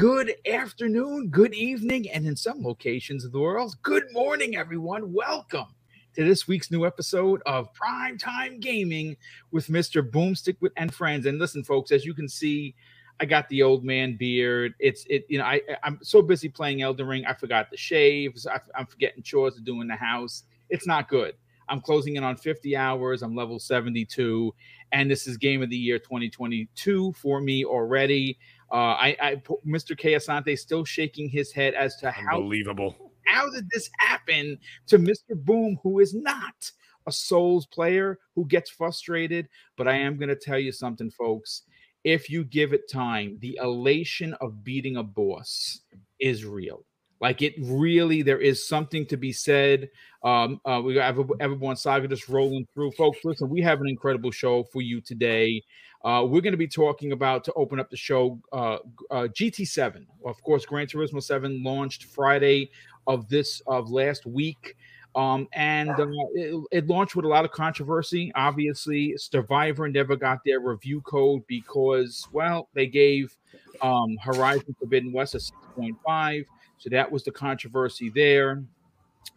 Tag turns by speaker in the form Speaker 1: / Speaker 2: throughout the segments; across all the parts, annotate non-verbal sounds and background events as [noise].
Speaker 1: Good afternoon, good evening, and in some locations of the world, good morning, everyone. Welcome to this week's new episode of Prime Time Gaming with Mr. Boomstick and friends. And listen, folks, as you can see, I got the old man beard. It's it, you know, I I'm so busy playing Elden Ring, I forgot the shaves. I, I'm forgetting chores to do in the house. It's not good. I'm closing in on 50 hours. I'm level 72, and this is Game of the Year 2022 for me already. Uh, I, I, Mr. K Asante still shaking his head as to how
Speaker 2: unbelievable.
Speaker 1: How did this happen to Mr. Boom, who is not a Souls player who gets frustrated? But I am going to tell you something, folks. If you give it time, the elation of beating a boss is real. Like it really, there is something to be said. Um, uh, we got Everborn Saga just rolling through, folks. Listen, we have an incredible show for you today. Uh, we're going to be talking about to open up the show uh, uh, GT7. Of course, Gran Turismo 7 launched Friday of this of last week. Um, and uh, it, it, launched with a lot of controversy. Obviously, Survivor never got their review code because, well, they gave um, Horizon Forbidden West a 6.5. So that was the controversy there.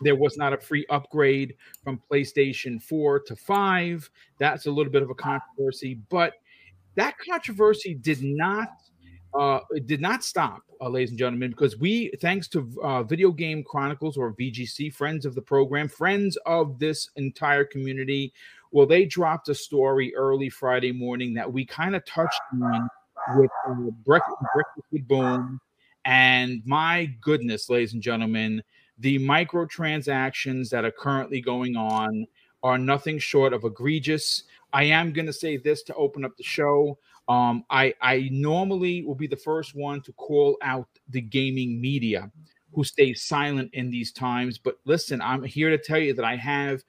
Speaker 1: There was not a free upgrade from PlayStation 4 to 5. That's a little bit of a controversy, but that controversy did not uh, did not stop, uh, ladies and gentlemen, because we, thanks to uh, Video Game Chronicles or VGC, friends of the program, friends of this entire community, well, they dropped a story early Friday morning that we kind of touched on with uh, Breakfast, Boom. And my goodness, ladies and gentlemen, the microtransactions that are currently going on are nothing short of egregious. I am going to say this to open up the show. Um, I, I normally will be the first one to call out the gaming media who stay silent in these times. But listen, I'm here to tell you that I have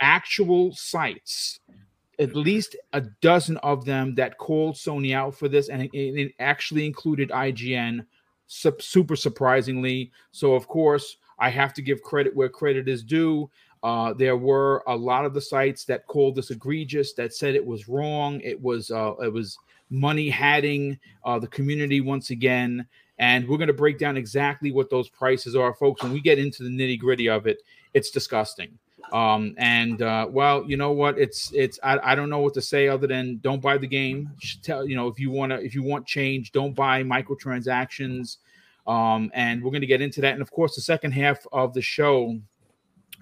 Speaker 1: actual sites, at least a dozen of them, that called Sony out for this, and it, it actually included IGN. Super surprisingly. So, of course, I have to give credit where credit is due. Uh, there were a lot of the sites that called this egregious, that said it was wrong. It was uh, it was money hatting uh, the community once again, and we're going to break down exactly what those prices are, folks. When we get into the nitty gritty of it, it's disgusting. Um, and uh, well, you know what? It's it's I, I don't know what to say other than don't buy the game. Tell you know if you want to if you want change, don't buy microtransactions. Um, and we're going to get into that. And of course, the second half of the show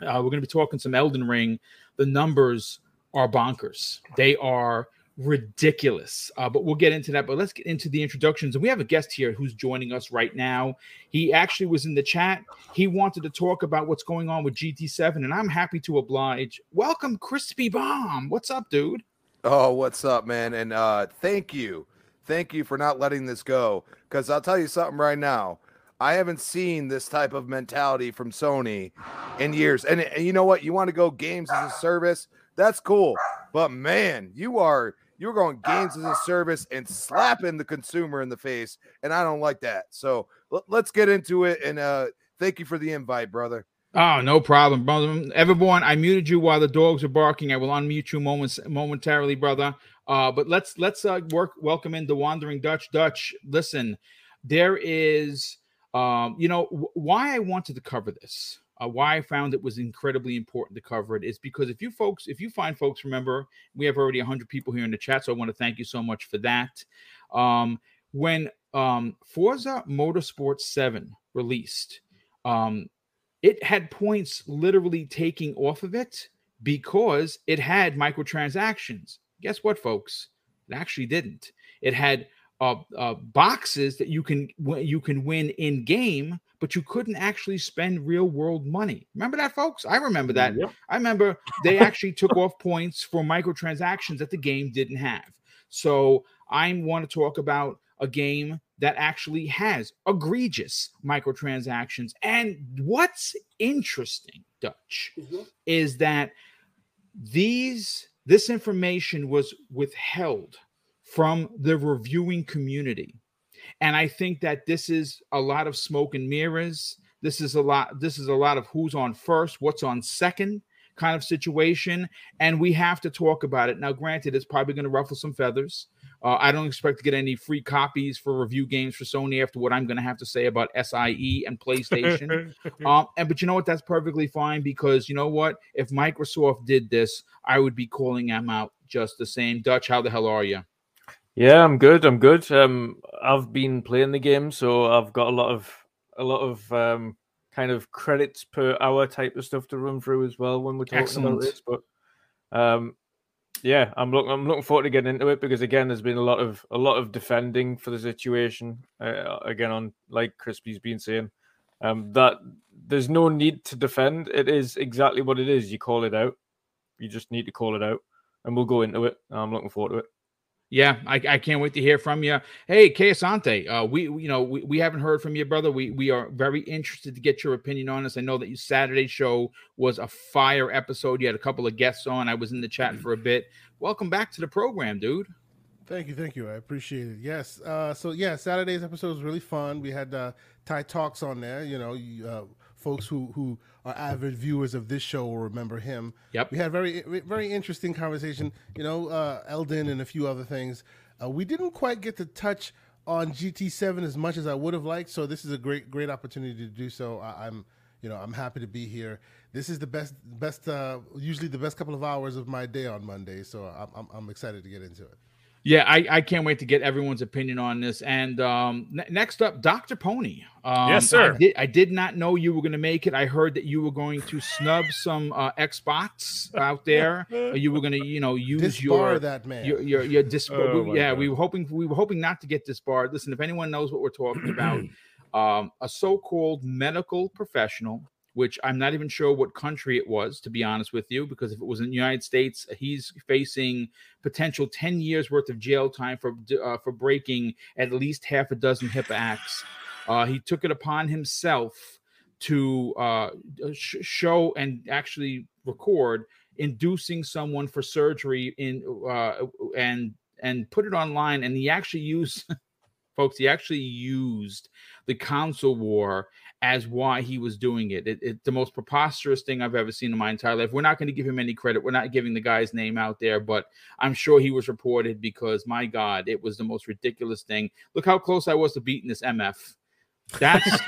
Speaker 1: uh, we're going to be talking some Elden Ring. The numbers are bonkers. They are ridiculous. Uh, but we'll get into that. But let's get into the introductions. And we have a guest here who's joining us right now. He actually was in the chat. He wanted to talk about what's going on with GT7, and I'm happy to oblige. Welcome, Crispy Bomb. What's up, dude?
Speaker 3: Oh, what's up, man? And uh, thank you. Thank you for not letting this go. Because I'll tell you something right now. I haven't seen this type of mentality from Sony in years. And, and you know what? You want to go games as a service? That's cool. But man, you are you're going games as a service and slapping the consumer in the face, and I don't like that. So l- let's get into it. And uh, thank you for the invite, brother.
Speaker 1: Oh, no problem, brother. Everborn, I muted you while the dogs are barking. I will unmute you moments momentarily, brother. Uh, but let's let's uh, work welcome in the wandering Dutch. Dutch, listen, there is um, you know, w- why I wanted to cover this, uh, why I found it was incredibly important to cover it is because if you folks, if you find folks, remember, we have already 100 people here in the chat. So I want to thank you so much for that. Um, when um, Forza Motorsport 7 released, um, it had points literally taking off of it because it had microtransactions. Guess what, folks? It actually didn't. It had uh, uh, boxes that you can you can win in game, but you couldn't actually spend real world money. Remember that, folks? I remember that. Yep. I remember they actually took off points for microtransactions that the game didn't have. So I want to talk about a game that actually has egregious microtransactions. And what's interesting, Dutch, mm-hmm. is that these this information was withheld from the reviewing community. And I think that this is a lot of smoke and mirrors. This is a lot. This is a lot of who's on first, what's on second. kind of situation, and we have to talk about it. Now, granted, it's probably going to ruffle some feathers. Uh, I don't expect to get any free copies for review games for Sony after what I'm going to have to say about SIE and PlayStation. [laughs] um, and but you know what? That's perfectly fine because you know what? If Microsoft did this, I would be calling them out just the same. Dutch, how the hell are you?
Speaker 2: Yeah, I'm good. I'm good. Um, I've been playing the game, so I've got a lot of a lot of um, kind of credits per hour type of stuff to run through as well when we're talking Excellent. about this. But um, yeah, I'm looking. I'm looking forward to getting into it because again, there's been a lot of a lot of defending for the situation. Uh, again, on like Crispy's been saying, um, that there's no need to defend. It is exactly what it is. You call it out. You just need to call it out, and we'll go into it. I'm looking forward to it.
Speaker 1: Yeah, I, I can't wait to hear from you. Hey, Asante, uh, we, you know we, we haven't heard from you, brother. We we are very interested to get your opinion on this. I know that your Saturday show was a fire episode. You had a couple of guests on. I was in the chat for a bit. Welcome back to the program, dude.
Speaker 4: Thank you, thank you. I appreciate it. Yes. Uh, so yeah, Saturday's episode was really fun. We had uh, Ty talks on there. You know, uh, folks who who are avid viewers of this show will remember him.
Speaker 1: Yep.
Speaker 4: We had very very interesting conversation. You know, uh, Elden and a few other things. Uh, we didn't quite get to touch on GT7 as much as I would have liked. So this is a great great opportunity to do so. I, am you know I'm happy to be here. This is the best best uh, usually the best couple of hours of my day on Monday. So I'm I'm, I'm excited to get into it.
Speaker 1: Yeah, I, I can't wait to get everyone's opinion on this. And um, n- next up, Dr. Pony. Um,
Speaker 5: yes, sir.
Speaker 1: I did, I did, not know you were going to make it. I heard that you were going to snub some uh, Xbox out there. [laughs] you were going to, you know, use
Speaker 4: disbar
Speaker 1: your
Speaker 4: that man.
Speaker 1: Your your, your dis- oh, yeah, God. we were hoping we were hoping not to get disbarred. Listen, if anyone knows what we're talking about, [clears throat] um, a so-called medical professional which I'm not even sure what country it was, to be honest with you, because if it was in the United States, he's facing potential 10 years worth of jail time for uh, for breaking at least half a dozen HIPAA acts. Uh, he took it upon himself to uh, sh- show and actually record inducing someone for surgery in uh, and and put it online, and he actually used. [laughs] folks, he actually used the console war as why he was doing it. It, it. The most preposterous thing I've ever seen in my entire life. We're not going to give him any credit. We're not giving the guy's name out there, but I'm sure he was reported because my God, it was the most ridiculous thing. Look how close I was to beating this MF. That's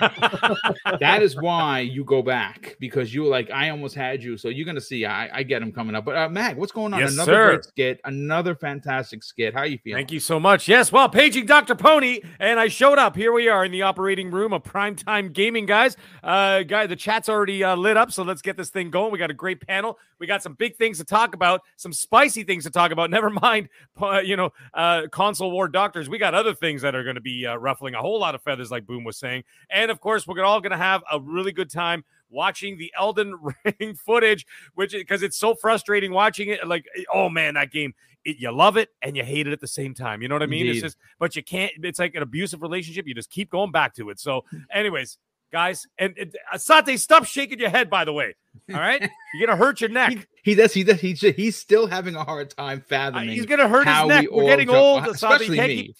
Speaker 1: that is why you go back because you were like, I almost had you. So you're gonna see. I, I get him coming up. But uh, Mag, what's going on?
Speaker 5: Yes,
Speaker 1: another
Speaker 5: sir.
Speaker 1: great skit, another fantastic skit. How you feeling?
Speaker 5: Thank you so much. Yes, well, paging Dr. Pony, and I showed up. Here we are in the operating room of primetime gaming, guys. Uh, guy, the chat's already uh, lit up, so let's get this thing going. We got a great panel. We got some big things to talk about, some spicy things to talk about. [laughs] Never mind, uh, you know, uh, console war doctors. We got other things that are going to be uh, ruffling a whole lot of feathers, like Boom was saying, and of course we're all going to have a really good time watching the Elden [laughs] Ring footage, which because it's so frustrating watching it. Like, eh, oh man, that game. It, you love it and you hate it at the same time. You know what I mean? Indeed. It's just, but you can't. It's like an abusive relationship. You just keep going back to it. So, anyways, guys, and, and uh, Asante, stop shaking your head. By the way, all right, [laughs] you're gonna hurt your neck.
Speaker 1: he, he does. He does. He's he's still having a hard time fathoming. Uh,
Speaker 5: he's gonna hurt his neck. We are getting old, uh, Asante. Can't keep,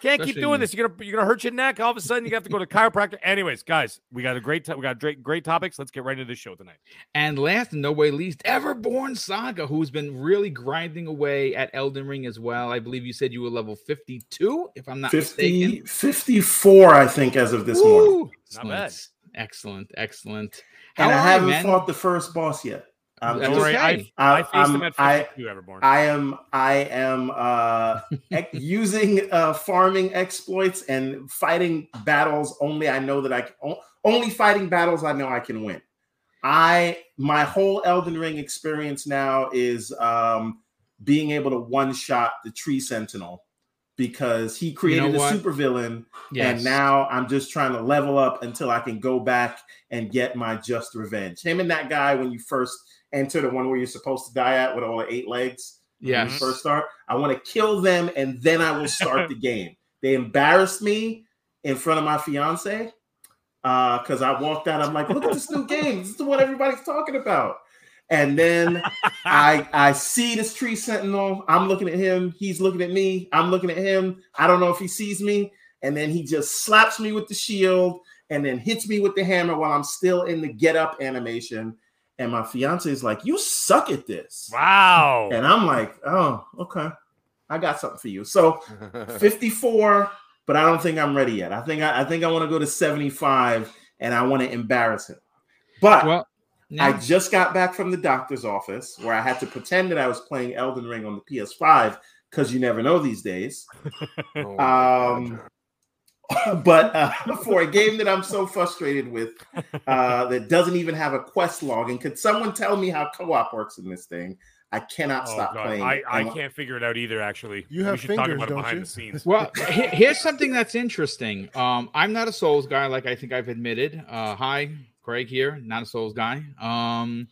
Speaker 5: can't keep doing this. You're gonna you're gonna hurt your neck. All of a sudden, you have to go to chiropractor. Anyways, guys, we got a great t- we got great great topics. Let's get right into the show tonight.
Speaker 1: And last and no way least, Everborn Saga, who's been really grinding away at Elden Ring as well. I believe you said you were level 52, if I'm not 50, mistaken.
Speaker 6: 54, I think, as of this Woo! morning.
Speaker 1: Excellent. Not bad. Excellent, excellent.
Speaker 6: How and I haven't man? fought the first boss yet.
Speaker 5: Um, Don't worry, I, I, faced um, him at
Speaker 6: I, Everborn. I am I am uh, [laughs] using uh, farming exploits and fighting battles only I know that I can, only fighting battles I know I can win. I my whole Elden Ring experience now is um, being able to one shot the Tree Sentinel because he created you know a supervillain, yes. and now I'm just trying to level up until I can go back and get my just revenge. Him and that guy when you first enter the one where you're supposed to die at with all the eight legs.
Speaker 1: Yeah.
Speaker 6: First start. I want to kill them and then I will start the [laughs] game. They embarrassed me in front of my fiance because uh, I walked out. I'm like, look at this new [laughs] game. This is what everybody's talking about. And then I [laughs] I see this tree sentinel. I'm looking at him. He's looking at me. I'm looking at him. I don't know if he sees me. And then he just slaps me with the shield and then hits me with the hammer while I'm still in the get up animation and my fiance is like, "You suck at this."
Speaker 5: Wow.
Speaker 6: And I'm like, "Oh, okay, I got something for you." So [laughs] 54, but I don't think I'm ready yet. I think I, I think I want to go to 75, and I want to embarrass him. But
Speaker 1: Well,
Speaker 6: I just got back from the doctor's office where I had to pretend that I was playing Elden Ring on the PS5 because you never know these days. [laughs]
Speaker 3: Oh my
Speaker 6: Um, [laughs] but uh, for a game that I'm so frustrated with, uh, [laughs] that doesn't even have a quest log, and could someone tell me how co-op works in this thing? I cannot
Speaker 5: Oh,
Speaker 6: stop
Speaker 5: God.
Speaker 6: playing.
Speaker 5: I. I
Speaker 6: I'm-
Speaker 5: can't figure it out either. Actually,
Speaker 4: You have
Speaker 5: we should talk
Speaker 4: fingers,
Speaker 5: about
Speaker 4: don't
Speaker 5: behind
Speaker 4: you?
Speaker 5: the scenes.
Speaker 1: Well, here's something that's interesting. Um, I'm not a Souls guy, like I think I've admitted. Uh, hi, Craig here, not a Souls guy. Um,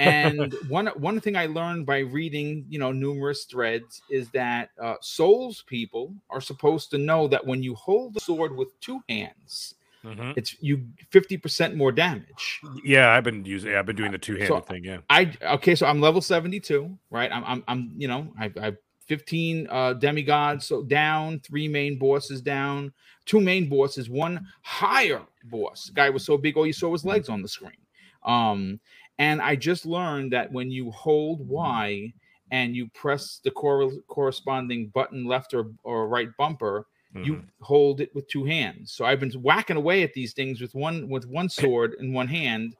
Speaker 1: and one one thing I learned by reading, you know, numerous threads is that uh, Souls people are supposed to know that when you hold the sword with two hands,
Speaker 5: Mhm.
Speaker 1: it's you 50% more damage.
Speaker 5: Yeah, I've been using. I've been doing the two-handed
Speaker 1: So-
Speaker 5: thing. Yeah.
Speaker 1: I okay, so I'm level 72, right? I'm I'm, I'm you know, I've, I've 15 uh demigods so down, three main bosses down, two main bosses, one higher boss. The guy was so big, all you saw was legs on the screen. Um, and I just learned that when you hold Y and you press the cor- corresponding button left or, or right bumper, you
Speaker 5: Mhm.
Speaker 1: hold it with two hands. So I've been whacking away at these things with one with one [laughs] sword in one hand.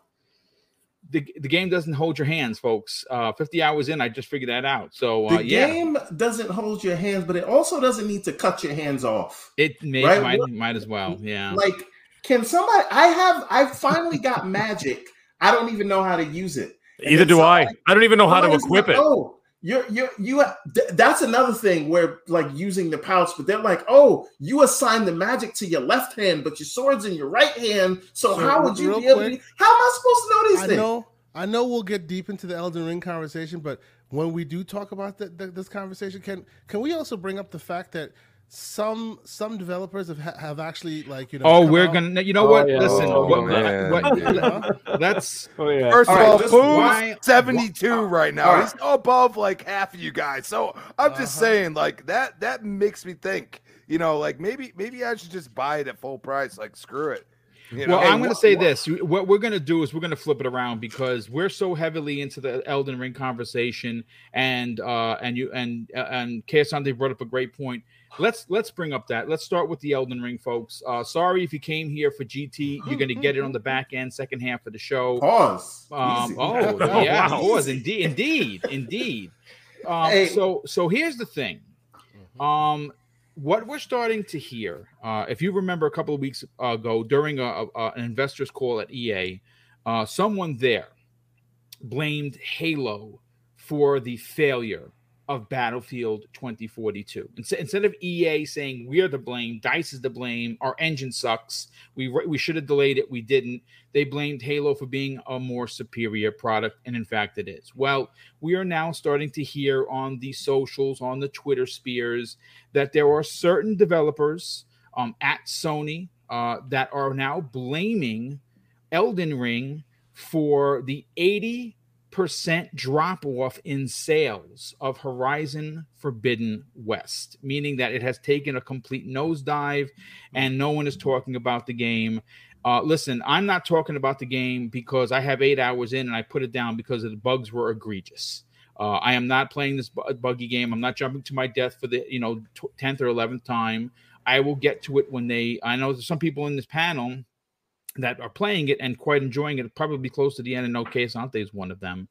Speaker 1: The, the game doesn't hold your hands, folks. Uh, 50 hours in, I just figured that out. So uh,
Speaker 6: the
Speaker 1: yeah,
Speaker 6: game doesn't hold your hands, but it also doesn't need to cut your hands off.
Speaker 1: it may,
Speaker 6: Right,
Speaker 1: might, might as well. Yeah.
Speaker 6: Like, can somebody? I have. I finally got magic. I don't even know how to use it. And
Speaker 5: Either
Speaker 6: then
Speaker 5: do I.
Speaker 6: somebody-
Speaker 5: I don't even know how to equip
Speaker 6: like,
Speaker 5: it.
Speaker 6: Oh, you're you're you. th- That's another thing where like using the pouch, but they're like, oh, you assign the magic to your left hand, but your sword's in your right hand. So,
Speaker 4: So,
Speaker 6: how would you
Speaker 4: real
Speaker 6: be able? To, how am I supposed to know these
Speaker 4: I
Speaker 6: things?
Speaker 4: know, I know. We'll get deep into the Elden Ring conversation, but when we do talk about th- th- this conversation, can can we also bring up the fact that some some developers have have actually like you know?
Speaker 1: oh, we're
Speaker 4: out-
Speaker 1: gonna. You know
Speaker 2: Oh,
Speaker 1: what?
Speaker 2: yeah.
Speaker 1: Listen.
Speaker 3: Oh,
Speaker 1: what,
Speaker 3: man,
Speaker 1: what-
Speaker 3: dude.
Speaker 1: let's. [laughs]
Speaker 2: Oh yeah.
Speaker 3: First
Speaker 6: All
Speaker 3: of
Speaker 6: right,
Speaker 3: all,
Speaker 6: just
Speaker 1: why-
Speaker 3: 72 right now.
Speaker 6: All right.
Speaker 3: He's above like half of you guys. So I'm just
Speaker 4: Uh-huh.
Speaker 3: saying, like that that makes me think, you know, like maybe maybe I should just buy it at full price. Like screw it. You know?
Speaker 1: Well, I'm going to say
Speaker 6: what-
Speaker 1: this. What we're going to do is we're going to flip it around because we're so heavily into the Elden Ring conversation, and uh, and you and uh, and Kayasante brought up a great point. Let's let's bring up that. Let's start with the Elden Ring, folks. Uh, sorry if you came here for GT. You're going to get it on the back end, second half of the show.
Speaker 6: Pause.
Speaker 1: Um, oh,
Speaker 5: Oh, [laughs]
Speaker 1: yeah,
Speaker 5: wow.
Speaker 1: it was indeed, indeed, indeed. Um,
Speaker 6: Hey.
Speaker 1: So, so here's the thing. Um, what we're starting to hear, uh, if you remember a couple of weeks ago during a, a- an investors call at EA, uh, someone there blamed Halo for the failure of Battlefield 2042. Instead, of EA saying we're to blame, Dice is to blame, our engine sucks, we we should have delayed it, we didn't. They blamed Halo for being a more superior product, and in fact, it is. Well, we are now starting to hear on the socials, on the Twitter spheres, that there are certain developers um, at Sony uh, that are now blaming Elden Ring for the 80 percent drop off in sales of Horizon Forbidden West, meaning that it has taken a complete nosedive and no one is talking about the game. Uh, listen, I'm not talking about the game because I have eight hours in and I put it down because the bugs were egregious. Uh, I am not playing this bu- buggy game. I'm not jumping to my death for the you know tenth or eleventh time. I will get to it when they. I know some people in this panel that are playing it and quite enjoying it. Probably close to the end, and no case Ante is one of them.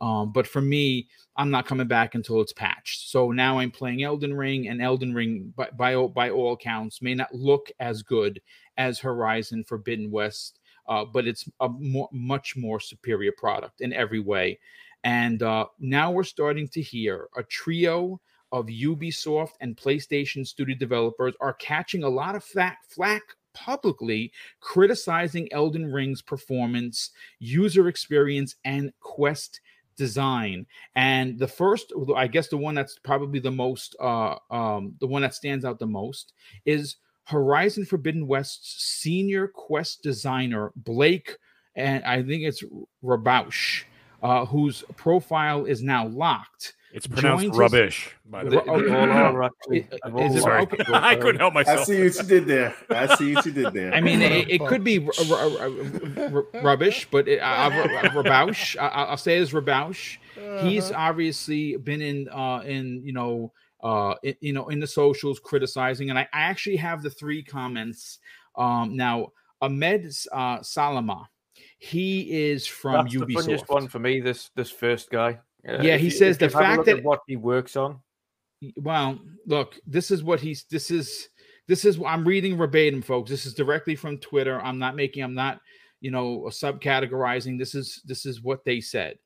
Speaker 1: Um, but for me, I'm not coming back until it's patched. So now I'm playing Elden Ring, and Elden Ring, by by all, by all counts, may not look as good as Horizon Forbidden West, uh, but it's a more, much more superior product in every way. And uh, now we're starting to hear a trio of Ubisoft and PlayStation studio developers are catching a lot of flack publicly criticizing Elden Ring's performance, user experience, and quest design. And the first, I guess, the one that's probably the most, uh, um, the one that stands out the most is Horizon Forbidden West's senior quest designer Blake, and I think it's Rebouche, uh, whose profile is now locked.
Speaker 5: It's pronounced
Speaker 1: joins us-
Speaker 5: rubbish, by the
Speaker 2: They,
Speaker 5: way.
Speaker 2: they all are actually.
Speaker 1: It-
Speaker 2: They've
Speaker 1: is it- okay. [laughs]
Speaker 5: I couldn't help myself.
Speaker 6: I see what you did there. I see what you did there.
Speaker 1: I mean, it, it could be r- r- r- r- rubbish, but it, I, I, Rebouche. I, I'll say it as Rebouche. He's obviously been in, uh, in you know, uh, in, you know, in the socials criticizing, and I, I actually have the three comments. Um, now, Ahmed uh, Salama, he is from
Speaker 2: That's the
Speaker 1: Ubisoft.
Speaker 2: funniest one for me. This this first guy. Uh,
Speaker 1: Yeah, he
Speaker 2: you-
Speaker 1: says the fact that-
Speaker 2: what he works on.
Speaker 1: well look this is what he's this is this is i'm reading verbatim folks. This is directly from twitter. I'm not making i'm not you know subcategorizing. This is this is what they said.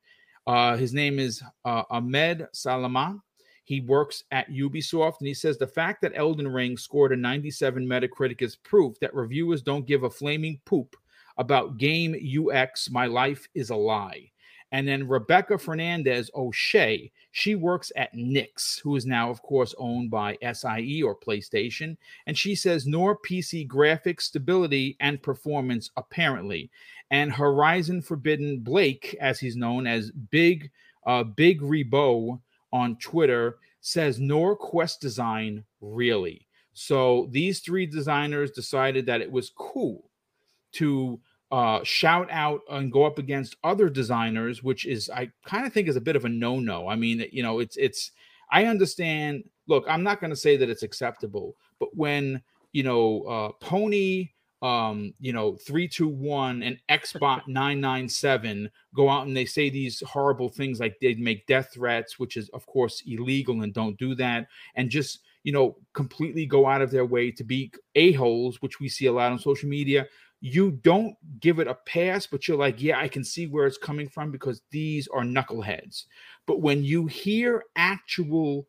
Speaker 1: Uh his name is uh, ahmed salama. He works at ubisoft and he says the fact that elden ring scored a 97 metacritic is proof that reviewers don't give a flaming poop about game ux my life is a lie and then Rebecca Fernandez O'Shea, she works at Nixxes, who is now, of course, owned by SIE or PlayStation. And she says, nor PC graphics stability and performance, apparently. And Horizon Forbidden Blake, as he's known as Big uh, Big Rebo on Twitter, says, nor quest design, really. So these three designers decided that it was cool to uh, shout out and go up against other designers, which is I kind of think is a bit of a no-no. I mean, you know, it's it's I understand. Look, I'm not going to say that it's acceptable, but when you know uh, Pony, um, you know, three two one and Xbot [laughs] nine nine seven go out and they say these horrible things like they make death threats, which is of course illegal and don't do that, and just you know completely go out of their way to be a holes, which we see a lot on social media you don't give it a pass, but you're like, yeah, I can see where it's coming from because these are knuckleheads. But when you hear actual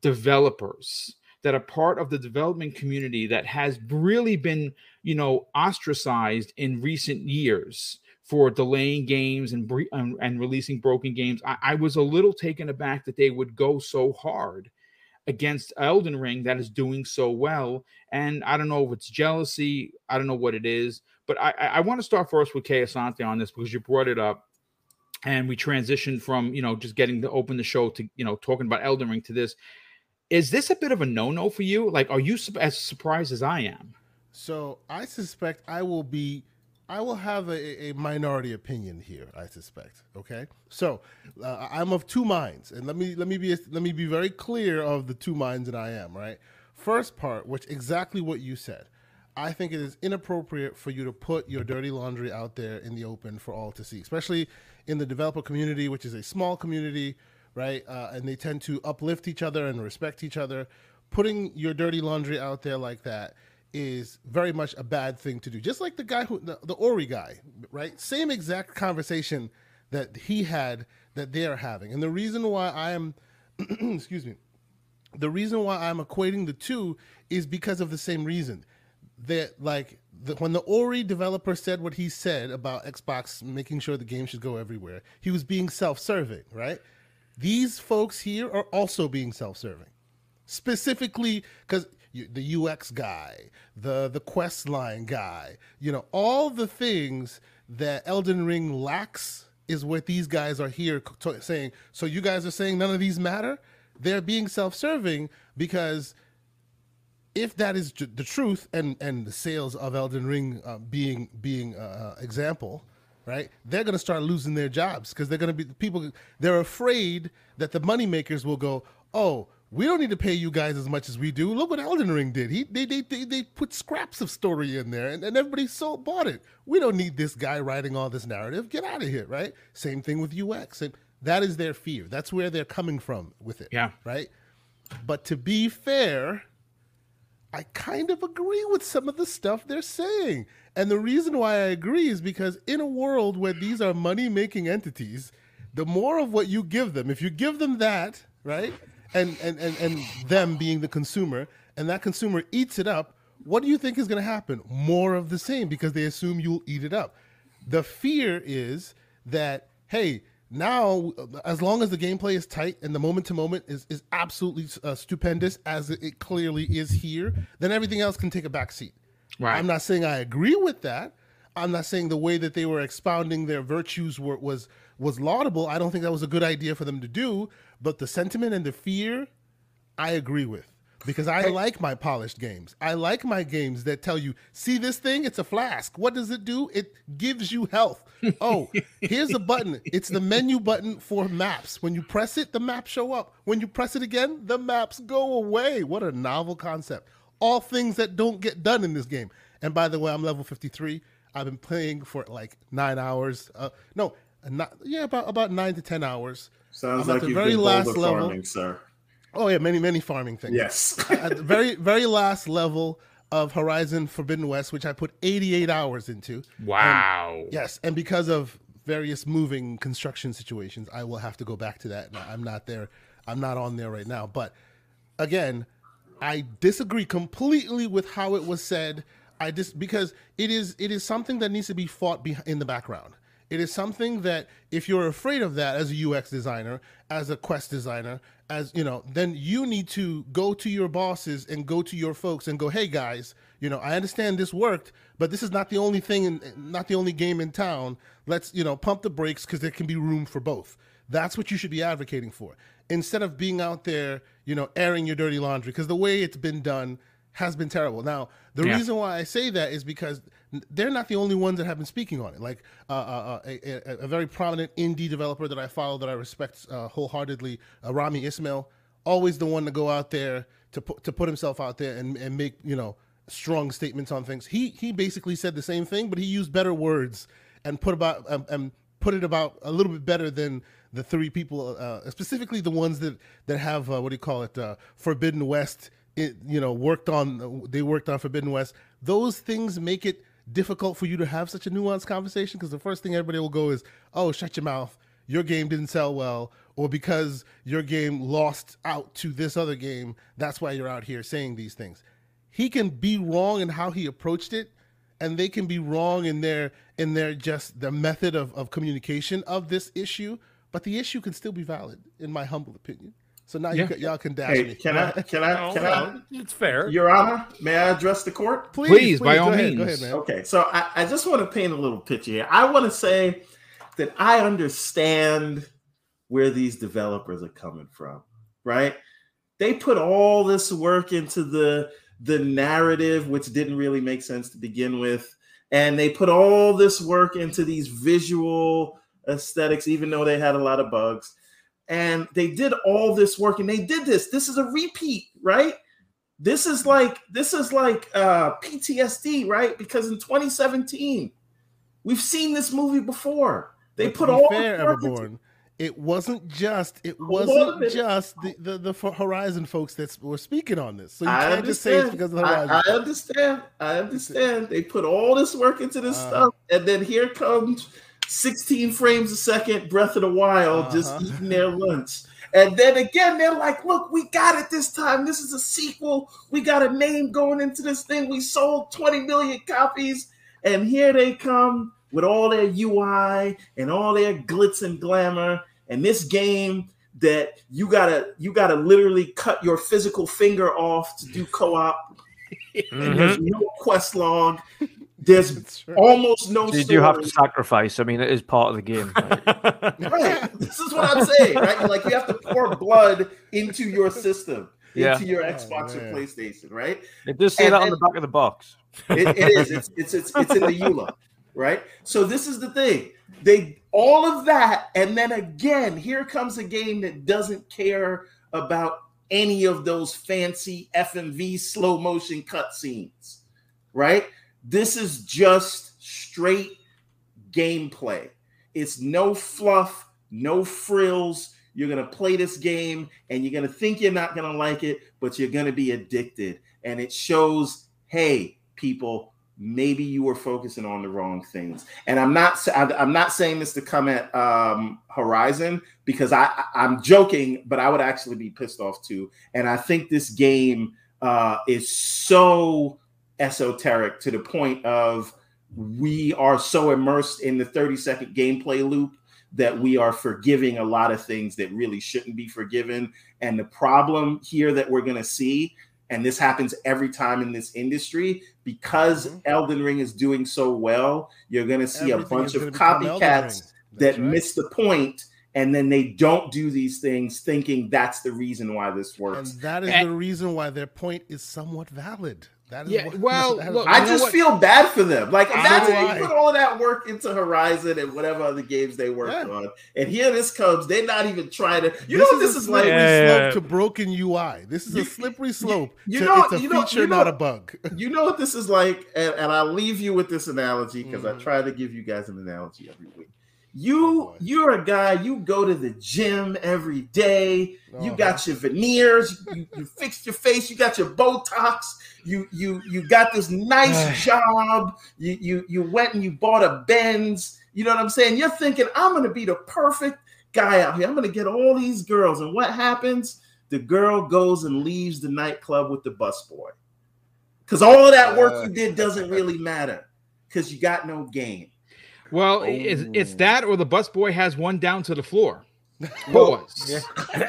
Speaker 1: developers that are part of the development community that has really been, you know, ostracized in recent years for delaying games and and, and releasing broken games, I, I was a little taken aback that they would go so hard against Elden Ring that is doing so well. And I don't know if it's jealousy, I don't know what it is, but I, I, want to start first with Kay Asante on this because you brought it up. And we transitioned from, you know, just getting to open the show to, you know, talking about Elden Ring to this. Is this a bit of a no-no for you? Like, are you as surprised as I am?
Speaker 4: So I suspect I will be, I will have a, a minority opinion here. I suspect. Okay, so uh, I'm of two minds, and let me let me be let me be very clear of the two minds that I am. Right, first part, which exactly what you said. I think it is inappropriate for you to put your dirty laundry out there in the open for all to see, especially in the developer community, which is a small community, right? Uh, and they tend to uplift each other and respect each other. Putting your dirty laundry out there like that is very much a bad thing to do. Just like the guy who, the, the Ori guy, right? Same exact conversation that he had that they're having. And the reason why I am, [clears throat] excuse me, the reason why I'm equating the two is because of the same reason. That like the, when the Ori developer said what he said about Xbox making sure the game should go everywhere, he was being self-serving, right? These folks here are also being self-serving, specifically because the UX guy, the the quest line guy, you know, all the things that Elden Ring lacks is what these guys are here saying. So you guys are saying none of these matter. They're being self-serving because if that is the truth, and and the sales of Elden Ring uh, being being uh, example, right? They're going to start losing their jobs because they're going to be people. They're afraid that the moneymakers will go, oh. We don't need to pay you guys as much as we do. Look what Elden Ring did. He they they they, they put scraps of story in there, and, and everybody so bought it. We don't need this guy writing all this narrative. Get out of here, right? Same thing with UX. Same- That is their fear. That's where they're coming from with it.
Speaker 1: Yeah.
Speaker 4: Right. But to be fair, I kind of agree with some of the stuff they're saying. And the reason why I agree is because in a world where these are money making entities, the more of what you give them, if you give them that, right? And, and, and, and them being the consumer, and that consumer eats it up, what do you think is going to happen? More of the same because they assume you'll eat it up. The fear is that, hey, now as long as the gameplay is tight and the moment to moment is is absolutely uh, stupendous as it clearly is here, then everything else can take a back seat.
Speaker 1: Right.
Speaker 4: I'm not saying I agree with that. I'm not saying the way that they were expounding their virtues were, was was laudable. I don't think that was a good idea for them to do. But the sentiment and the fear, I agree with because I like my polished games. I like my games that tell you, see this thing? It's a flask. What does it do? It gives you health. [laughs] Oh, here's a button. It's the menu button for maps. When you press it, the maps show up. When you press it again, the maps go away. What a novel concept. All things that don't get done in this game. And by the way, I'm level 53. I've been playing for like nine hours. Uh, no, not yeah, about about nine to ten hours.
Speaker 6: Sounds I'm like you've very been last level. farming, sir.
Speaker 4: Oh yeah, many many farming things.
Speaker 6: Yes.
Speaker 4: At the very very last level of Horizon Forbidden West, which I put 88 hours into.
Speaker 1: Wow.
Speaker 4: And, yes, and because of various moving construction situations, I will have to go back to that. I'm not there. I'm not on there right now. But again, I disagree completely with how it was said. I just because it is it is something that needs to be fought be, in the background. It is something that if you're afraid of that as a UX designer, as a quest designer, as you know, then you need to go to your bosses and go to your folks and go, "Hey guys, you know, I understand this worked, but this is not the only thing and not the only game in town. Let's, you know, pump the brakes because there can be room for both." That's what you should be advocating for. Instead of being out there, you know, airing your dirty laundry because the way it's been done has been terrible. Now, the yeah. reason why I say that is because they're not the only ones that have been speaking on it. Like uh, uh, uh a, a, very prominent indie developer that I follow that I respect uh, wholeheartedly, uh, Rami Ismail, always the one to go out there to put to put himself out there and, and make you know strong statements on things. He he basically said the same thing, but he used better words and put about um, and put it about a little bit better than the three people, specifically the ones that that have what do you call it, Forbidden West. It, you know, worked on they worked on Forbidden West. Those things make it difficult for you to have such a nuanced conversation because the first thing everybody will go is, "Oh, shut your mouth. Your game didn't sell well." Or because your game lost out to this other game, that's why you're out here saying these things. He can be wrong in how he approached it, and they can be wrong in their in their just the method of, of communication of this issue, but the issue can still be valid, in my humble opinion. So now yeah. you, all can dash hey, me.
Speaker 6: Can I? Can I? Can I?
Speaker 5: It's fair.
Speaker 6: Your Honor, may I address the court?
Speaker 1: Please, please, please by all
Speaker 6: ahead,
Speaker 1: means.
Speaker 6: Ahead, man. okay, so I, I just want to paint a little picture here. I want to say that I understand where these developers are coming from. Right? They put all this work into the the narrative, which didn't really make sense to begin with, and they put all this work into these visual aesthetics, even though they had a lot of bugs and they did all this work and they did this. This is a repeat right? This is like this is like uh ptsd right? Because in 2017 we've seen this movie before. They but put all fair, Everborn,
Speaker 4: it wasn't just it wasn't just the, the, the horizon folks that were speaking on this. So you I can't just say it's because of the horizon.
Speaker 6: I, I understand i understand. They put all this work into this uh, stuff and then here comes 16 frames a second, Breath of the Wild, uh-huh. just eating their lunch. And then again, they're like, look, we got it this time. This is a sequel. We got a name going into this thing. We sold 20 million copies. And here they come with all their UI and all their glitz and glamour. And this game that you gotta you gotta literally cut your physical finger off to do co-op. [laughs] Mm-hmm. There's no quest log. There's [laughs] almost no.
Speaker 2: You do have to sacrifice. I mean, it is part of the game.
Speaker 6: Right? [laughs] right. This is what I'm saying, right? Like you have to pour blood into your system, yeah. into your oh, Xbox oh, or PlayStation, right?
Speaker 2: It does say and, that on the back of the box.
Speaker 6: it, it is. It's, it's it's it's in the EULA, right? So this is the thing. They all of that, and then again, here comes a game that doesn't care about any of those fancy FMV slow motion cutscenes, right? This is just straight gameplay. It's no fluff, no frills. You're going to play this game and you're going to think you're not going to like it, but you're going to be addicted. And it shows, hey, people, maybe you were focusing on the wrong things. And I'm not I'm not saying this to come at um, Horizon because I I'm joking, but I would actually be pissed off too. And I think this game uh, is so esoteric to the point of we are so immersed in the 30 second gameplay loop that we are forgiving a lot of things that really shouldn't be forgiven. And the problem here that we're going to see, and this happens every time in this industry, because mm-hmm. Elden Ring is doing so well, you're going to see Everything a bunch of copycats that right. miss the point and then they don't do these things thinking that's the reason why this works.
Speaker 4: And that is
Speaker 1: And-
Speaker 4: the reason why their point is somewhat valid. That is
Speaker 1: Yeah,
Speaker 4: what-
Speaker 1: well, [laughs]
Speaker 4: that is
Speaker 1: look,
Speaker 6: I just
Speaker 1: what?
Speaker 6: feel bad for them. Like
Speaker 4: So
Speaker 6: imagine
Speaker 4: do
Speaker 6: you put all of that work into Horizon and whatever other games they worked
Speaker 4: Yeah.
Speaker 6: on, and here this comes. They're not even trying to. You
Speaker 4: this
Speaker 6: know what
Speaker 4: is
Speaker 6: this
Speaker 4: a
Speaker 6: is like?
Speaker 4: slippery
Speaker 5: Yeah, yeah,
Speaker 4: slope
Speaker 5: yeah.
Speaker 4: to broken UI. This is a slippery slope.
Speaker 6: you
Speaker 4: to,
Speaker 6: know-
Speaker 4: it's a
Speaker 6: you know-
Speaker 4: feature,
Speaker 6: you know-
Speaker 4: not a bug. [laughs]
Speaker 6: You know what this is like, and, and I'll leave you with this analogy because I
Speaker 4: Mhm.
Speaker 6: try to give you guys an analogy every week.
Speaker 4: Oh,
Speaker 6: You
Speaker 4: boy.
Speaker 6: you're a guy. You go to the gym every day. You
Speaker 4: Uh-huh.
Speaker 6: got your veneers. You, you fixed your face. You got your Botox. You you you got this nice [sighs] job. You you you went and you bought a Benz. You know what I'm saying? You're thinking I'm gonna be the perfect guy out here. I'm gonna get all these girls. And what happens? The girl goes and leaves the nightclub with the busboy. Because all of that work you did doesn't really matter. Because you got no game.
Speaker 1: Well, it's, it's
Speaker 3: Oh.
Speaker 1: that or the busboy has one down to the floor. [laughs]
Speaker 3: Well,
Speaker 1: Pause.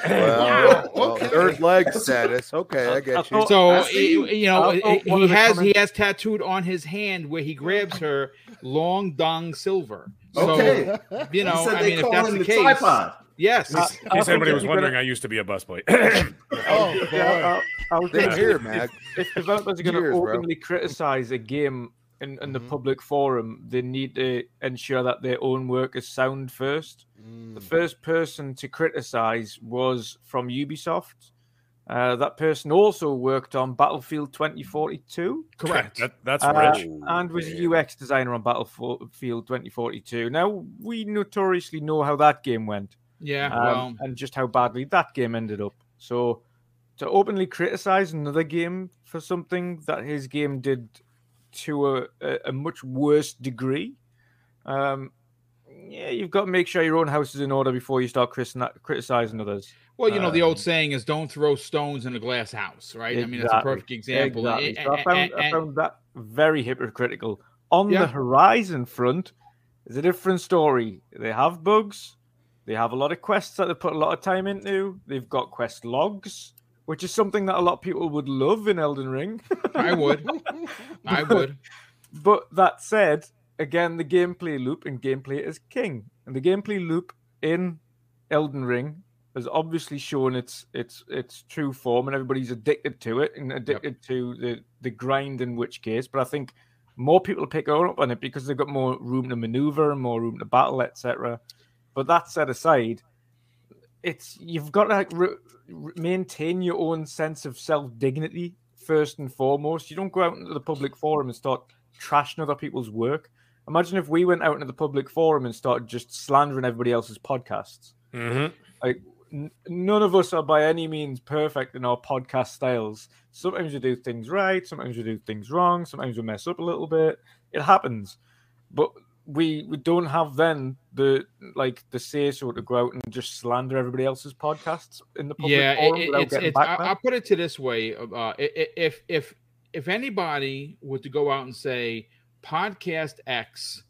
Speaker 3: Well, well,
Speaker 4: Okay.
Speaker 3: third leg status. Okay, I
Speaker 2: I
Speaker 3: get you.
Speaker 1: So
Speaker 6: I
Speaker 1: you know
Speaker 2: I thought one
Speaker 1: he has he has tattooed on his hand where he grabs her long dong silver. So
Speaker 6: Okay.
Speaker 1: you know,
Speaker 6: said
Speaker 1: I
Speaker 6: they
Speaker 1: mean, if
Speaker 6: call
Speaker 1: that's the
Speaker 6: the
Speaker 1: case,
Speaker 6: tripod.
Speaker 1: yes.
Speaker 2: I- I
Speaker 5: In anybody was wondering,
Speaker 2: gonna-
Speaker 5: I used to be a busboy. [laughs]
Speaker 4: Oh, boy.
Speaker 2: Yeah, I, I was
Speaker 3: Same
Speaker 2: gonna say,
Speaker 3: here,
Speaker 2: if-
Speaker 3: Mag.
Speaker 2: If developers are going to
Speaker 3: Cheers, bro.
Speaker 2: openly criticize a game in, in the
Speaker 4: Mhm.
Speaker 2: public forum, they need to ensure that their own work is sound first.
Speaker 4: Mm.
Speaker 2: The first person to criticize was from Ubisoft. Uh, that person also worked on Battlefield 2042
Speaker 1: Correct.
Speaker 5: That, that's
Speaker 2: Uh,
Speaker 5: rich.
Speaker 2: and was a. UX designer on Battlefield 2042. Now, we notoriously know how that game went
Speaker 1: yeah.
Speaker 2: um,
Speaker 1: well,
Speaker 2: and just how badly that game ended up. So, to openly criticize another game for something that his game did to a, a, much worse degree, um, yeah, you've got to make sure your own house is in order before you start criticizing others.
Speaker 1: well, you know, the
Speaker 2: um,
Speaker 1: old saying is "Don't throw stones in a glass house," right? I mean, it's a perfect example.
Speaker 2: Exactly. So I, found,
Speaker 1: and-
Speaker 2: I found that very hypocritical. On
Speaker 1: Yeah.
Speaker 2: the Horizon front, is a different story. They have bugs. They have a lot of quests that they put a lot of time into. They've got quest logs, which is something that a lot of people would love in Elden Ring.
Speaker 1: I would, [laughs] I would.
Speaker 2: But that said, again, the gameplay loop and gameplay is king. And the gameplay loop in Elden Ring has obviously shown its its its true form, and everybody's addicted to it and addicted to the the grind. In which case, but I think more people pick up on it because they've got more room to maneuver and more room to battle, etc. But that set aside, it's you've got to like, re- maintain your own sense of self dignity first and foremost. You don't go out into the public forum and start trashing other people's work. Imagine if we went out into the public forum and started just slandering everybody else's podcasts.
Speaker 5: Mhm.
Speaker 2: N- none of us are by any means perfect in our podcast styles. Sometimes we do things right, sometimes we do things wrong, sometimes we mess up a little bit. It happens, but we we don't have then the like the say so to go out and just slander everybody else's podcasts in the public
Speaker 1: yeah,
Speaker 2: forum
Speaker 1: it,
Speaker 2: without
Speaker 1: it's, it's I. I'll put it to this way: uh, i- if if if anybody were to go out and say podcast X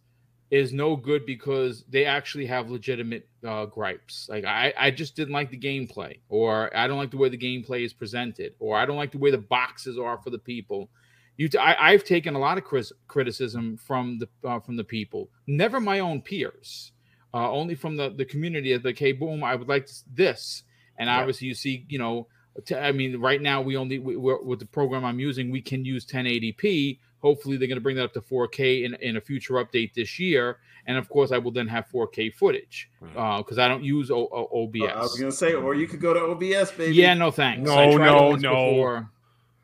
Speaker 1: is no good because they actually have legitimate uh, gripes, like I I just didn't like the gameplay, or I don't like the way the gameplay is presented, or I don't like the way the boxes are for the people. You, t- I, have taken a lot of cris- criticism from the uh, from the people, never my own peers, uh, only from the the community. Of like, hey, boom, I would like this, and
Speaker 2: Yeah.
Speaker 1: obviously you see, you know, t- I mean, right now we only we, we're, with the program I'm using, we can use 1080p. Hopefully, they're going to bring that up to 4K in, in a future update this year, and of course, I will then have 4K footage because I don't use o- O- OBS.
Speaker 6: I was gonna say, or you could go to OBS, baby.
Speaker 1: Yeah, no thanks.
Speaker 5: No,
Speaker 1: I tried
Speaker 5: no, no.
Speaker 1: before.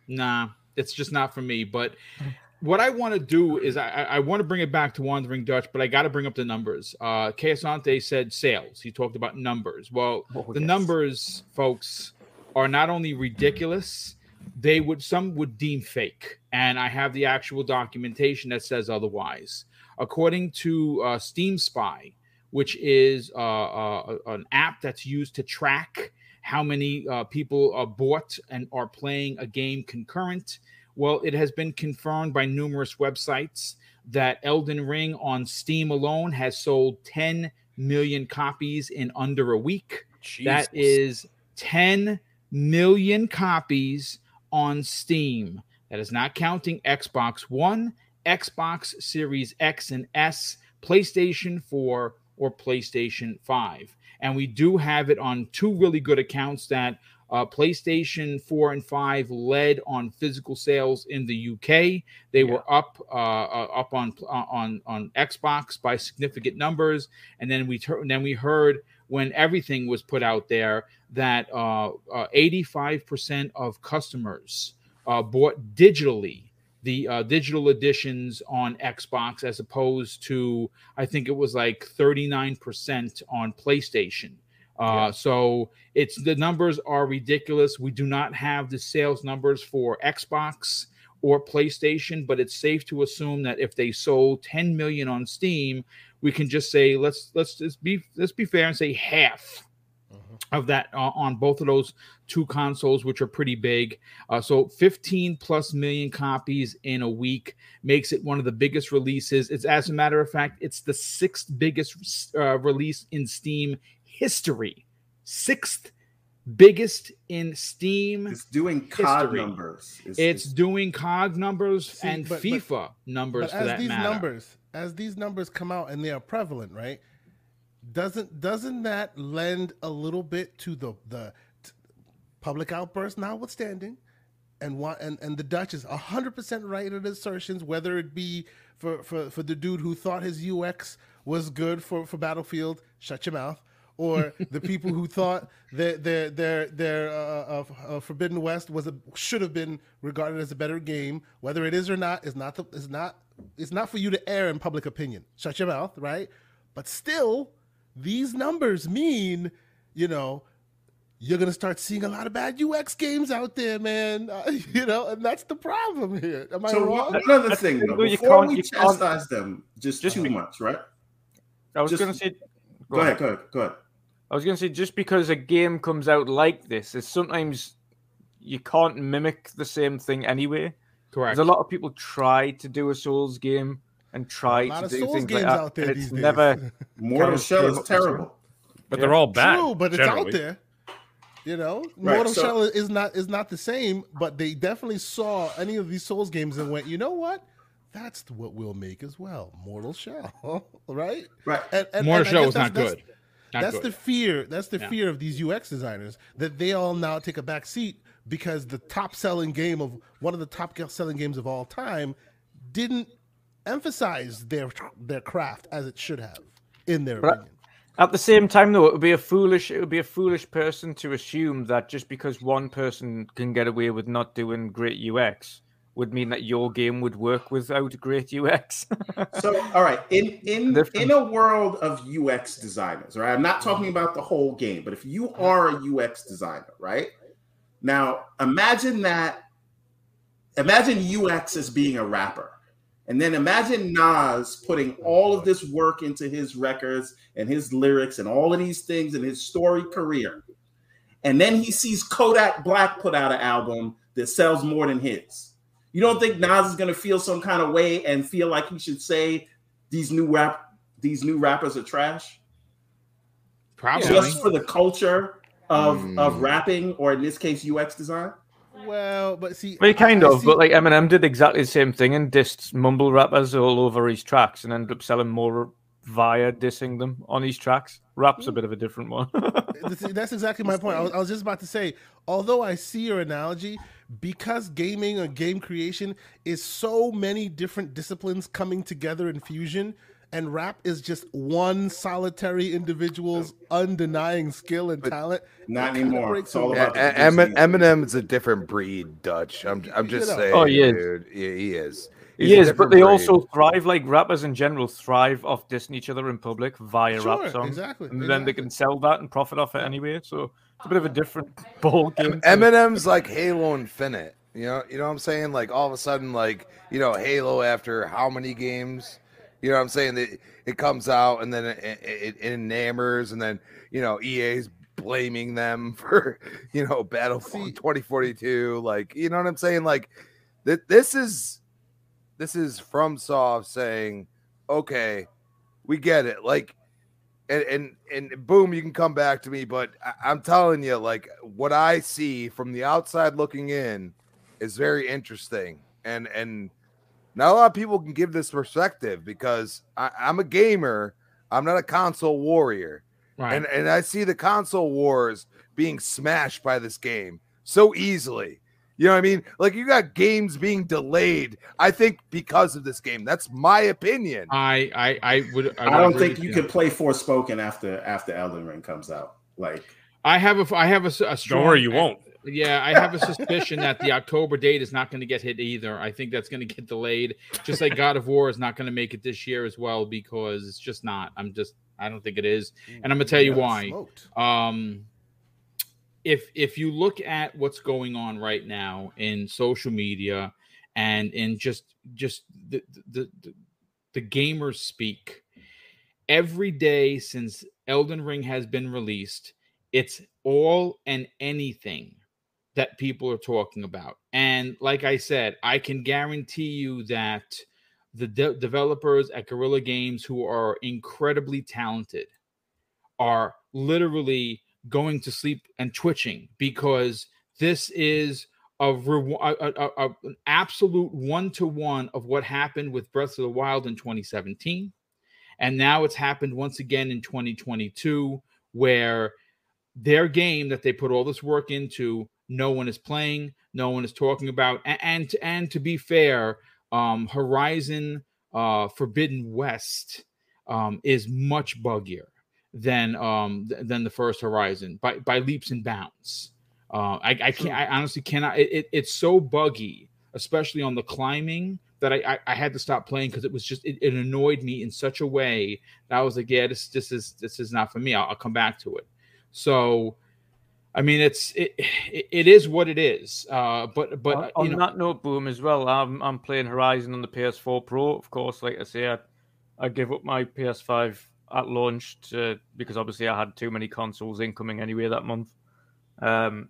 Speaker 1: Nah, it's just not for me. But what I want to do is I, I I want to bring it back to Wandering Dutch, but I got to bring up the numbers. Uh Casante said sales. He talked about numbers. Well,
Speaker 2: Oh,
Speaker 1: the
Speaker 2: yes.
Speaker 1: numbers, folks, are not only ridiculous, they would some would deem fake. And I have the actual documentation that says otherwise. According to uh, Steam Spy, which is uh, uh, an app that's used to track how many uh, people are bought and are playing a game concurrent. Well, it has been confirmed by numerous websites that Elden Ring on Steam alone has sold 10 million copies in under a week. That
Speaker 5: Jesus.
Speaker 1: is 10 million copies on Steam. That is not counting Xbox One, Xbox Series X and S, PlayStation 4, or PlayStation 5. And we do have it on two really good accounts that uh, PlayStation 4 and 5 led on physical sales in the UK. They yeah. were up uh, uh, up on uh, on on Xbox by significant numbers, and then we ter- then we heard when everything was put out there that 85% uh, uh, of customers bought digitally the uh, digital editions on Xbox as opposed to I think it was like 39% on PlayStation. Uh, yeah. So it's the numbers are ridiculous. We do not have the sales numbers for Xbox or PlayStation, but it's safe to assume that if they sold 10 million on Steam, we can just say let's let's just be let's be fair and say half of that uh, on both of those two consoles, which are pretty big. Uh, so 15 plus million copies in a week makes it one of the biggest releases. It's as a matter of fact, it's the sixth biggest uh, release in Steam history. Sixth biggest in Steam.
Speaker 6: It's doing COD history. numbers.
Speaker 1: It's, it's, it's, doing COD numbers see, and but, FIFA but, numbers but for that
Speaker 4: these
Speaker 1: matter.
Speaker 4: Numbers, as these numbers come out and they are prevalent, right? Doesn't doesn't that lend a little bit to the the t- public outburst notwithstanding? And want and, and the Dutch is 100% right in assertions whether it be for, for for the dude who thought his UX was good for for Battlefield shut your mouth or [laughs] the people who thought that their their their uh, uh, Forbidden West was a should have been regarded as a better game. Whether it is or not is not the, is not it's not for you to air in public opinion. Shut your mouth right? But still these numbers mean, you know, you're gonna start seeing a lot of bad UX games out there, man. Uh, [laughs] you know, and that's the problem here. Am I so wrong?
Speaker 6: Another thing, though, before we chastise them just, just too much, right?
Speaker 2: I was just, gonna say.
Speaker 6: Go, go ahead, go ahead, go ahead.
Speaker 2: I was gonna say just because a game comes out like this, is sometimes you can't mimic the same thing anyway.
Speaker 1: Correct.
Speaker 2: There's a lot of people try to do a Souls game and try to do Souls things like that. Out there it's never [laughs]
Speaker 6: Mortal Shell is terrible,
Speaker 5: but yeah. they're all bad.
Speaker 4: True, but generally. it's out there. You know, right, Mortal so, Shell is not is not the same, but they definitely saw any of these Souls games and went, you know what? That's what we'll make as well. Mortal Shell, [laughs] right?
Speaker 6: Right.
Speaker 1: And, and, Mortal and Shell was not good.
Speaker 4: Not that's good. the fear. That's the yeah. fear of these UX designers that they all now take a back seat because the top selling game of one of the top selling games of all time didn't emphasize their their craft as it should have, in their but opinion.
Speaker 2: At the same time, though, it would be a foolish it would be a foolish person to assume that just because one person can get away with not doing great UX would mean that your game would work without great UX. [laughs]
Speaker 6: so, all right, in in Different. in a world of UX designers, right? I'm not talking about the whole game, but if you are a UX designer, right? Now, imagine that. Imagine UX as being a rapper and then imagine Nas putting all of this work into his records and his lyrics and all of these things in his story career. And then he sees Kodak Black put out an album that sells more than his. You don't think Nas is going to feel some kind of way and feel like he should say these new rap these new rappers are trash?
Speaker 1: Probably
Speaker 6: just for the culture of mm. of rapping or in this case UX design?
Speaker 4: Well, but see,
Speaker 2: well, kind I, of, I see... but like Eminem did exactly the same thing and dissed mumble rappers all over his tracks and ended up selling more via dissing them on his tracks. Rap's a bit of a different one.
Speaker 4: That's exactly [laughs] my point. I was, I was just about to say, although I see your analogy, because gaming or game creation is so many different disciplines coming together in fusion, and rap is just one solitary individual's undenying skill and but talent.
Speaker 6: Not anymore. It's all
Speaker 3: about yeah, Eminem is a different breed, Dutch. I'm I'm just you know. saying. Oh, he dude. is. Yeah, he is.
Speaker 2: He's he is, but they breed. also thrive like rappers in general thrive off dissing each other in public via sure, rap songs.
Speaker 4: Exactly.
Speaker 2: And
Speaker 4: exactly.
Speaker 2: then they can sell that and profit off it anyway. So it's a bit of a different [laughs] ball game.
Speaker 3: Eminem's like Halo Infinite. You know, you know what I'm saying? Like all of a sudden, like you know, Halo after how many games? You know what I'm saying? It, it comes out and then it, it, it enamors, and then you know EA's blaming them [laughs] for you know Battlefield 2042. Like you know what I'm saying? Like that this is this is from Soft saying, okay, we get it. Like and and and boom, you can come back to me, but I, I'm telling you, like what I see from the outside looking in is very interesting. And and not a lot of people can give this perspective because I, I'm a gamer. I'm not a console warrior.
Speaker 1: Right.
Speaker 3: And and I see the console wars being smashed by this game so easily. You know what I mean? Like you got games being delayed. I think because of this game. That's my opinion.
Speaker 1: I I I would. I,
Speaker 6: I, don't think
Speaker 1: with
Speaker 6: you could play Forspoken after after Elden Ring comes out. Like
Speaker 1: I have a. I have a strong.
Speaker 5: Don't worry, you won't.
Speaker 1: Yeah, I have a suspicion that the October date is not going to get hit either. I think that's going to get delayed. Just like God of War is not going to make it this year as well because it's just not. I'm just. I don't think it is. And I'm gonna tell you why. um if if you look at what's going on right now in social media and in just just the the the, the gamers speak every day since Elden Ring has been released it's all and anything that people are talking about and like I said I can guarantee you that the de- developers at Guerrilla Games who are incredibly talented are literally going to sleep and twitching because this is a, re- a, a- a- an absolute one to one of what happened with Breath of the Wild in 2017. And now it's happened once again in 2022, where their game that they put all this work into, no one is playing, no one is talking about. And, and, and to be fair, um, Horizon uh, Forbidden West um, is much buggier than um th- than the first Horizon by by leaps and bounds. Uh, I, I can't. I honestly cannot. It, it, it's so buggy, especially on the climbing, that I I, I had to stop playing because it was just it, it annoyed me in such a way that I was like, yeah, this this is this is not for me. I'll, I'll come back to it. So, I mean, it's it it, is what it is. Uh, but but
Speaker 2: on, on
Speaker 1: you know,
Speaker 2: that note, boom as well. I'm I'm playing Horizon on the PS4 Pro. Of course, like I say, I, I give up my PS5 at launch to, because obviously I had too many consoles incoming anyway that month. Um,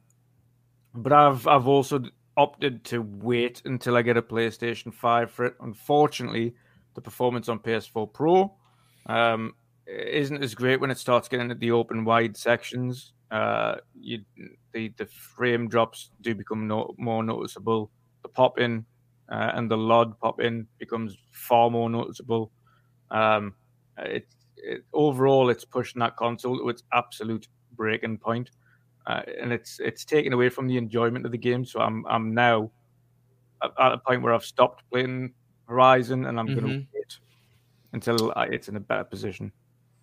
Speaker 2: but I've I've also opted to wait until I get a PlayStation 5 for it. Unfortunately, the performance on PS4 Pro um, isn't as great when it starts getting into the open wide sections. Uh, you the the frame drops do become no, more noticeable. The pop in uh, and the LOD pop in becomes far more noticeable. Um, it, it overall it's pushing that console to its absolute breaking point, uh, and it's it's taken away from the enjoyment of the game. So I'm I'm now at, at a point where I've stopped playing Horizon, and I'm going to wait until I, it's in a better position.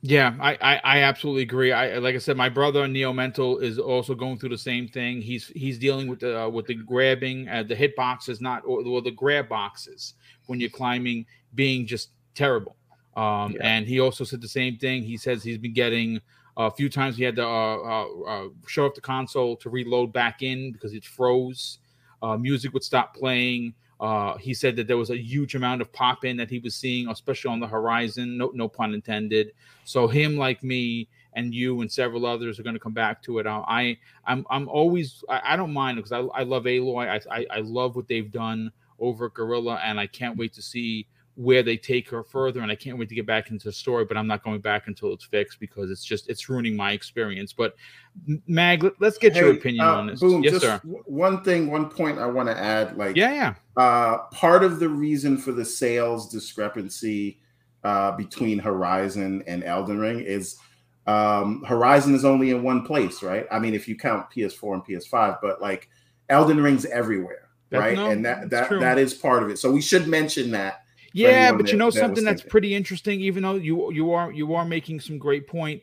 Speaker 1: Yeah, I, I, I absolutely agree. I like I said, my brother Neo Mental is also going through the same thing. He's he's dealing with the uh, with the grabbing, uh, the hit boxes, not or, or the grab boxes when you're climbing, being just terrible. Um,
Speaker 2: Yeah.
Speaker 1: And he also said the same thing. He says he's been getting a few times he had to uh, uh, uh, show up the console to reload back in because it froze. Uh, music would stop playing. Uh, he said that there was a huge amount of pop in that he was seeing, especially on the horizon. No, no pun intended. So him, like me, and you and several others are going to come back to it. I, I'm, I'm always, I, I don't mind because I, I love Aloy. I, I, I love what they've done over at Guerrilla, and I can't wait to see where they take her further. And I can't wait to get back into the story. But I'm not going back until it's fixed because it's just it's ruining my experience. But Mag, let, us get your opinion
Speaker 6: uh,
Speaker 1: on this.
Speaker 6: Boom,
Speaker 1: yes,
Speaker 6: just
Speaker 1: sir.
Speaker 6: one thing, one point I want to add. Like,
Speaker 1: Yeah, yeah.
Speaker 6: uh, part of the reason for the sales discrepancy uh, between Horizon and Elden Ring is um, Horizon is only in one place, right? I mean, if you count PS4 and PS5, but like Elden Ring's everywhere, right?
Speaker 1: no,
Speaker 6: and that that
Speaker 1: true.
Speaker 6: that is part of it. So we should mention that.
Speaker 1: Yeah, but you know
Speaker 6: that
Speaker 1: something that's pretty interesting. Even though you you are you are making some great point.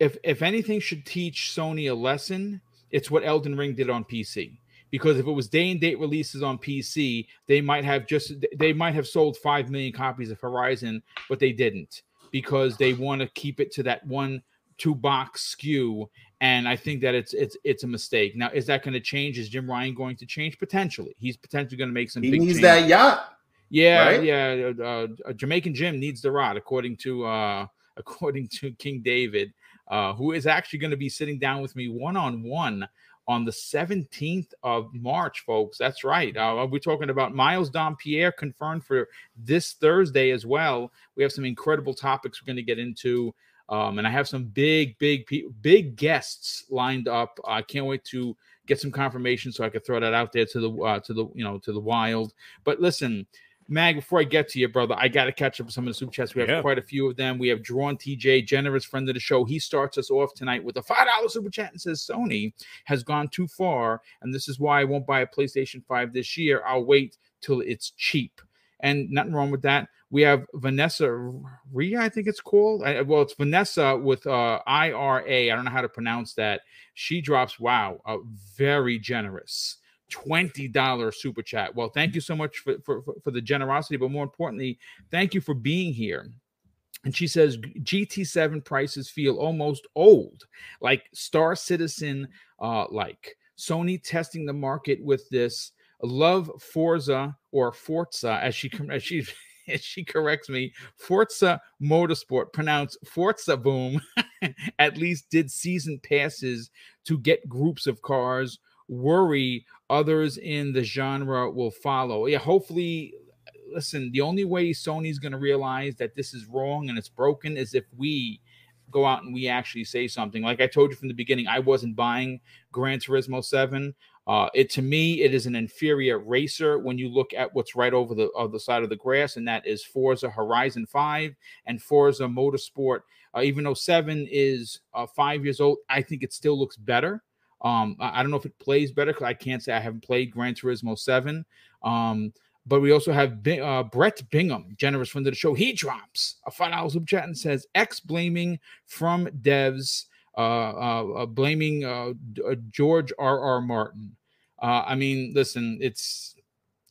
Speaker 1: If if anything should teach Sony a lesson, it's what Elden Ring did on PC. Because if it was day and date releases on PC, they might have just they might have sold five million copies of Horizon, but they didn't because they want to keep it to that one two box SKU And I think that it's it's it's a mistake. Now, is that going to change? Is Jim Ryan going to change? Potentially, he's potentially going to make some.
Speaker 6: He needs
Speaker 1: changes.
Speaker 6: that yacht.
Speaker 1: Yeah,
Speaker 6: right?
Speaker 1: yeah. Uh, uh, Jamaican Jim needs the rod, according to uh, [laughs] according to King David, uh, who is actually going to be sitting down with me one on one on the 17th of March, folks. That's right. Uh, we're talking about Miles Dompierre confirmed for this Thursday as well. We have some incredible topics we're going to get into. Um, and I have some big, big, big guests lined up. I can't wait to get some confirmation so I could throw that out there to the uh, to the you know to the wild. But listen, Mag, before I get to you, brother, I got to catch up with some of the super chats. We have
Speaker 5: Yeah.
Speaker 1: quite a few of them. We have Drawn TJ, generous friend of the show. He starts us off tonight with a $5 super chat and says Sony has gone too far. And this is why I won't buy a PlayStation 5 this year. I'll wait till it's cheap. And nothing wrong with that. We have Vanessa Ria, I think it's called. I, well, it's Vanessa with uh, IRA. I don't know how to pronounce that. She drops, wow, a very generous $20 super chat. Well, thank you so much for, for, for the generosity, but more importantly, thank you for being here. And she says GT7 prices feel almost old, like Star Citizen, uh, like Sony testing the market with this. Love Forza or Forza, as she [laughs] as she as she corrects me, Forza Motorsport, pronounced Forza Boom, [laughs] at least did season passes to get groups of cars. Worry others in the genre will follow. Yeah, hopefully. Listen, the only way Sony's going to realize that this is wrong and it's broken is if we go out and we actually say something. Like I told you from the beginning, I wasn't buying Gran Turismo 7. Uh, it to me, it is an inferior racer when you look at what's right over the other side of the grass, and that is Forza Horizon 5 and Forza Motorsport. Uh, even though 7 is uh, five years old, I think it still looks better. Um, I, I don't know if it plays better because I can't say I haven't played Gran Turismo 7. Um, but we also have uh, Brett Bingham, generous friend of the show. He drops a five dollars super chat and says, "X blaming from devs, uh, uh, uh, blaming uh, uh, George R. R. Martin." Uh, I mean, listen, it's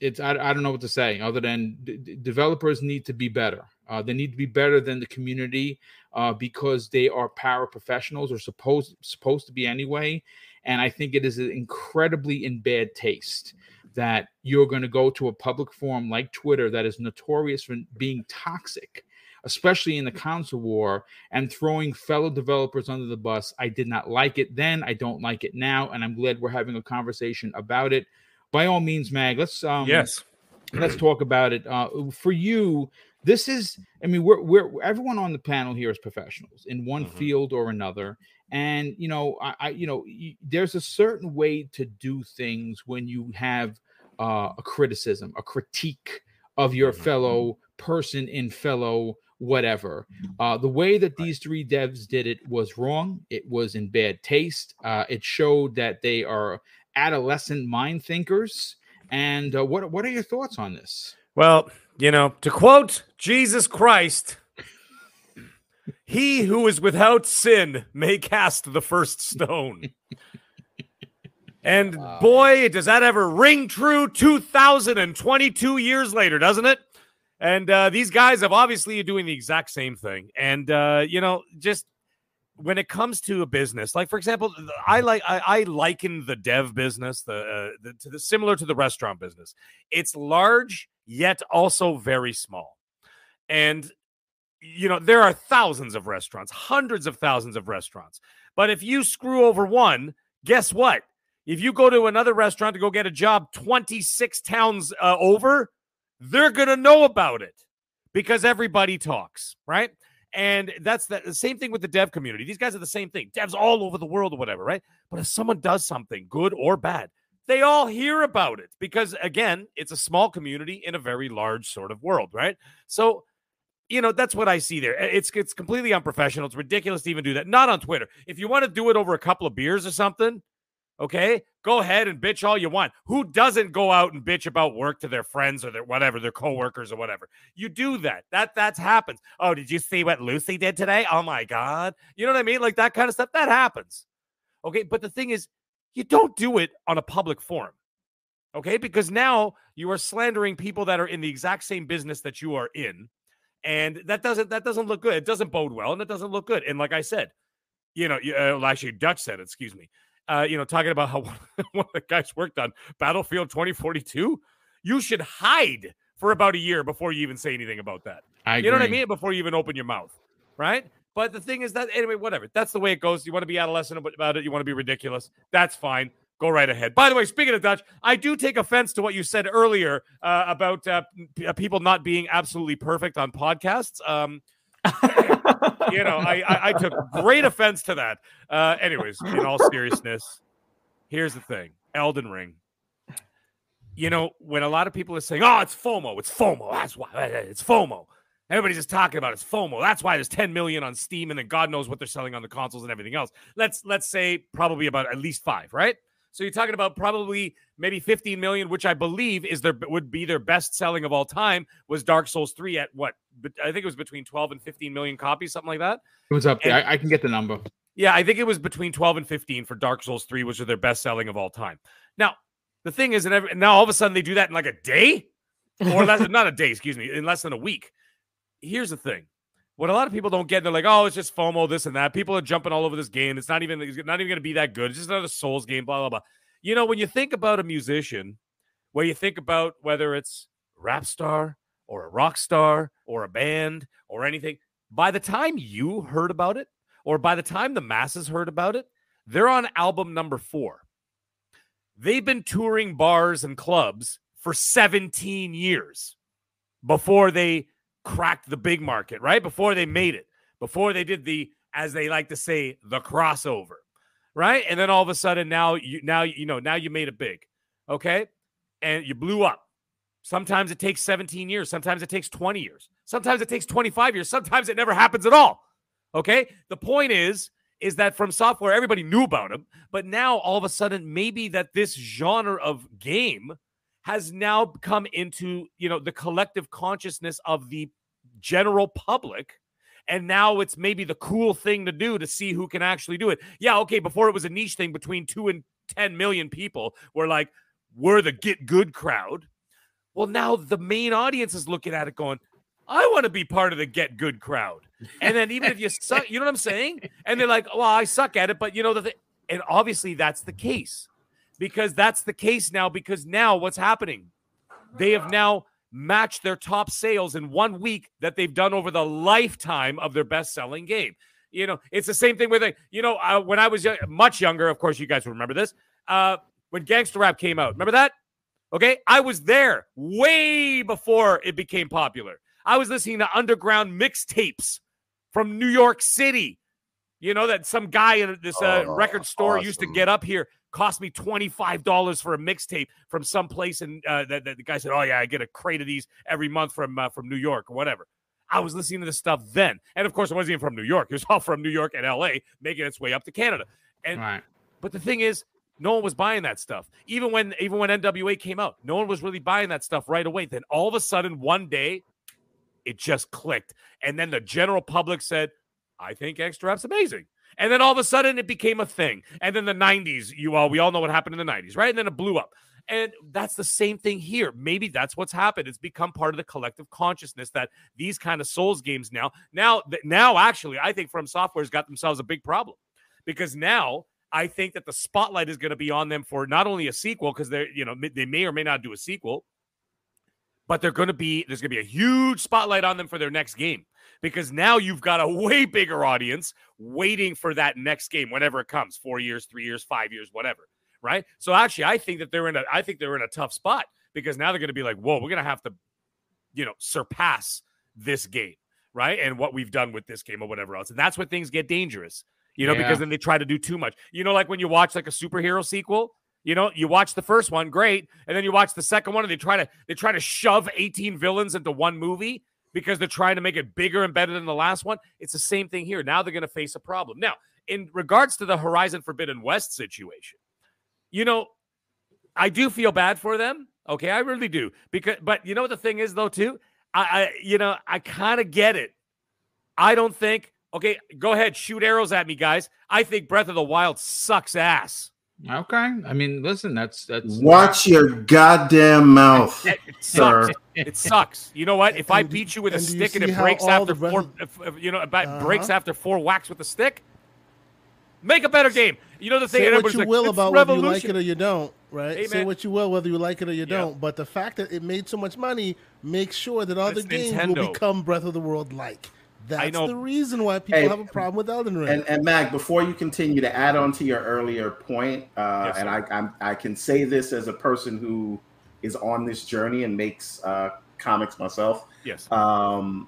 Speaker 1: it's I, I don't know what to say other than d- developers need to be better. Uh, they need to be better than the community uh, because they are paraprofessionals or supposed supposed to be anyway. And I think it is incredibly in bad taste that you're going to go to a public forum like Twitter that is notorious for being toxic, especially in the console war, and throwing fellow developers under the bus. I did not like it then. I don't like it now, and I'm glad we're having a conversation about it. By all means, Mag, let's um,
Speaker 5: yes.
Speaker 1: let's talk about it. Uh, for you, this is, I mean, we're, we're everyone on the panel here is professionals in one
Speaker 5: Mhm.
Speaker 1: field or another. And, you know, I, I you know, there's a certain way to do things when you have uh, a criticism, a critique of your
Speaker 5: Mhm.
Speaker 1: fellow person in fellow whatever. Uh, the way that these three devs did it was wrong. It was in bad taste. Uh, it showed that they are adolescent mind thinkers. And uh, what what are your thoughts on this?
Speaker 5: Well, you know, to quote Jesus Christ, he who is without sin may cast the first stone. And
Speaker 3: Wow.
Speaker 5: boy, does that ever ring true 2022 years later, doesn't it? And uh, these guys have obviously doing the exact same thing. And, uh, you know, just when it comes to a business, like for example, I like I, I liken the dev business the, uh, the to the similar to the restaurant business. It's large yet also very small, and you know there are thousands of restaurants, hundreds of thousands of restaurants. But if you screw over one, guess what? If you go to another restaurant to go get a job 26 towns uh, over, they're going to know about it because everybody talks, right? And that's the, the same thing with the dev community. These guys are the same thing. Devs all over the world or whatever, right? But if someone does something good or bad, they all hear about it because again, it's a small community in a very large sort of world, right? So, you know, that's what I see there. It's it's completely unprofessional. It's ridiculous to even do that. Not on Twitter. If you want to do it over a couple of beers or something, okay, go ahead and bitch all you want. Who doesn't go out and bitch about work to their friends or their whatever, their coworkers or whatever? You do that. That that happens. Oh, did you see what Lucy did today? Oh my god. You know what I mean? Like that kind of stuff that happens. Okay, but the thing is, you don't do it on a public forum. Okay, because now you are slandering people that are in the exact same business that you are in, and that doesn't that doesn't look good. It doesn't bode well, and it doesn't look good. And like I said, you know, you- uh, actually Dutch said, excuse me. Uh, you know, talking about how [laughs] one of the guys worked on Battlefield 2042. You should hide for about a year before you even say anything about that.
Speaker 1: I
Speaker 5: You know what I mean? Before you even open your mouth, right? But the thing is that anyway, whatever. That's the way it goes. You want to be adolescent about it. You want to be ridiculous. That's fine. Go right ahead. By the way, speaking of Dutch, I do take offense to what you said earlier uh, about uh, p- uh, people not being absolutely perfect on podcasts. Um, [laughs] you know, I, I, I took great offense to that. Uh, anyways, in all seriousness, here's the thing: Elden Ring. you know, when a lot of people are saying, "Oh, it's FOMO, it's FOMO," that's why it's FOMO. Everybody's just talking about it's FOMO. That's why there's 10 million on Steam, and then God knows what they're selling on the consoles and everything else. Let's let's say probably about at least five, right? So you're talking about probably maybe 15 million, which I believe is their would be their best selling of all time. Was Dark Souls 3 at what? I think it was between 12 and 15 million copies, something like that.
Speaker 1: It was up there. I, I can get the number.
Speaker 5: Yeah, I think it was between 12 and 15 for Dark Souls 3, which are their best selling of all time. Now, the thing is, and now all of a sudden they do that in like a day or less, [laughs] not a day, excuse me, in less than a week. Here's the thing. What a lot of people don't get, they're like, oh, it's just FOMO, this and that. People are jumping all over this game. It's not even, it's not even going to be that good. It's just another Souls game, blah, blah, blah. You know, when you think about a musician, where you think about whether it's rap star or a rock star or a band or anything, by the time you heard about it, or by the time the masses heard about it, they're on album number four. They've been touring bars and clubs for 17 years before they cracked the big market, right? Before they made it, before they did the, as they like to say, the crossover, right? And then all of a sudden, now you, now you know, now you made it big, okay, and you blew up. Sometimes it takes 17 years. Sometimes it takes 20 years. Sometimes it takes 25 years. Sometimes it never happens at all. Okay. The point is, is that from software, everybody knew about him, but now all of a sudden, maybe that this genre of game has now come into you know the collective consciousness of the general public and now it's maybe the cool thing to do to see who can actually do it yeah okay before it was a niche thing between 2 and 10 million people were like we're the get good crowd well now the main audience is looking at it going i want to be part of the get good crowd and then even if you suck you know what i'm saying and they're like well i suck at it but you know the th-. and obviously that's the case because that's the case now. Because now what's happening? They have now matched their top sales in one week that they've done over the lifetime of their best selling game. You know, it's the same thing with, a, you know, uh, when I was young, much younger, of course, you guys remember this. Uh, when Gangster Rap came out, remember that? Okay. I was there way before it became popular. I was listening to underground mixtapes from New York City. You know, that some guy in this uh, oh, record store awesome. used to get up here cost me $25 for a mixtape from some place and uh, that, that, the guy said oh yeah i get a crate of these every month from uh, from new york or whatever. I was listening to this stuff then and of course it wasn't even from new york it was all from new york and la making its way up to canada. And right. but the thing is no one was buying that stuff. Even when even when nwa came out no one was really buying that stuff right away. Then all of a sudden one day it just clicked. And then the general public said i think rap's amazing and then all of a sudden it became a thing. And then the 90s, you all we all know what happened in the 90s, right? And then it blew up. And that's the same thing here. Maybe that's what's happened. It's become part of the collective consciousness that these kind of Souls games now, now, now, actually, I think From Software's got themselves a big problem because now I think that the spotlight is going to be on them for not only a sequel because they're, you know, they may or may not do a sequel, but they're going to be there's going to be a huge spotlight on them for their next game because now you've got a way bigger audience waiting for that next game whenever it comes 4 years 3 years 5 years whatever right? So actually i think that they're in a i think they're in a tough spot because now they're going to be like whoa we're going to have to you know surpass this game right? And what we've done with this game or whatever else. And that's when things get dangerous you know yeah. because then they try to do too much. You know like when you watch like a superhero sequel you know, you watch the first one, great, and then you watch the second one, and they try to they try to shove 18 villains into one movie because they're trying to make it bigger and better than the last one. It's the same thing here. Now they're going to face a problem. Now, in regards to the Horizon Forbidden West situation, you know, I do feel bad for them. Okay, I really do. Because, but you know what the thing is though, too. I, I you know, I kind of get it. I don't think. Okay, go ahead, shoot arrows at me, guys. I think Breath of the Wild sucks ass.
Speaker 1: Okay. I mean, listen, that's that's
Speaker 6: watch your goddamn mouth, it, [laughs] it
Speaker 5: sir. Sucks. [laughs] It, sucks. You know what? If and I beat you with a stick and it breaks after four, if, if, you know, uh-huh. breaks after four whacks with a stick, make a better game. You know the thing.
Speaker 4: Say what you like, will about whether you like it or you don't, right? Amen. Say what you will whether you like it or you don't. But the fact that it made so much money makes sure that other games Nintendo. will become Breath of the World like. That's the reason why people hey, have a problem with Elden Ring.
Speaker 6: And, and Mag, before you continue to add on to your earlier point, uh, yes, and I, I'm, i can say this as a person who is on this journey and makes uh, comics myself.
Speaker 5: Yes.
Speaker 6: Um,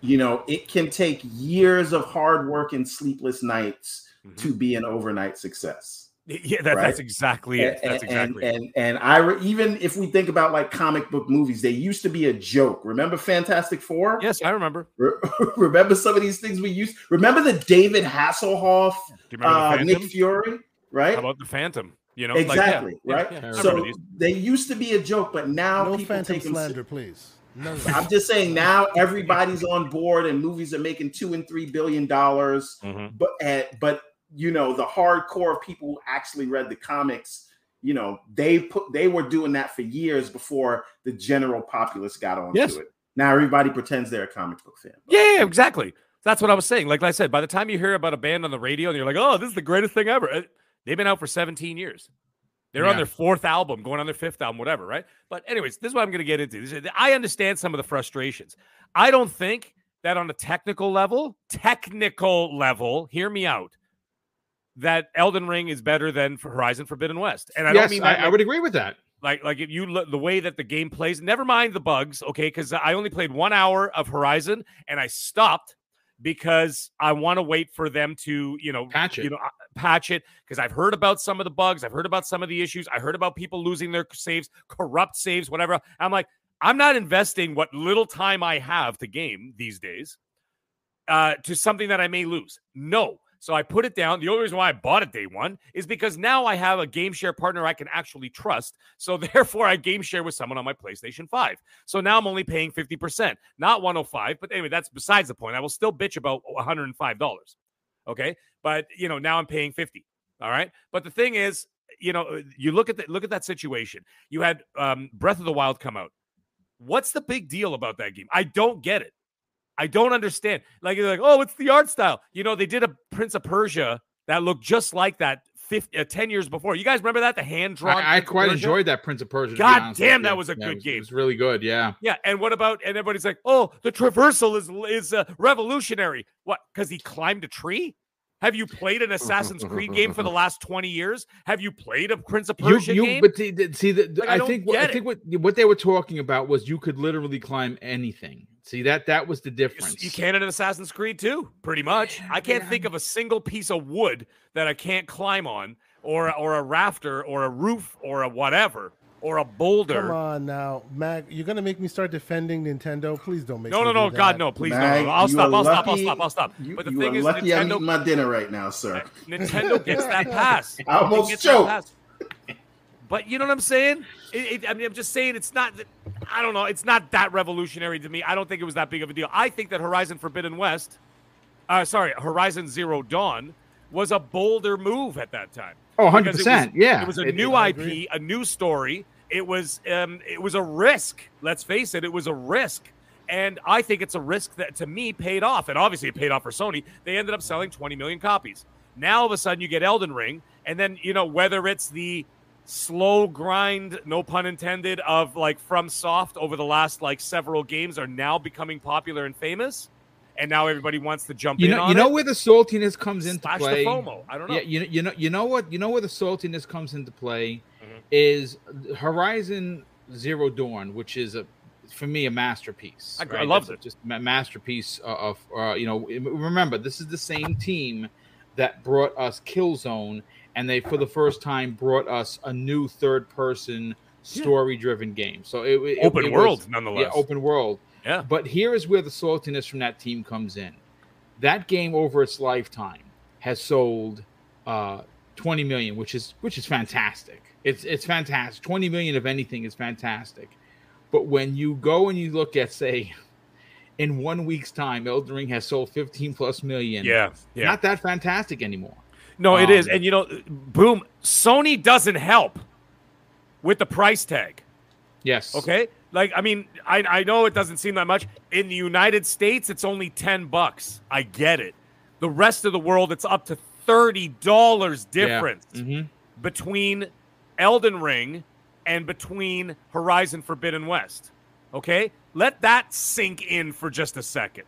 Speaker 6: you know, it can take years of hard work and sleepless nights mm-hmm. to be an overnight success.
Speaker 5: Yeah, that,
Speaker 6: Right.
Speaker 5: that's exactly it. That's
Speaker 6: and,
Speaker 5: exactly
Speaker 6: and,
Speaker 5: it.
Speaker 6: and and I re- even if we think about like comic book movies, they used to be a joke. Remember Fantastic Four?
Speaker 5: Yes, I remember.
Speaker 6: Re- [laughs] remember some of these things we used. Remember the David Hasselhoff,
Speaker 5: Do you remember
Speaker 6: uh,
Speaker 5: the
Speaker 6: Nick Fury, right?
Speaker 5: How about the Phantom? You know, like, yeah,
Speaker 6: exactly,
Speaker 5: yeah,
Speaker 6: right.
Speaker 5: yeah,
Speaker 6: so
Speaker 5: these.
Speaker 6: they used to be a joke, but now
Speaker 4: No
Speaker 6: people
Speaker 4: phantom
Speaker 6: take them.
Speaker 4: slander, please. No. [laughs]
Speaker 6: I'm just saying now everybody's on board and movies are making two and three billion dollars.
Speaker 5: Mhm.
Speaker 6: But uh, but you know the hardcore of people who actually read the comics, you know they put they were doing that for years before the general populace got onto
Speaker 5: Yes.
Speaker 6: it. Now everybody pretends they're a comic book fan.
Speaker 5: Yeah, yeah, exactly. That's what I was saying. Like I said, by the time you hear about a band on the radio and you're like, "Oh, this is the greatest thing ever," they've been out for 17 years. They're on their fourth album, going on their fifth album, whatever, right? But anyways, this is what I'm going to get into. I understand some of the frustrations. I don't think that on a technical level, technical level, hear me out, that Elden Ring is better than Horizon Forbidden West. And I
Speaker 1: yes,
Speaker 5: don't mean
Speaker 1: I, I would agree with that.
Speaker 5: like like if you look the way that the game plays never mind the bugs okay because i only played one hour of horizon and i stopped because i want to wait for them to you know
Speaker 1: Patch it.
Speaker 5: you know patch it because i've heard about some of the bugs i've heard about some of the issues i heard about people losing their saves corrupt saves whatever i'm like i'm not investing what little time i have to game these days uh, to something that I may lose. No. So I put it down. The only reason why I bought it day one is because now I have a game share partner I can actually trust. So [laughs] therefore, I game share with someone on my PlayStation 5. So now I'm only paying 50%, not 105. But anyway, that's besides the point. I will still bitch about $105. Okay. But you know, now I'm paying 50. All right. But the thing is, you know, you look at the, look at that situation. You had um, Breath of the Wild come out. What's the big deal about that game? I don't get it. I don't understand. Like you're like, oh, it's the art style. You know, they did a Prince of Persia that looked just like that 50, uh, 10 years before. You guys remember that? The hand drawn.
Speaker 1: I, I quite enjoyed that Prince of Persia.
Speaker 5: God damn, that was a
Speaker 1: Yeah,
Speaker 5: good
Speaker 1: was-
Speaker 5: game.
Speaker 1: It was really good. Yeah.
Speaker 5: Yeah, and what about and everybody's like, "Oh, the traversal is is uh, revolutionary." What? Because he climbed a tree? Have you played an Assassin's Creed game for the [laughs] last twenty years? Have you played a Prince of
Speaker 1: You,
Speaker 5: Persia
Speaker 1: you,
Speaker 5: game?
Speaker 1: but see, the,
Speaker 5: Like, I
Speaker 1: I, think what, I think what what they were talking about was you could literally climb anything. See that that was the
Speaker 5: You-
Speaker 1: difference.
Speaker 5: You can in Assassin's Creed too, pretty much. I can't
Speaker 1: yeah.
Speaker 5: think of a single piece of wood that I can't climb on, or or a rafter, or a roof, or a whatever, or a boulder.
Speaker 4: Come on now, Mag. You're gonna make me start defending Nintendo. Please don't make.
Speaker 5: No,
Speaker 4: me
Speaker 5: no,
Speaker 4: no,
Speaker 5: no,
Speaker 4: that.
Speaker 5: God, no, please, no,
Speaker 6: Mag,
Speaker 5: no, no. I'll stop, I'll stop, I'll stop, I'll stop.
Speaker 6: You,
Speaker 5: But the
Speaker 6: you
Speaker 5: thing
Speaker 6: are
Speaker 5: is,
Speaker 6: lucky I'm
Speaker 5: Nintendo,
Speaker 6: eating my dinner right now, sir.
Speaker 5: Nintendo gets that [laughs] pass.
Speaker 6: I almost
Speaker 5: It
Speaker 6: choked.
Speaker 5: pass. But you know what I'm saying? It, it, I mean, I'm just saying it's not. that- I don't know. It's not that revolutionary to me. I don't think it was that big of a deal. I think that Horizon Forbidden West, uh, sorry, Horizon Zero Dawn, was a bolder move at that time.
Speaker 1: oh, 100
Speaker 5: because it
Speaker 1: percent.
Speaker 5: was-
Speaker 1: Yeah.
Speaker 5: It was a
Speaker 1: It-
Speaker 5: new IP, a new story. It was um it was a risk. Let's face it, it was a risk. And I think it's a risk that to me paid off. And obviously it paid off for Sony. They ended up selling 20 million copies. Now all of a sudden you get Elden Ring, and then you know, whether it's the slow grind, no pun intended, of like from soft over the last like several games are now becoming popular and famous. And now everybody wants to jump
Speaker 1: you
Speaker 5: in
Speaker 1: know,
Speaker 5: on
Speaker 1: you know
Speaker 5: it.
Speaker 1: where the saltiness comes into
Speaker 5: Slash
Speaker 1: play.
Speaker 5: the FOMO. I don't know.
Speaker 1: Yeah, you know, you know, you know what, you know where the saltiness comes into play
Speaker 5: Mhm.
Speaker 1: Is Horizon Zero Dawn, which is a for me a masterpiece.
Speaker 5: I. I
Speaker 1: right?
Speaker 5: loved
Speaker 1: That's
Speaker 5: it.
Speaker 1: Just a masterpiece of, uh, you know. Remember, this is the same team that brought us Killzone, and they for the first time brought us a new third-person story-driven game. So it, it
Speaker 5: Open
Speaker 1: it was-
Speaker 5: world, nonetheless.
Speaker 1: yeah, open world.
Speaker 5: Yeah.
Speaker 1: But here is where the saltiness from that team comes in. That game over its lifetime has sold uh, 20 million, which is which is fantastic. It's it's fantastic. 20 million of anything is fantastic. But when you go and you look at say in one week's time, Elden Ring has sold 15 plus million.
Speaker 5: yeah. Yeah.
Speaker 1: Not that fantastic anymore.
Speaker 5: No, it is.
Speaker 1: Um,
Speaker 5: And you know, boom, Sony doesn't help with the price tag.
Speaker 1: Yes.
Speaker 5: Okay? Like, I mean, I, I know it doesn't seem that much. In the United States, it's only 10 bucks. I get it. The rest of the world, it's up to $30 difference
Speaker 1: hmm
Speaker 5: between Elden Ring and between Horizon Forbidden West. Okay? Let that sink in for just a second.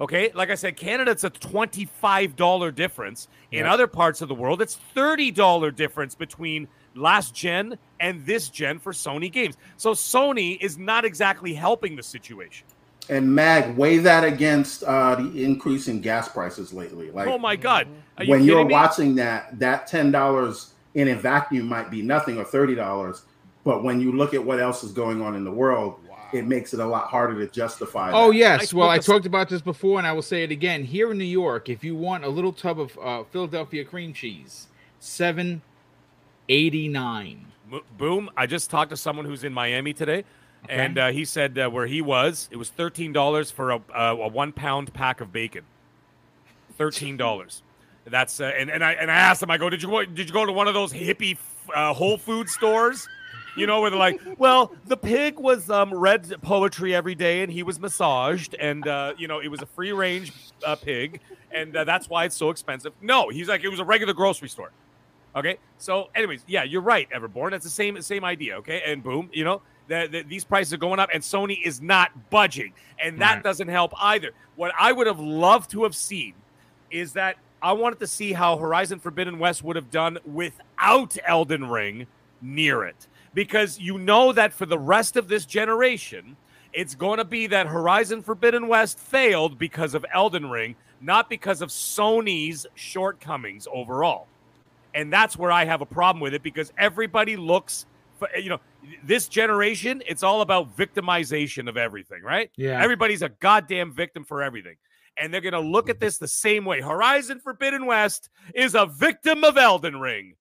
Speaker 5: Okay? Like I said, Canada, it's a $25 difference. In
Speaker 1: Yep.
Speaker 5: other parts of the world, it's $30 difference between last gen and this gen for Sony games. So Sony is not exactly helping the situation.
Speaker 6: And Mag, weigh that against uh, the increase in gas prices lately. Like
Speaker 5: oh my God. Are you
Speaker 6: when you're
Speaker 5: me?
Speaker 6: watching that, that ten dollars in a vacuum might be nothing or thirty dollars, but when you look at what else is going on in the world, it makes it a lot harder to justify.
Speaker 1: Oh
Speaker 6: that.
Speaker 1: yes,
Speaker 5: I
Speaker 1: well I
Speaker 5: spoke
Speaker 1: talked about this before, and I will say it again. Here in New York, if you want a little tub of uh, Philadelphia cream cheese, seven eighty nine.
Speaker 5: Mo- Boom! I just talked to someone who's in Miami today, and uh, he said uh, where he was, it was thirteen dollars for a, uh, a one pound pack of bacon. Thirteen dollars. That's uh, and and I and I asked him. I go, did you go, did you go to one of those hippie uh, Whole Food stores? You know, where they're like, [laughs] well, the pig was um, read poetry every day, and he was massaged, and uh, you know, it was a free range uh, pig, and uh, that's why it's so expensive. No, he's like, it was a regular grocery store. Okay. So, anyways, yeah, you're right, Everborn. It's the same same idea. Okay, and boom, you know, the, the, these prices are going up, and Sony is not budging, and that
Speaker 1: Right.
Speaker 5: doesn't help either. What I would have loved to have seen is that I wanted to see how Horizon Forbidden West would have done without Elden Ring near it, because you know that for the rest of this generation. It's going to be that Horizon Forbidden West failed because of Elden Ring, not because of Sony's shortcomings overall and that's where I have a problem with it because everybody looks for you know this generation it's all about victimization of everything right
Speaker 1: Yeah.
Speaker 5: everybody's a goddamn victim for everything and they're going to look at mm-hmm. this the same way. Horizon forbidden west is a victim of elden ring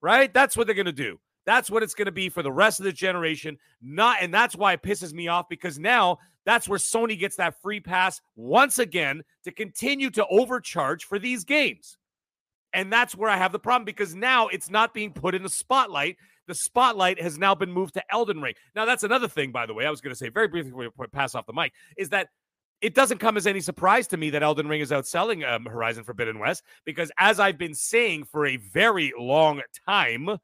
Speaker 5: right? That's what they're going to do. That's what it's going to be for the rest of the generation. Not and that's why it pisses me off because now that's where sony gets that free pass once again to continue to overcharge for these games. And that's where I have the problem because now it's not being put in the spotlight. The spotlight has now been moved to Elden Ring. Now, that's another thing, by the way, I was going to say very briefly before we pass off the mic, is that it doesn't come as any surprise to me that Elden Ring is outselling um, Horizon Forbidden West because, as I've been saying for a very long time,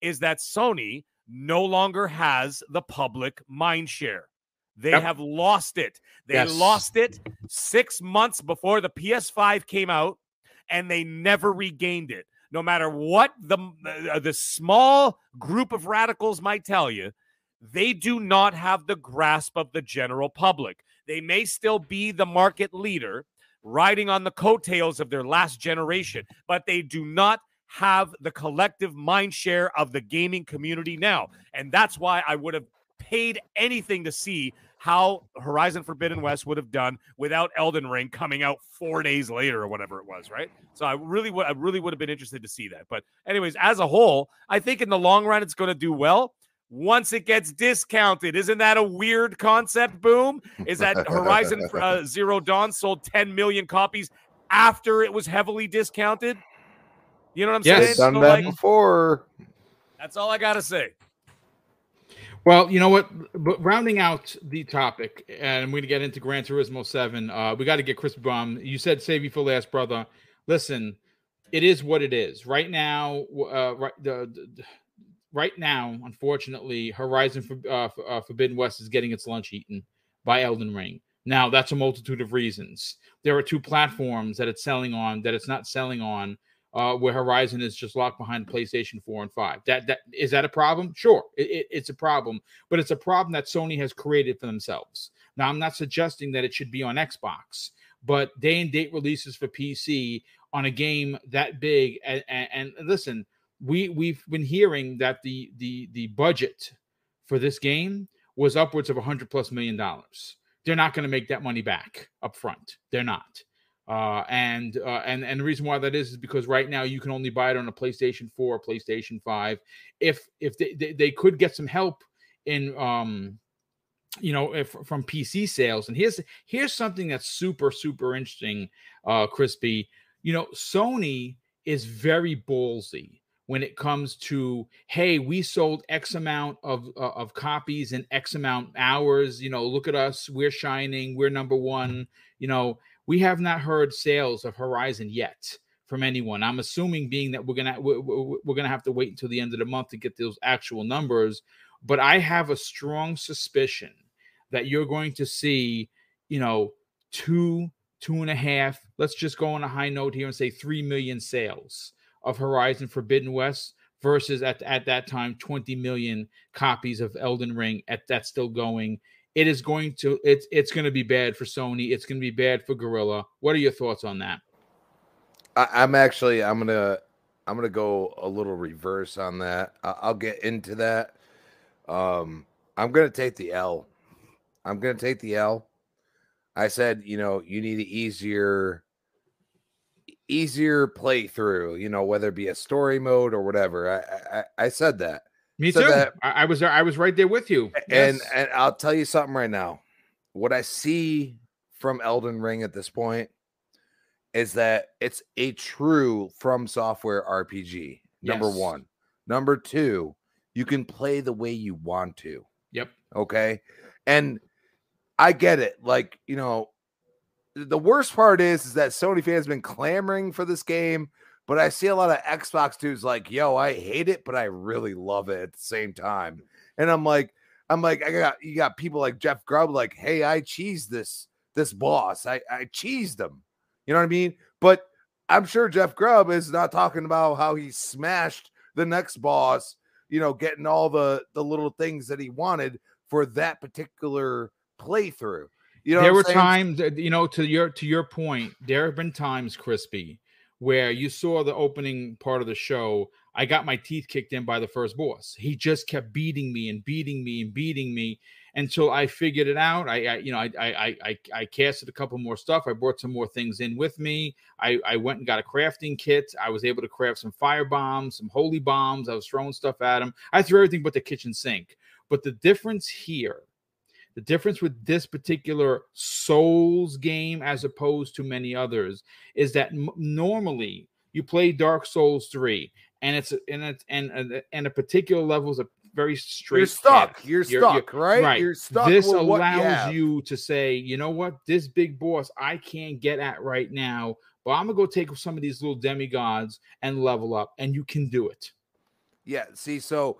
Speaker 5: is that Sony no longer has the public mind share. They
Speaker 1: Yep.
Speaker 5: have lost it. They
Speaker 1: Yes.
Speaker 5: lost it six months before the PS5 came out and they never regained it. No matter what the uh, the small group of radicals might tell you, they do not have the grasp of the general public. They may still be the market leader, riding on the coattails of their last generation, but they do not have the collective mind share of the gaming community now. And that's why I would have paid anything to see how Horizon Forbidden West would have done without Elden Ring coming out four days later or whatever it was, right? So I really would, I really would have been interested to see that. But anyways, as a whole, I think in the long run it's going to do well. Once it gets discounted, isn't that a weird concept? Boom! Is that [laughs] Horizon uh, Zero Dawn sold 10 million copies after it was heavily discounted? You know what I'm
Speaker 1: Yes.
Speaker 5: saying?
Speaker 3: Done
Speaker 5: So,
Speaker 3: that
Speaker 5: like,
Speaker 3: before.
Speaker 5: that's all I gotta say.
Speaker 1: Well, you know what? But rounding out the topic, and we're going to get into Gran Turismo 7. Uh, we got to get Chris Bum. You said save you for last, brother. Listen, it is what it is. Right now, uh, right, the, the- right now, unfortunately, Horizon for, uh, for, uh, Forbidden West is getting its lunch eaten by Elden Ring. Now, that's a multitude of reasons. There are two platforms that it's selling on that it's not selling on uh, where Horizon is just locked behind PlayStation 4 and 5. That that is that a problem? Sure, it, it- it's a problem, but it's a problem that Sony has created for themselves. Now, I'm not suggesting that it should be on Xbox, but day and date releases for PC on a game that big, and, and, and listen, we we've been hearing that the the the budget for this game was upwards of 100 plus million dollars. They're not going to make that money back up front. They're not. Uh, and uh, and and the reason why that is is because right now you can only buy it on a PlayStation 4 or PlayStation 5. If if they, they, they could get some help in um you know if, from PC sales and here's here's something that's super super interesting uh crispy you know Sony is very ballsy when it comes to hey we sold x amount of uh, of copies in x amount hours you know look at us we're shining we're number one. You know we have not heard sales of horizon yet from anyone. I'm assuming being that we're gonna we're gonna have to wait until the end of the month to get those actual numbers but i have a strong suspicion that you're going to see you know two two and a half let's just go on a high note here and say three million sales of Horizon Forbidden West versus at, at that time 20 million copies of Elden Ring at that's still going. It is going to it's it's going to be bad for Sony. It's going to be bad for Guerrilla. What are your thoughts on that?
Speaker 3: I, I'm actually I'm gonna I'm gonna go a little reverse on that. I- I'll get into that. Um, I'm gonna take the L. I'm gonna take the L. I said, you know, you need an easier, easier playthrough. You know, whether it be a story mode or whatever. I I, I said that,
Speaker 1: Me
Speaker 3: So
Speaker 1: too.
Speaker 3: that-
Speaker 1: I, I was I was right there with you.
Speaker 3: and
Speaker 1: Yes.
Speaker 3: and I'll tell you something right now. What I see from Elden Ring at this point is that it's a true from software RPG. Number
Speaker 1: Yes.
Speaker 3: one. Number two, you can play the way you want to.
Speaker 1: yep.
Speaker 3: Okay. And I get it. Like, you know, the worst part is, is that Sony fans been clamoring for this game, but I see a lot of Xbox dudes like, yo, I hate it, but I really love it at the same time. And I'm like, I'm like, I got you got people like Jeff Grubb, like, hey, I cheesed this this boss. I, I cheesed him. You know what I mean? But I'm sure Jeff Grubb is not talking about how he smashed the next boss, you know, getting all the the little things that he wanted for that particular playthrough. You know,
Speaker 1: there were
Speaker 3: saying?
Speaker 1: times, uh, you know, to your to your point, there have been times, Crispy, where you saw the opening part of the show. I got my teeth kicked in by the first boss. He just kept beating me and beating me and beating me until I figured it out. I, I you know, I, I, I, I, I casted a couple more stuff. I brought some more things in with me. I, I went and got a crafting kit. I was able to craft some fire bombs, some holy bombs. I was throwing stuff at him. I threw everything but the kitchen sink. But the difference here the difference with this particular Souls game, as opposed to many others, is that m- normally you play Dark Souls three, and it's and it's and and, and a particular level is a very straight.
Speaker 3: You're stuck. You're,
Speaker 1: You're- you're-
Speaker 3: stuck, right?
Speaker 1: right.
Speaker 3: You're stuck.
Speaker 1: this
Speaker 3: with what
Speaker 1: allows
Speaker 3: have.
Speaker 1: you to say, you know what, this big boss I can't get at right now, but I'm gonna go take some of these little demigods and level up, and you can do it.
Speaker 3: Yeah, see, so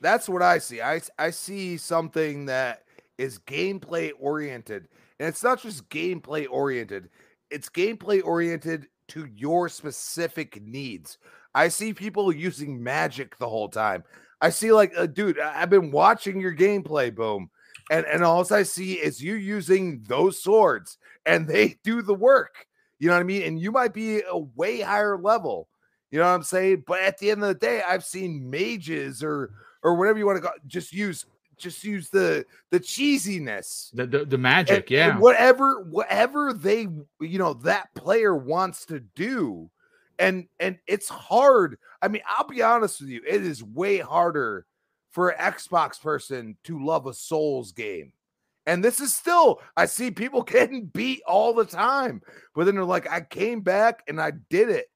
Speaker 3: that's what I see. I I see something that is gameplay oriented. And it's not just gameplay oriented. It's gameplay oriented to your specific needs. I see people using magic the whole time. I see like uh, dude, I've been watching your gameplay boom. And and all I see is you using those swords and they [laughs] do the work. You know what I mean? And you might be a way higher level. You know what I'm saying? But at the end of the day, I've seen mages or or whatever you want to go, just use just use the the cheesiness.
Speaker 1: The the, the magic,
Speaker 3: and
Speaker 1: yeah.
Speaker 3: whatever whatever they you know that player wants to do. And and it's hard. I mean, I'll be honest with you, it is way harder for an Xbox person to love a Souls game. And this is still, I see people [laughs] getting beat all the time, but then they're like, I came back and I did it.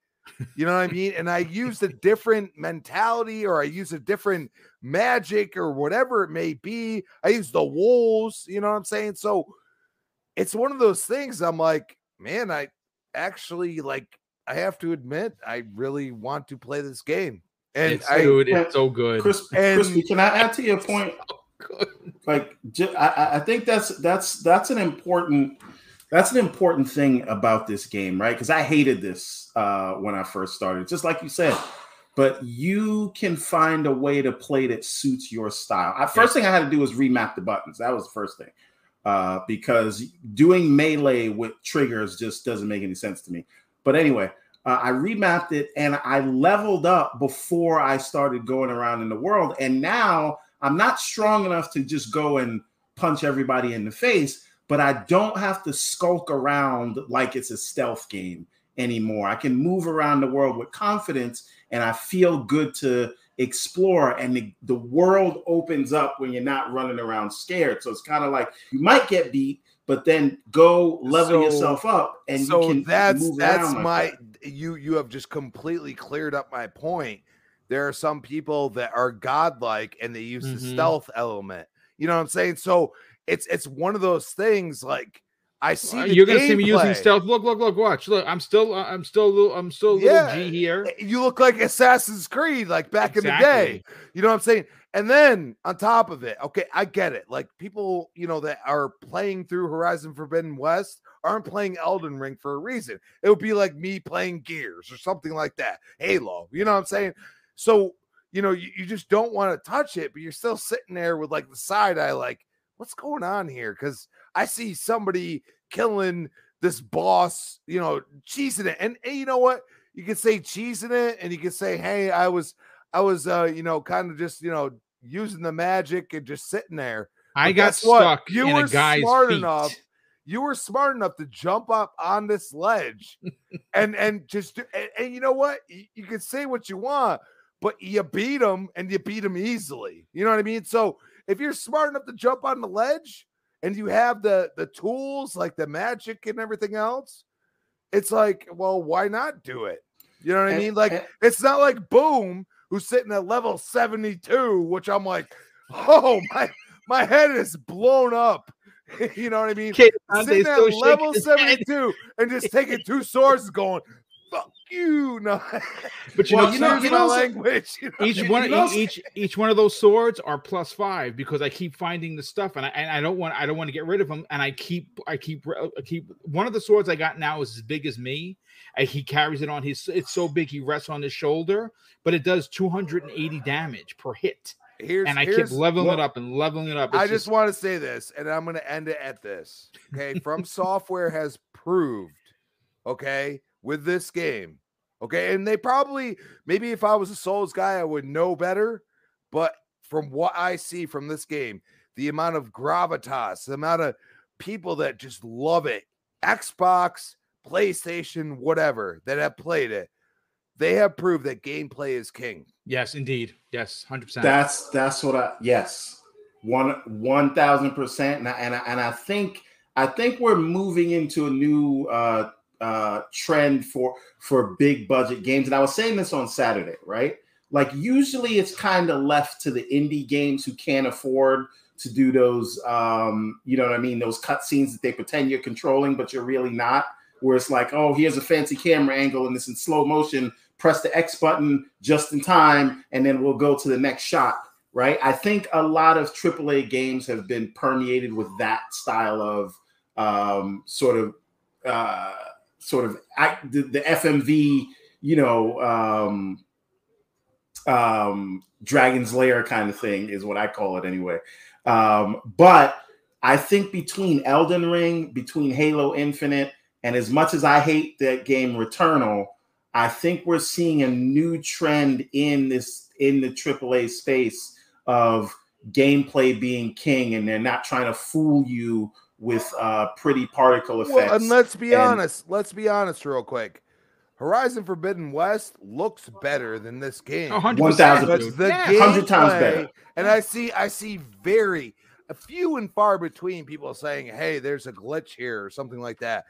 Speaker 3: You know what I mean? And I used a different mentality or I use a different magic or whatever it may be. I use the wolves, you know what I'm saying? So it's one of those things I'm like, man, I actually like, I have to admit, I really want to play this game. And
Speaker 1: It's,
Speaker 3: I,
Speaker 1: dude, it's so good.
Speaker 6: Chris,
Speaker 3: And-
Speaker 6: Crispy, can I add to your point? [laughs] Like, ju- I, I- I think that's that's that's an important that's an important thing about this game, right? Because I hated this uh, when I first started, just like you said. But you can find a way to play that suits your style. I, first thing I had to do was remap the buttons. That was the first thing, uh, because doing melee with triggers just doesn't make any sense to me. But anyway, uh, I remapped it and I leveled up before I started going around in the world. And now I'm not strong enough to just go and punch everybody in the face, but I don't have to skulk around like it's a stealth game anymore. I can move around the world with confidence and I feel good to explore. And the, the world opens up when you're not running around scared. So it's kind of like you might get beat, but then go level
Speaker 3: So-
Speaker 6: yourself up and
Speaker 3: so
Speaker 6: you can
Speaker 3: that's
Speaker 6: move
Speaker 3: that's
Speaker 6: around like
Speaker 3: my
Speaker 6: that.
Speaker 3: you you have just completely cleared up my point there are some people that are godlike and they use the
Speaker 1: Mhm.
Speaker 3: stealth element you know what i'm saying so it's it's one of those things like i see
Speaker 1: You're gonna see me using stealth. Look, look, look, watch. Look, I'm still, uh, I'm still, a little, I'm still a little
Speaker 3: Yeah.
Speaker 1: G here.
Speaker 3: Eh, you look like assassin's creed like back in the day you know what i'm saying and then on top of it okay i get it like people you know that are playing through horizon forbidden west aren't playing elden ring for a reason it would be like me playing gears or something like that halo you know what i'm saying so you know you, you just don't want to touch it but you're still sitting there with like the side eye like what's going on here because i see somebody killing this boss you know cheesing it and, and you know what you can say cheesing it, and you can say, "Hey, I was, I was, uh, you know, kind of just, you know, using the magic and just sitting there."
Speaker 1: I got
Speaker 3: what?
Speaker 1: stuck
Speaker 3: You were smart
Speaker 1: feet.
Speaker 3: enough. You were smart enough to jump up on this ledge, [laughs] and and just do, and, and you know what? You, you can say what you want, but you beat him, and you beat him easily. You know what I mean? So if you're smart enough to jump on the ledge, and you have the the tools like the magic and everything else, it's like, well, why not do it? You know what I mean? Like
Speaker 6: and-
Speaker 3: it's not like Boom who's sitting at level 72, which I'm like, oh my my head is blown up. [laughs] you know what I mean?
Speaker 1: Kid,
Speaker 3: Sitting at level
Speaker 1: his head.
Speaker 3: 72 and just taking two swords and going, fuck you. [laughs] No,
Speaker 1: But you
Speaker 6: Well,
Speaker 1: know,
Speaker 6: you know- you
Speaker 3: my
Speaker 6: know-
Speaker 3: language. you know?
Speaker 1: each one
Speaker 6: know-
Speaker 1: each each one of those swords are plus five because I keep finding the stuff and I and I don't want I don't want to get rid of them and I keep I keep I keep one of the swords I got now is as big as me and he carries it on his it's so big he rests on his shoulder but it does 280 damage per hit
Speaker 3: Here's,
Speaker 1: and I keep
Speaker 3: here's-
Speaker 1: leveling it up and leveling it up.
Speaker 3: I
Speaker 1: It's
Speaker 3: just want to say this, and I'm going to end it at this. Okay. From [laughs] Software has proved, okay, with this game, okay, and they probably, maybe if I was a Souls guy, I would know better. But from what I see from this game, the amount of gravitas, the amount of people that just love it, Xbox, PlayStation, whatever, that have played it, they have proved that gameplay is king.
Speaker 1: yes, indeed, yes, hundred percent.
Speaker 6: That's that's what I yes, one one thousand percent, and I, and I, and I think I think we're moving into a new uh, uh, trend for for big budget games, and I was saying this on Saturday, right? Like usually it's kind of left to the indie games who can't afford to do those, um, you know what I mean, those cutscenes that they pretend you're controlling, but you're really not. Where it's like, oh, here's a fancy camera angle and it's in slow motion. Press the X button just in time, and then we'll go to the next shot. Right? I think a lot of AAA games have been permeated with that style of um, sort of, uh, sort of the, the FMV, you know, um, um, Dragon's Lair kind of thing is what I call it anyway. Um, but I think between Elden Ring, between Halo Infinite, and as much as I hate that game Returnal, I think we're seeing a new trend in this in the AAA space of gameplay being king, and they're not trying to fool you with uh, pretty particle effects.
Speaker 3: Well, and let's be
Speaker 6: and-
Speaker 3: honest. Let's be honest, real quick. Horizon Forbidden West looks better than this game.
Speaker 1: Oh, 100%,
Speaker 6: 1000,
Speaker 3: but
Speaker 1: dude.
Speaker 3: the
Speaker 1: Yeah.
Speaker 6: 100 times better.
Speaker 3: And I see, I see very a few and far between people saying, "Hey, there's a glitch here" or something like that.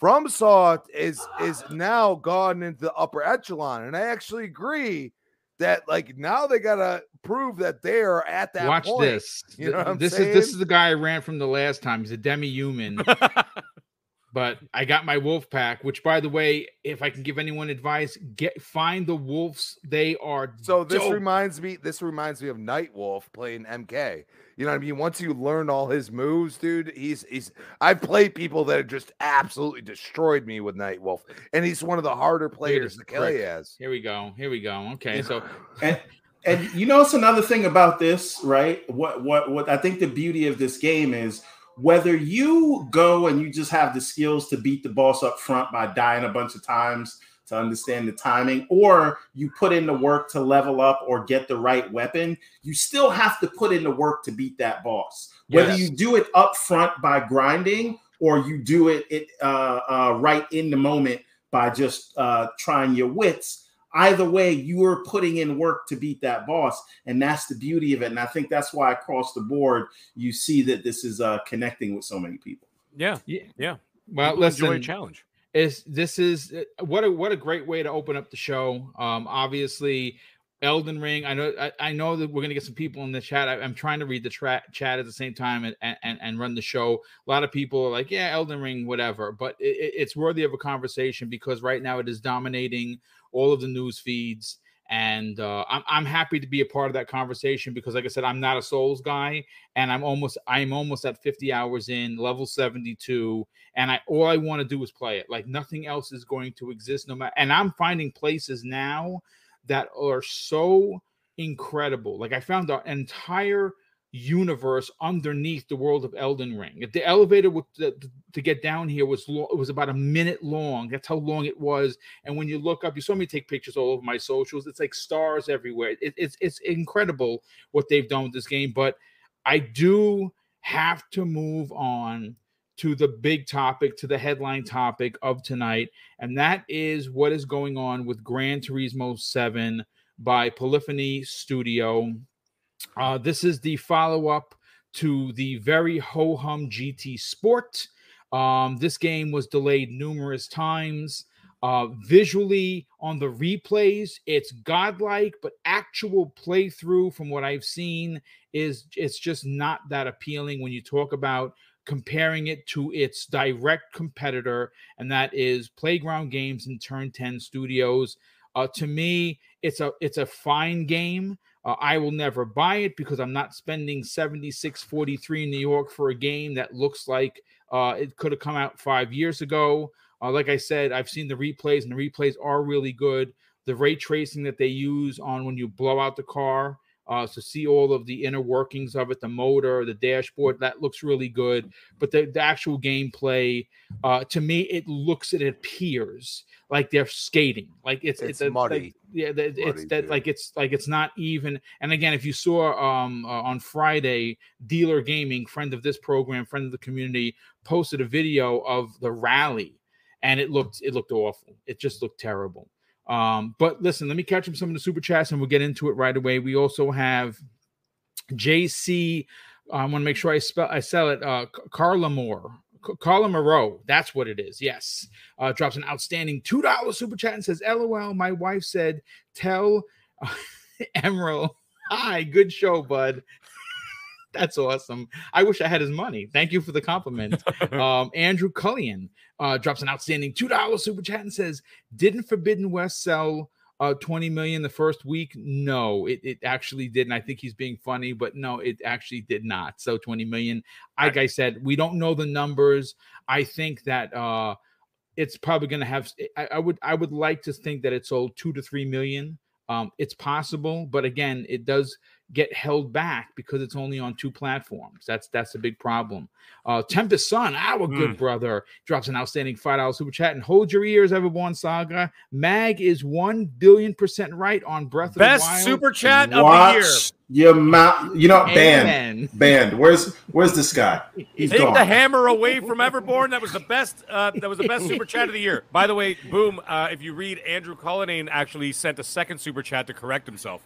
Speaker 3: FromSoft is is now gone into the upper echelon, and I actually agree that like now they gotta prove that they are at that.
Speaker 1: Watch
Speaker 3: point.
Speaker 1: this. [laughs]
Speaker 3: You know what I'm
Speaker 1: this is this is the guy I ran from the last time. He's a demi-human. [laughs] but I got my wolf pack, which by the way, if I can give anyone advice, get find the wolves. They are
Speaker 3: So this
Speaker 1: dope.
Speaker 3: reminds me. This reminds me of Nightwolf playing MK. You know what I mean? Once you learn all his moves, dude, he's he's. I've played people that have just absolutely destroyed me with Nightwolf, and he's one of the harder players
Speaker 1: this
Speaker 3: that Kelly has.
Speaker 1: Here we go. Here we go. Okay, so [laughs]
Speaker 6: and and you know it's another thing about this right what what what i think the beauty of this game is whether you go and you just have the skills to beat the boss up front by dying a bunch of times to understand the timing or you put in the work to level up or get the right weapon you still have to put in the work to beat that boss whether you do it up front by grinding or you do it, it uh, uh, right in the moment by just uh, trying your wits either way you are putting in work to beat that boss and that's the beauty of it and i think that's why across the board you see that this is uh, connecting with so many people
Speaker 5: Yeah.
Speaker 1: Yeah.
Speaker 5: Yeah.
Speaker 1: well,
Speaker 5: People enjoy a challenge.
Speaker 1: Is this is uh, what a what a great way to open up the show. Um, obviously, Elden Ring. I know I, I know that we're gonna get some people in the chat. I, am trying to read the tra- chat at the same time and, and and run the show. A lot of people are like, yeah, Elden Ring, whatever. But it- it's worthy of a conversation because right now it is dominating all of the news feeds. And uh, I'm I'm happy to be a part of that conversation because, like I said, I'm not a Souls guy, and I'm almost I'm almost at 50 hours in, level 72, and I all I want to do is play it. Like nothing else is going to exist, no matter. And I'm finding places now that are so incredible. Like I found an entire universe underneath the world of Elden Ring. If the elevator to, to get down here was lo- it was about a minute long. That's how long it was. And when you look up, you saw me take pictures all over my socials. It's like stars everywhere. It, it's it's incredible what they've done with this game. But I do have to move on to the big topic, to the headline topic of tonight, and that is what is going on with Gran Turismo 7 by Polyphony Studio. Uh, this is the follow up to the very ho hum GT Sport. Um, this game was delayed numerous times. Uh, visually on the replays, it's godlike, but actual playthrough from what I've seen is it's just not that appealing when you talk about comparing it to its direct competitor, and that is Playground Games and Turn 10 Studios. Uh, to me, it's a it's a fine game. Uh, I will never buy it because I'm not spending 76.43 in New York for a game that looks like uh, it could have come out five years ago. Uh, like I said, I've seen the replays, and the replays are really good. The ray tracing that they use on when you blow out the car uh, to see all of the inner workings of it, the motor, the dashboard, that looks really good. But the, the actual gameplay, uh, to me, it looks, and it appears like they're skating, like it's
Speaker 3: It's
Speaker 1: it's, a-
Speaker 3: muddy.
Speaker 1: like- yeah, that, it's that like it's like it's not even. And again, if you saw um uh, on Friday, Dealer Gaming, friend of this program, friend of the community, posted a video of the rally, and it looked it looked awful. It just looked terrible. Um, but listen, let me catch up some of the super chats and we'll get into it right away. We also have JC. I want to make sure I spell I sell it. Uh, Carla Moore. C- Carla Moreau, that's what it is. Yes, uh, drops an outstanding two dollar super chat and says, "LOL." My wife said, "Tell uh, [laughs] Emerald, hi, good show, bud." [laughs] That's awesome. I wish I had his money. Thank you for the compliment. [laughs] um, Andrew Cullion uh, drops an outstanding two dollars super chat and says, "Didn't Forbidden West sell uh, 20 million the first week? No, it, it actually didn't. I think he's being funny, but no, it actually did not. So 20 million. Like I said, we don't know the numbers. I think that uh, it's probably going to have. I, I would I would like to think that it sold two to three million. Um, it's possible, but again, it does get held back because it's only on two platforms. That's that's a big problem. Uh, Tempest Sun, our good brother, drops an outstanding five dollar super chat and hold your ears, Everborn Saga. Mag is one billion percent right on Breath of the
Speaker 5: Best super chat of the year.
Speaker 6: Watch your mouth. You know, band,
Speaker 1: Amen.
Speaker 6: band. Where's where's this guy? He's
Speaker 5: Take
Speaker 6: gone.
Speaker 5: the hammer away from Everborn. That was the best. Uh, that was the best super chat of the year. By the way, boom. Uh, if you read, Andrew Cullinane actually sent a second super chat to correct himself.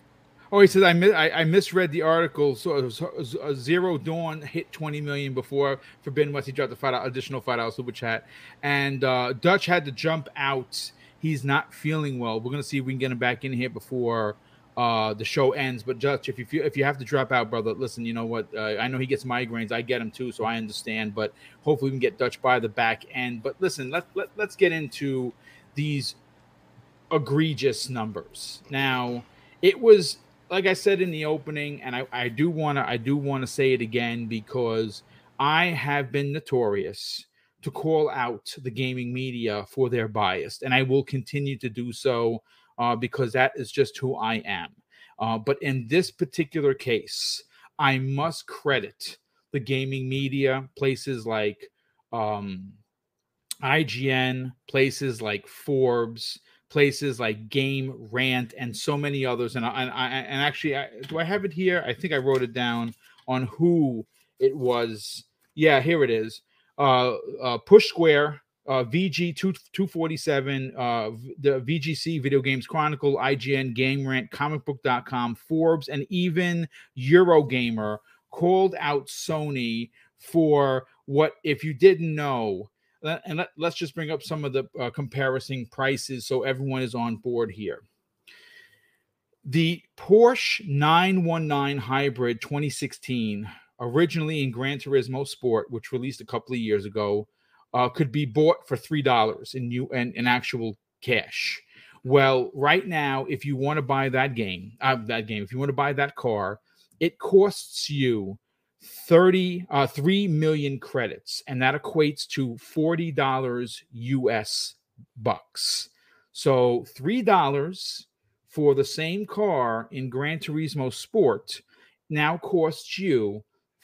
Speaker 1: Oh, he says I, mi- I I misread the article. So uh, Zero Dawn hit 20 million before Forbidden West. He dropped a five additional five dollar super chat, and uh, Dutch had to jump out. He's not feeling well. We're gonna see if we can get him back in here before uh, the show ends. But Dutch, if you feel, if you have to drop out, brother, listen. You know what? Uh, I know he gets migraines. I get them too, so I understand. But hopefully we can get Dutch by the back end. But listen, let, let let's get into these egregious numbers now. It was like I said in the opening, and I, I do want to I do want to say it again because I have been notorious to call out the gaming media for their bias, and I will continue to do so uh, because that is just who I am. Uh, but in this particular case, I must credit the gaming media, places like um, IGN, places like Forbes, places like Game Rant, and so many others. And I, and, I, and actually, I, do I have it here? I think I wrote it down on who it was. Yeah, here it is. Uh, uh, Push Square, uh, VG two two forty seven, uh, the VGC Video Games Chronicle, IGN, Game Rant, ComicBook.com, Forbes, and even Eurogamer called out Sony for what, if you didn't know, and let, us just bring up some of the uh, comparison prices so everyone is on board here. The Porsche 919 Hybrid 2016, originally in Gran Turismo Sport, which released a couple of years ago, uh, could be bought for three dollars in you and in actual cash. Well, right now, if you want to buy that game, uh, that game, if you want to buy that car, it costs you 30 uh 3 million credits and that equates to $40 US bucks. So $3 for the same car in Gran Turismo Sport now costs you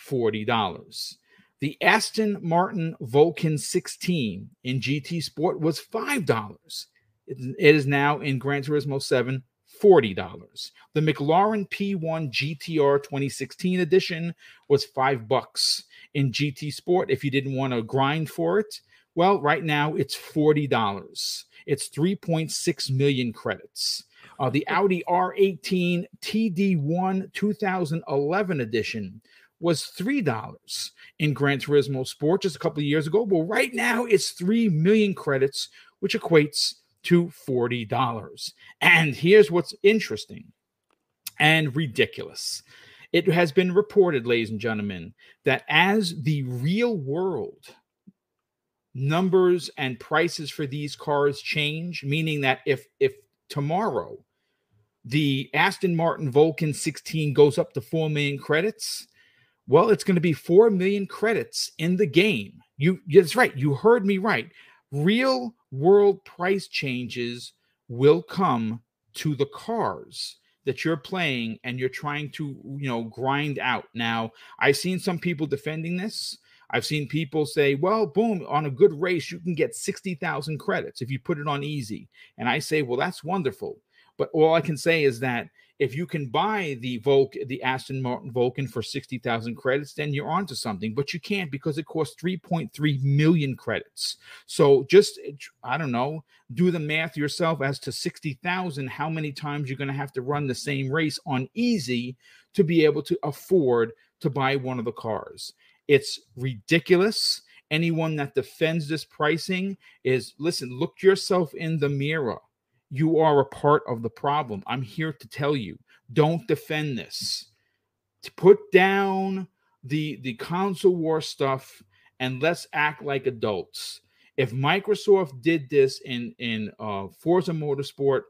Speaker 1: $40. The Aston Martin Vulcan 16 in GT Sport was $5. It is now in Gran Turismo 7 $40. The McLaren P1 GTR 2016 edition was 5 bucks in GT Sport if you didn't want to grind for it. Well, right now it's $40. It's 3.6 million credits. Uh, the Audi R18 TD1 2011 edition was $3 in Gran Turismo Sport just a couple of years ago. Well, right now it's 3 million credits, which equates to $40. And here's what's interesting and ridiculous. It has been reported, ladies and gentlemen, that as the real world numbers and prices for these cars change, meaning that if if tomorrow the Aston Martin Vulcan 16 goes up to 4 million credits, well, it's going to be 4 million credits in the game. You that's right, you heard me right. Real world price changes will come to the cars that you're playing and you're trying to you know grind out. Now i've seen some people defending this. I've seen people say well boom on a good race you can get 60,000 credits if you put it on easy. And i say well that's wonderful. But all i can say is that if you can buy the Volk, the Aston Martin Vulcan for 60,000 credits, then you're onto something, but you can't because it costs 3.3 million credits. So just, I don't know, do the math yourself as to 60,000, how many times you're going to have to run the same race on easy to be able to afford to buy one of the cars. It's ridiculous. Anyone that defends this pricing is listen, look yourself in the mirror you are a part of the problem. I'm here to tell you don't defend this. To put down the the console war stuff and let's act like adults. If Microsoft did this in in uh, Forza Motorsport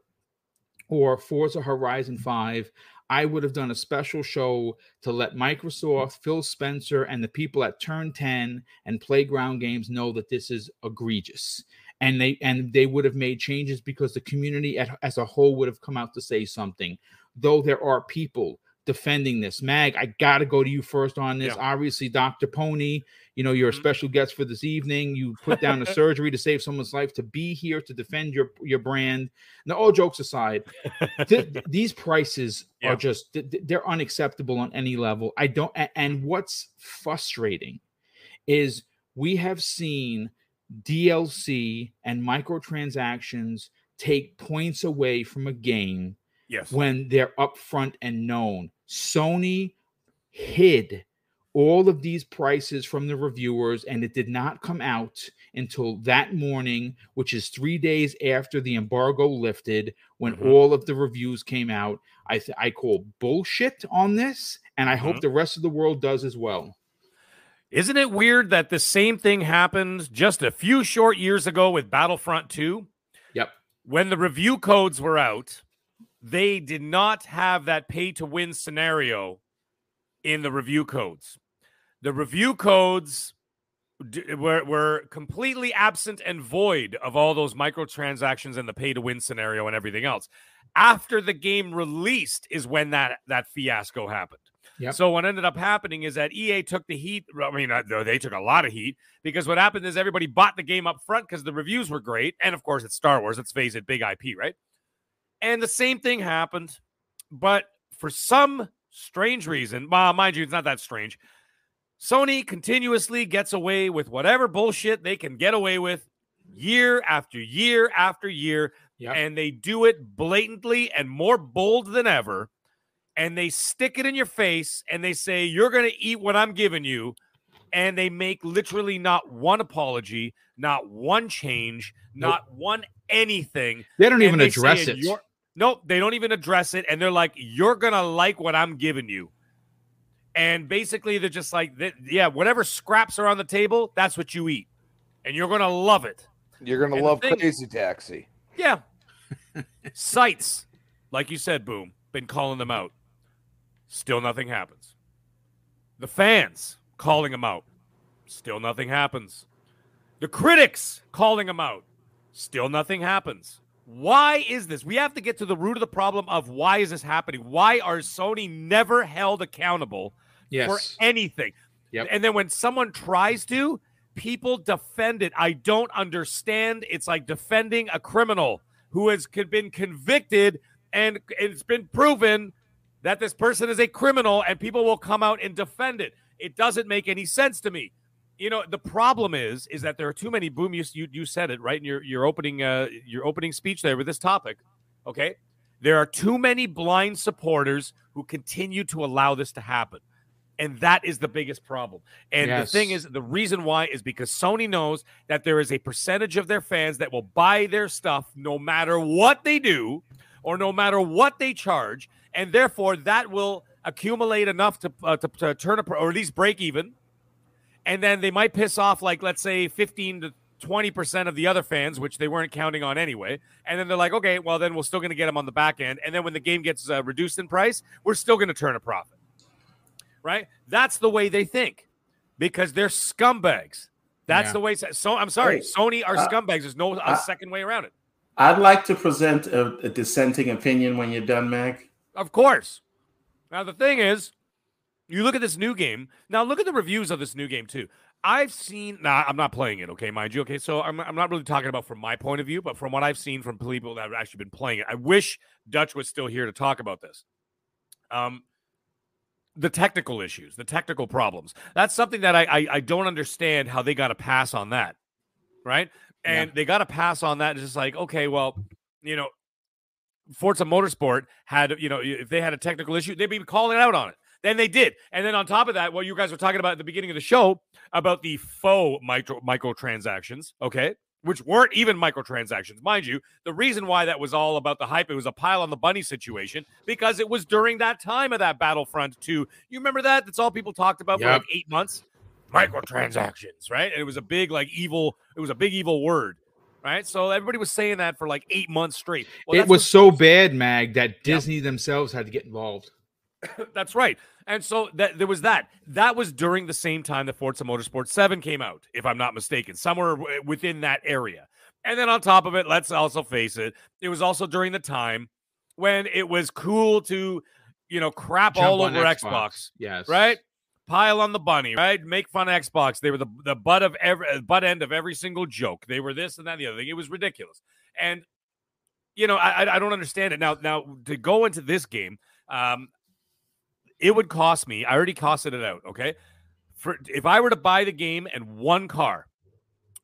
Speaker 1: or Forza Horizon 5, I would have done a special show to let Microsoft, Phil Spencer, and the people at Turn 10 and Playground Games know that this is egregious and they and they would have made changes because the community at, as a whole would have come out to say something though there are people defending this mag i gotta go to you first on this yeah. obviously dr pony you know you're a mm-hmm. special guest for this evening you put down a [laughs] surgery to save someone's life to be here to defend your your brand now all jokes aside th- [laughs] these prices yeah. are just they're unacceptable on any level i don't and what's frustrating is we have seen DLC and microtransactions take points away from a game
Speaker 5: yes.
Speaker 1: when they're upfront and known. Sony hid all of these prices from the reviewers, and it did not come out until that morning, which is three days after the embargo lifted, when mm-hmm. all of the reviews came out. I th- I call bullshit on this, and I mm-hmm. hope the rest of the world does as well.
Speaker 5: Isn't it weird that the same thing happened just a few short years ago with Battlefront 2?
Speaker 1: Yep.
Speaker 5: When the review codes were out, they did not have that pay to win scenario in the review codes. The review codes d- were, were completely absent and void of all those microtransactions and the pay to win scenario and everything else. After the game released is when that that fiasco happened.
Speaker 1: Yep.
Speaker 5: So what ended up happening is that EA took the heat. I mean, uh, they took a lot of heat because what happened is everybody bought the game up front because the reviews were great, and of course it's Star Wars. Let's face it, big IP, right? And the same thing happened, but for some strange reason, well, mind you, it's not that strange. Sony continuously gets away with whatever bullshit they can get away with year after year after year, yep. and they do it blatantly and more bold than ever and they stick it in your face and they say, You're going to eat what I'm giving you. And they make literally not one apology, not one change, nope. not one anything.
Speaker 1: They don't even they address it.
Speaker 5: Nope, they don't even address it. And they're like, You're going to like what I'm giving you. And basically, they're just like, Yeah, whatever scraps are on the table, that's what you eat. And you're going to love it.
Speaker 3: You're going to love thing, Crazy Taxi.
Speaker 5: Yeah. [laughs] Sites, like you said, Boom, been calling them out. Still nothing happens. The fans calling him out. Still nothing happens. The critics calling him out. Still nothing happens. Why is this? We have to get to the root of the problem of why is this happening? Why are Sony never held accountable
Speaker 1: Yes.
Speaker 5: for anything?
Speaker 1: Yep.
Speaker 5: And then when someone tries to, people defend it. I don't understand. It's like defending a criminal who has been convicted and it's been proven that this person is a criminal and people will come out and defend it. It doesn't make any sense to me. You know, the problem is is that there are too many boom you you, you said it right in your your opening uh your opening speech there with this topic. Okay? There are too many blind supporters who continue to allow this to happen. And that is the biggest problem. And
Speaker 1: Yes.
Speaker 5: the thing is, the reason why is because Sony knows that there is a percentage of their fans that will buy their stuff no matter what they do or no matter what they charge. And therefore, that will accumulate enough to, uh, to, to turn a, pro- or at least break even. And then they might piss off, like, let's say 15 to 20% of the other fans, which they weren't counting on anyway. And then they're like, okay, well, then we're still going to get them on the back end. And then when the game gets uh, reduced in price, we're still going to turn a profit. Right? That's the way they think because they're scumbags. That's
Speaker 1: Yeah.
Speaker 5: the way. So I'm sorry,
Speaker 6: Hey,
Speaker 5: Sony are
Speaker 6: uh,
Speaker 5: scumbags. There's no
Speaker 6: uh,
Speaker 5: second way around it.
Speaker 6: I'd like to present a, a dissenting opinion when you're done, Mac.
Speaker 5: Of course. Now the thing is, you look at this new game. Now look at the reviews of this new game too. I've seen. Now I'm not playing it. Okay, mind you. Okay, so I'm I'm not really talking about from my point of view, but from what I've seen from people that have actually been playing it. I wish Dutch was still here to talk about this. Um, the technical issues, the technical problems. That's something that I I, I don't understand how they got a pass on that, right? And they got a pass on that. It's just like okay, well, you know, Forza Motorsport had, you know, if they had a technical issue, they'd be calling out on it. Then they did. And then on top of that, what you guys were talking about at the beginning of the show about the faux micro microtransactions, okay, which weren't even microtransactions. Mind you, the reason why that was all about the hype, it was a pile on the bunny situation because it was during that time of that Battlefront 2. You remember that? That's all people talked about for like eight months. Microtransactions, right? And it was a big, like, evil, it was a big evil word. Right, so everybody was saying that for like eight months straight. Well,
Speaker 1: it was so bad, Mag, that Disney themselves had to get involved. [laughs]
Speaker 5: That's right. And so that there was that. That was during the same time that Forza Motorsport 7 came out, if I'm not mistaken, somewhere w- within that area. And then on top of it, let's also face it, it was also during the time when it was cool to, you know, crap
Speaker 1: Jump
Speaker 5: all over Xbox,
Speaker 1: Yes.
Speaker 5: right? Pile on the bunny, right? Make fun of Xbox. They were the, the butt of every butt end of every single joke. They were this and that and the other thing. It was ridiculous. And you know, I I- don't understand it now. Now to go into this game, um, it would cost me. I already costed it out. Okay, for if I were to buy the game and one car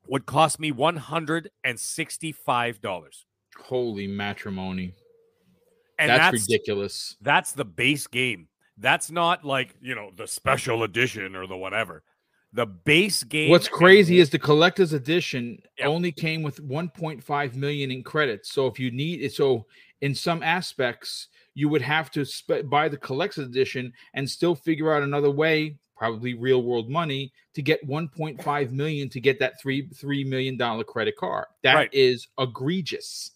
Speaker 5: would cost me one hundred and sixty-five dollars,
Speaker 1: Holy matrimony.
Speaker 5: and
Speaker 1: that's,
Speaker 5: that's
Speaker 1: ridiculous.
Speaker 5: That's the base game. That's not like you know the special edition or the whatever. The base game.
Speaker 1: What's crazy is the collector's edition
Speaker 5: Yep.
Speaker 1: only came with 1.5 million in credits. So if you need it, so in some aspects, you would have to sp- buy the collector's edition and still figure out another way, probably real world money, to get 1.5 million to get that three three million dollar credit card. That is
Speaker 5: Right.
Speaker 1: egregious.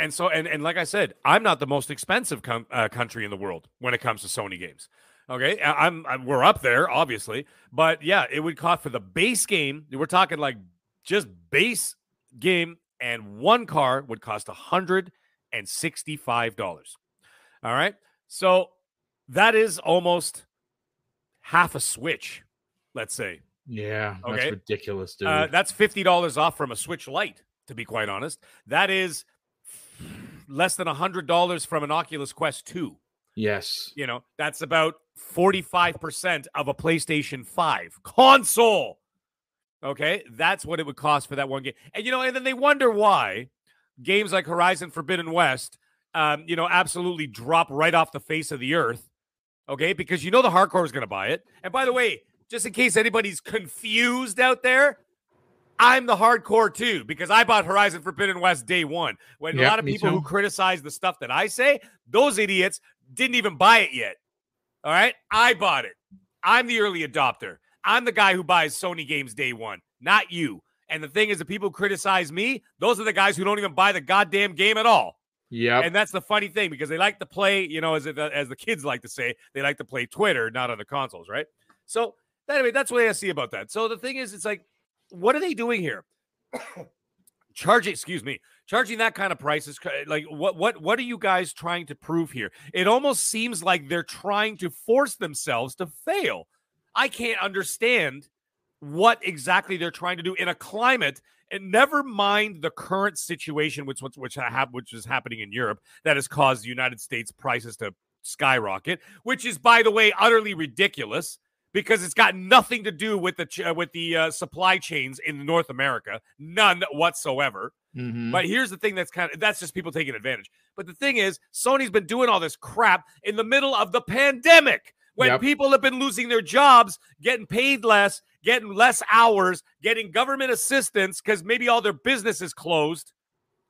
Speaker 5: And so, and and like I said, I'm not the most expensive com- uh, country in the world when it comes to Sony games. Okay, I- I'm, I'm we're up there, obviously, but yeah, it would cost for the base game. We're talking like just base game, and one car would cost a hundred and sixty-five dollars. All right, so that is almost half a Switch, let's say.
Speaker 1: Yeah,
Speaker 5: Okay.
Speaker 1: that's ridiculous, dude.
Speaker 5: Uh, that's fifty dollars off from a Switch Lite, to be quite honest. That is less than hundred dollars from an Oculus Quest Two.
Speaker 1: yes.
Speaker 5: You know, that's about forty-five percent of a PlayStation Five console. Okay, that's what it would cost for that one game. And you know, and then they wonder why games like Horizon Forbidden West, um, you know, absolutely drop right off the face of the earth. Okay, because you know the hardcore is going to buy it. And by the way, just in case anybody's confused out there, I'm the hardcore too because I bought Horizon Forbidden West day one. When a lot of people who criticize the stuff that I say, those idiots didn't even buy it yet. All right, I bought it. I'm the early adopter. I'm the guy who buys Sony games day one, not you. And the thing is, the people who criticize me, those are the guys who don't even buy the goddamn game at all.
Speaker 1: Yeah.
Speaker 5: And that's the funny thing because they like to play, you know, as it, as the kids like to say, they like to play Twitter, not on the consoles, right? So anyway, that's what I see about that. So the thing is, it's like, what are they doing here? charging excuse me charging that kind of prices like what what what are you guys trying to prove here? It almost seems like they're trying to force themselves to fail. I can't understand what exactly they're trying to do in a climate and never mind the current situation which which which, uh, which is happening in Europe that has caused the United States prices to skyrocket which is by the way utterly ridiculous because it's got nothing to do with the uh, with the uh, supply chains in North America, none whatsoever. Mm-hmm. But here's the thing that's kind of that's just people taking advantage. But the thing is, Sony's been doing all this crap in the middle of the pandemic when yep. people have been losing their jobs, getting paid less, getting less hours, getting government assistance because maybe all their business is closed.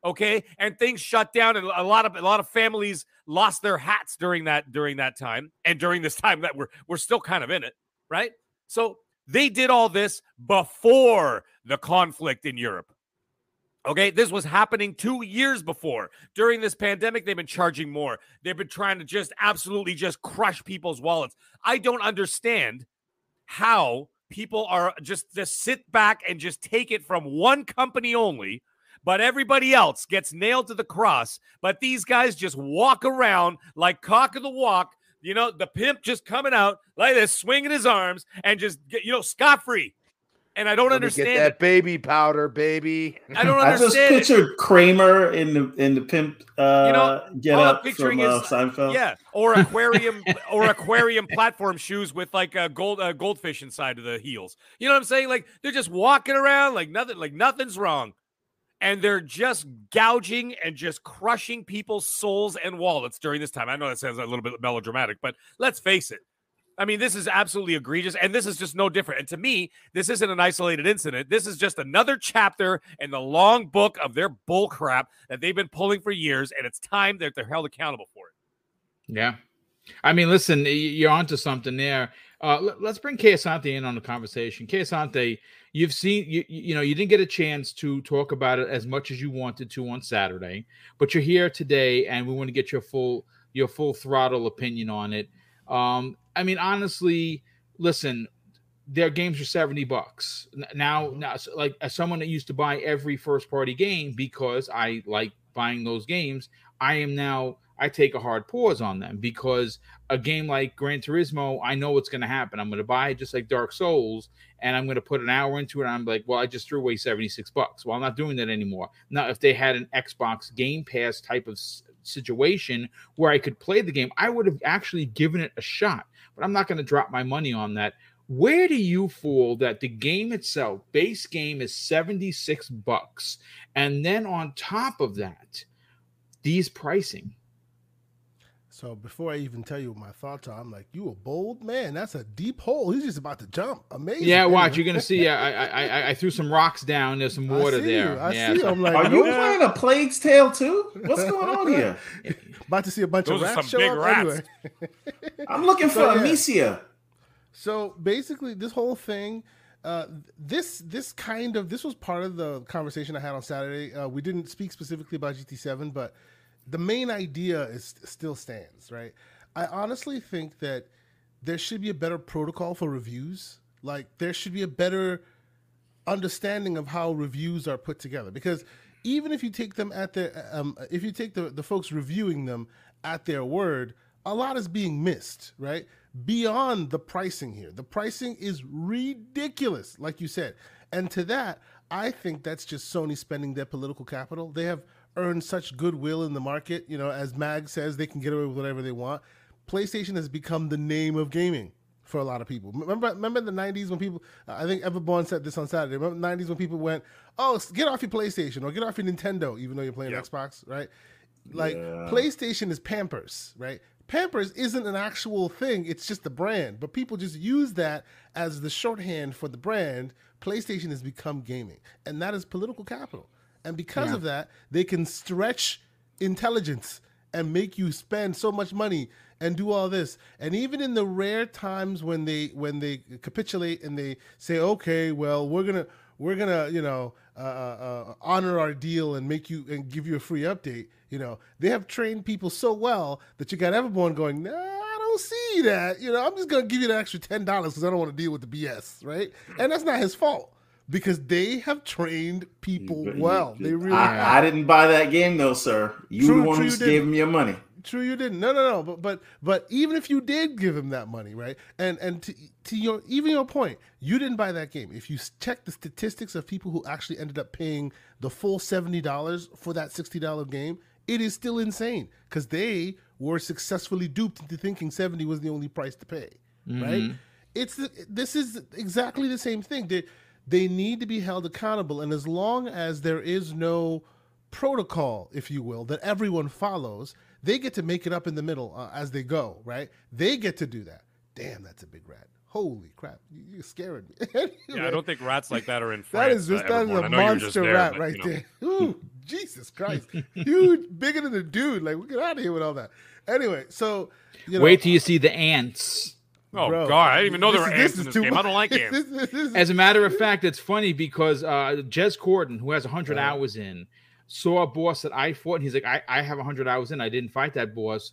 Speaker 5: Okay, and things shut down, and a lot of a lot of families lost their hats during that during that time, and during this time that we're we're still kind of in it right? So they did all this before the conflict in Europe. Okay, this was happening two years before. During this pandemic, they've been charging more. They've been trying to just absolutely just crush people's wallets. I don't understand how people are just to sit back and just take it from one company only, but everybody else gets nailed to the cross. But these guys just walk around like cock of the walk, you know, the pimp just coming out like this, swinging his arms and just get, you know, scot free. And I don't
Speaker 3: Let
Speaker 5: understand
Speaker 3: get that it. baby powder, baby. [laughs]
Speaker 5: I don't understand.
Speaker 6: I just pictured Kramer in the in the pimp. Uh, you know, get up picturing from, uh, Seinfeld.
Speaker 5: Yeah, or aquarium [laughs] or aquarium platform shoes with like a gold uh, goldfish inside of the heels. You know what I'm saying? Like they're just walking around like nothing, like nothing's wrong and they're just gouging and just crushing people's souls and wallets during this time. I know that sounds a little bit melodramatic, but let's face it. I mean, this is absolutely egregious, and this is just no different. And to me, this isn't an isolated incident. This is just another chapter in the long book of their bull crap that they've been pulling for years, and it's time that they're held accountable for it.
Speaker 1: Yeah. I mean, listen, you're onto something there. Uh, let's bring Kay Asante in on the conversation. Kay Asante, you've seen you you know you didn't get a chance to talk about it as much as you wanted to on Saturday, but you're here today, and we want to get your full your full throttle opinion on it. Um, I mean, honestly, listen, their games are 70 bucks now mm-hmm. now like as someone that used to buy every first party game because i like buying those games i am now I take a hard pause on them because a game like Gran Turismo, I know what's going to happen. I'm going to buy it just like Dark Souls, and I'm going to put an hour into it. I'm like, well, I just threw away 76 bucks. Well, I'm not doing that anymore. Now, if they had an Xbox Game Pass type of situation where I could play the game, I would have actually given it a shot. But I'm not going to drop my money on that. Where do you fool that the game itself, base game, is 76 bucks, and then on top of that, these pricing?
Speaker 4: So before I even tell you what my thoughts are, I'm like, "You a bold man? That's a deep hole. He's just about to jump. Amazing."
Speaker 1: Yeah, watch. You're gonna see. I, I I I threw some rocks down. There's some water
Speaker 4: I
Speaker 1: there.
Speaker 4: You. I
Speaker 1: yeah,
Speaker 4: see. I'm like,
Speaker 6: are you playing a Plague's Tale too? What's going on here? [laughs]
Speaker 4: about to see a bunch
Speaker 5: Those
Speaker 4: of rats
Speaker 5: some
Speaker 4: show
Speaker 5: big
Speaker 4: up.
Speaker 5: Rats.
Speaker 4: Anyway. [laughs]
Speaker 6: I'm looking for so, yeah. Amicia.
Speaker 4: So basically, this whole thing. Uh, this this kind of this was part of the conversation I had on Saturday. Uh, we didn't speak specifically about GT7, but the main idea is still stands, right? I honestly think that there should be a better protocol for reviews. Like there should be a better understanding of how reviews are put together. Because even if you take them at their um, if you take the, the folks reviewing them at their word a lot is being missed right? Beyond the pricing here. The pricing is ridiculous like you said. And to that i think that's just sony spending their political capital. They have earned such goodwill in the market you know as mag says they can get away with whatever they want PlayStation has become the name of gaming for a lot of people. Remember, remember the '90s when people? I think Everborn said this on Saturday. Remember the '90s when people went, "Oh, get off your PlayStation or get off your Nintendo," even though you're playing yep. Xbox, right? Like yeah. PlayStation is Pampers, right? Pampers isn't an actual thing; it's just the brand. But people just use that as the shorthand for the brand. PlayStation has become gaming, and that is political capital. And because yeah. of that, they can stretch intelligence and make you spend so much money and do all this. And even in the rare times when they when they capitulate and they say, okay, well, we're gonna we're gonna you know uh, uh, uh, honor our deal and make you and give you a free update. You know, they have trained people so well that you got everyone going, nah, I don't see that. You know, I'm just gonna give you an extra ten dollars because I don't want to deal with the BS, right? And that's not his fault. Because they have trained people
Speaker 6: You-
Speaker 4: well.
Speaker 6: you-
Speaker 4: They really
Speaker 6: I. I didn't buy that game though, sir. You
Speaker 4: True,
Speaker 6: the one
Speaker 4: true,
Speaker 6: who
Speaker 4: you
Speaker 6: gave him your money.
Speaker 4: True, you didn't. No, no, no. But but but even if you did give him that money, right? And and to, to your even your point, you didn't buy that game. If you check the statistics of people who actually ended up paying the full seventy dollars for that sixty dollar game, it is still insane because they were successfully duped into thinking seventy was the only price to pay, right? Mm-hmm. It's this is exactly the same thing. They they need to be held accountable, and as long as there is no protocol, if you will, that everyone follows, they get to make it up in the middle uh, as they go, right? They get to do that. Damn, that's a big rat. Holy crap, you, you're scaring me. [laughs]
Speaker 5: Yeah, I don't think rats like that are in [laughs]
Speaker 4: That
Speaker 5: France.
Speaker 4: is just
Speaker 5: uh,
Speaker 4: that is
Speaker 5: evermore.
Speaker 4: a
Speaker 5: I know you were just
Speaker 4: monster
Speaker 5: there,
Speaker 4: rat
Speaker 5: but,
Speaker 4: right
Speaker 5: you know.
Speaker 4: there. [laughs] Ooh, Jesus Christ, huge, bigger than a dude. Like, we get out of here with all that. Anyway, so you know,
Speaker 1: Wait till you see the ants.
Speaker 5: Oh
Speaker 4: bro,
Speaker 5: god, I didn't even know there
Speaker 4: this
Speaker 5: were ants
Speaker 4: this
Speaker 5: in
Speaker 4: is
Speaker 5: this
Speaker 4: too
Speaker 5: game. I don't like [laughs] ants.
Speaker 4: This- this is-
Speaker 1: As a matter of fact, it's funny because uh Jez Corden, who has 100
Speaker 4: Right.
Speaker 1: hours in, saw a boss that I fought, and he's like, I, I have 100 hours in. I didn't fight that boss.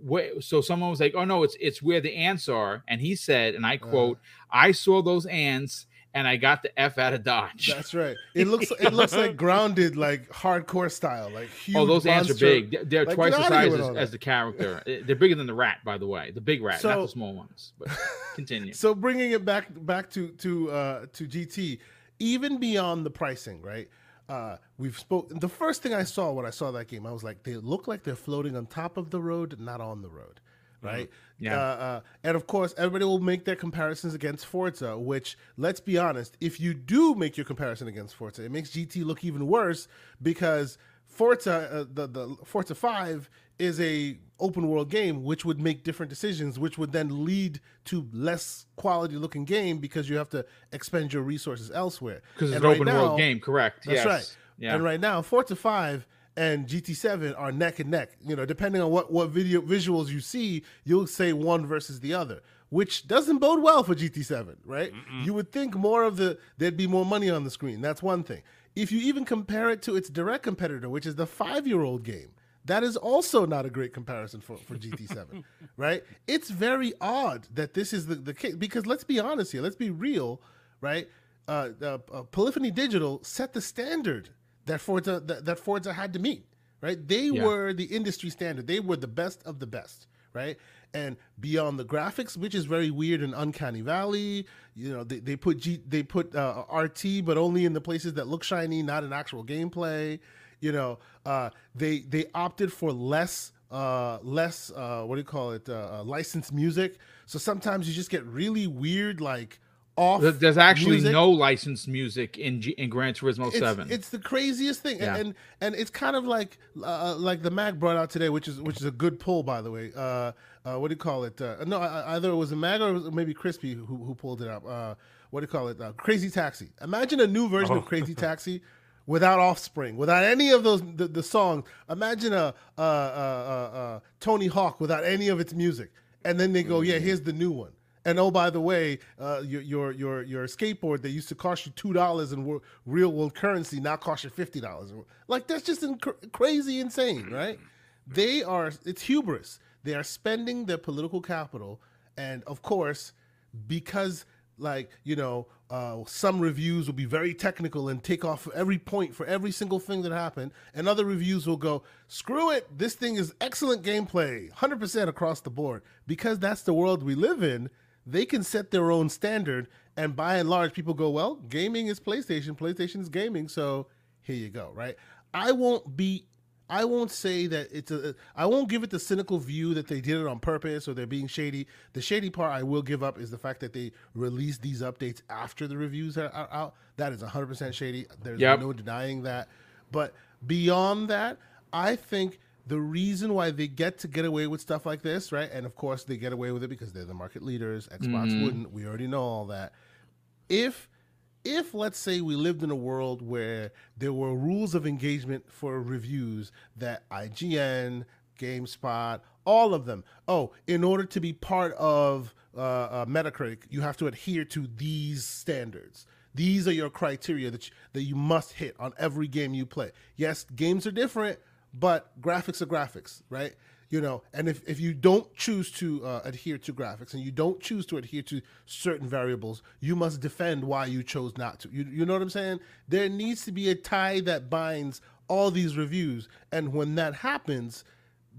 Speaker 1: Wait, so someone was like, Oh no, it's it's where the ants are. And he said, and I
Speaker 4: Uh-huh.
Speaker 1: quote, I saw those ants and I got the F out of Dodge.
Speaker 4: That's right. It looks it looks like [laughs] grounded, like hardcore style, like huge.
Speaker 1: Oh, those ants are big. They're,
Speaker 4: Like,
Speaker 1: twice the size as, as the character. [laughs] They're bigger than the rat, by the way. The big rat, not the small ones. But [laughs] continue.
Speaker 4: So bringing it back back to to uh, to GT, even beyond the pricing, right? Uh, we've spoken. The first thing I saw when I saw that game, I was like, they look like they're floating on top of the road, not on the road, right?
Speaker 1: Yeah.
Speaker 4: Uh, uh, and of course, everybody will make their comparisons against Forza. Which, let's be honest, if you do make your comparison against Forza, it makes GT look even worse because Forza, uh, the the Forza Five is a open world game, which would make different decisions, which would then lead to less quality looking game because you have to expend your resources elsewhere.
Speaker 1: Because it's
Speaker 4: And
Speaker 1: an
Speaker 4: right
Speaker 1: open
Speaker 4: now-
Speaker 1: world game, correct.
Speaker 4: That's
Speaker 1: yes.
Speaker 4: right.
Speaker 1: Yeah.
Speaker 4: And right now, Forza Five and GT7 are neck and neck. You know, depending on what what video visuals you see, you'll say one versus the other, which doesn't bode well for GT7, right? You would think more of the there'd be more money on the screen. That's one thing. If you even compare it to its direct competitor, which is the five-year-old game, that is also not a great comparison for, for GT7, [laughs] right? It's very odd that this is the, the case because let's be honest here, let's be real, right? Uh, uh, uh, Polyphony Digital set the standard that Forza that, that Forza had to meet, right? They
Speaker 1: Yeah.
Speaker 4: were the industry standard. They were the best of the best, right? And beyond the graphics, which is very weird and uncanny valley, you know, they, they put G, they put uh, RT, but only in the places that look shiny, not in actual gameplay. You know, uh, they they opted for less uh less uh what do you call it uh, uh licensed music so sometimes you just get really weird like off
Speaker 1: There's actually
Speaker 4: music.
Speaker 1: no licensed music in G- in Gran Turismo
Speaker 4: it's,
Speaker 1: Seven.
Speaker 4: It's the craziest thing,
Speaker 1: Yeah.
Speaker 4: and and it's kind of like uh, like the Mag brought out today, which is which is a good pull, by the way. Uh, uh, what do you call it? Uh, no, I- either it was a Mag or maybe Crispy who, who pulled it up. Uh, what do you call it? Uh, Crazy Taxi. Imagine a new version of Crazy [laughs] Taxi. Without Offspring, without any of those the, the songs, imagine a, uh, uh, uh, uh, Tony Hawk without any of its music, and then they go, "Yeah, here's the new one." And oh, by the way, uh, your your your your skateboard that used to cost you two dollars in real world currency now costs you fifty dollars. Like that's just inc- crazy insane, right? They are it's hubris. They are spending their political capital, and of course, because like you know, uh, some reviews will be very technical and take off every point for every single thing that happened, and other reviews will go, "Screw it! This thing is excellent gameplay, hundred percent across the board." Because that's the world we live in they can set their own standard and by and large people go well gaming is playstation. Playstation is gaming. So here you go right? I won't be i won't say that it's a i won't give it the cynical view that they did it on purpose or they're being shady. The shady part i will give up is the fact that they released these updates after the reviews are, are out. That is 100% shady. There's
Speaker 1: Yep.
Speaker 4: no denying that. But beyond that i think the reason why they get to get away with stuff like this, right? And of course, they get away with it because they're the market leaders. Xbox wouldn't. We already know all that. If if let's say we lived in a world where there were rules of engagement for reviews that IGN, GameSpot, all of them. Oh, in order to be part of uh, uh, Metacritic, you have to adhere to these standards. These are your criteria that you, that you must hit on every game you play. Yes, games are different, but graphics are graphics, right? you know and if, if you don't choose to uh, adhere to graphics and you don't choose to adhere to certain variables you must defend why you chose not to. You, you know what i'm saying? There needs to be a tie that binds all these reviews. And when that happens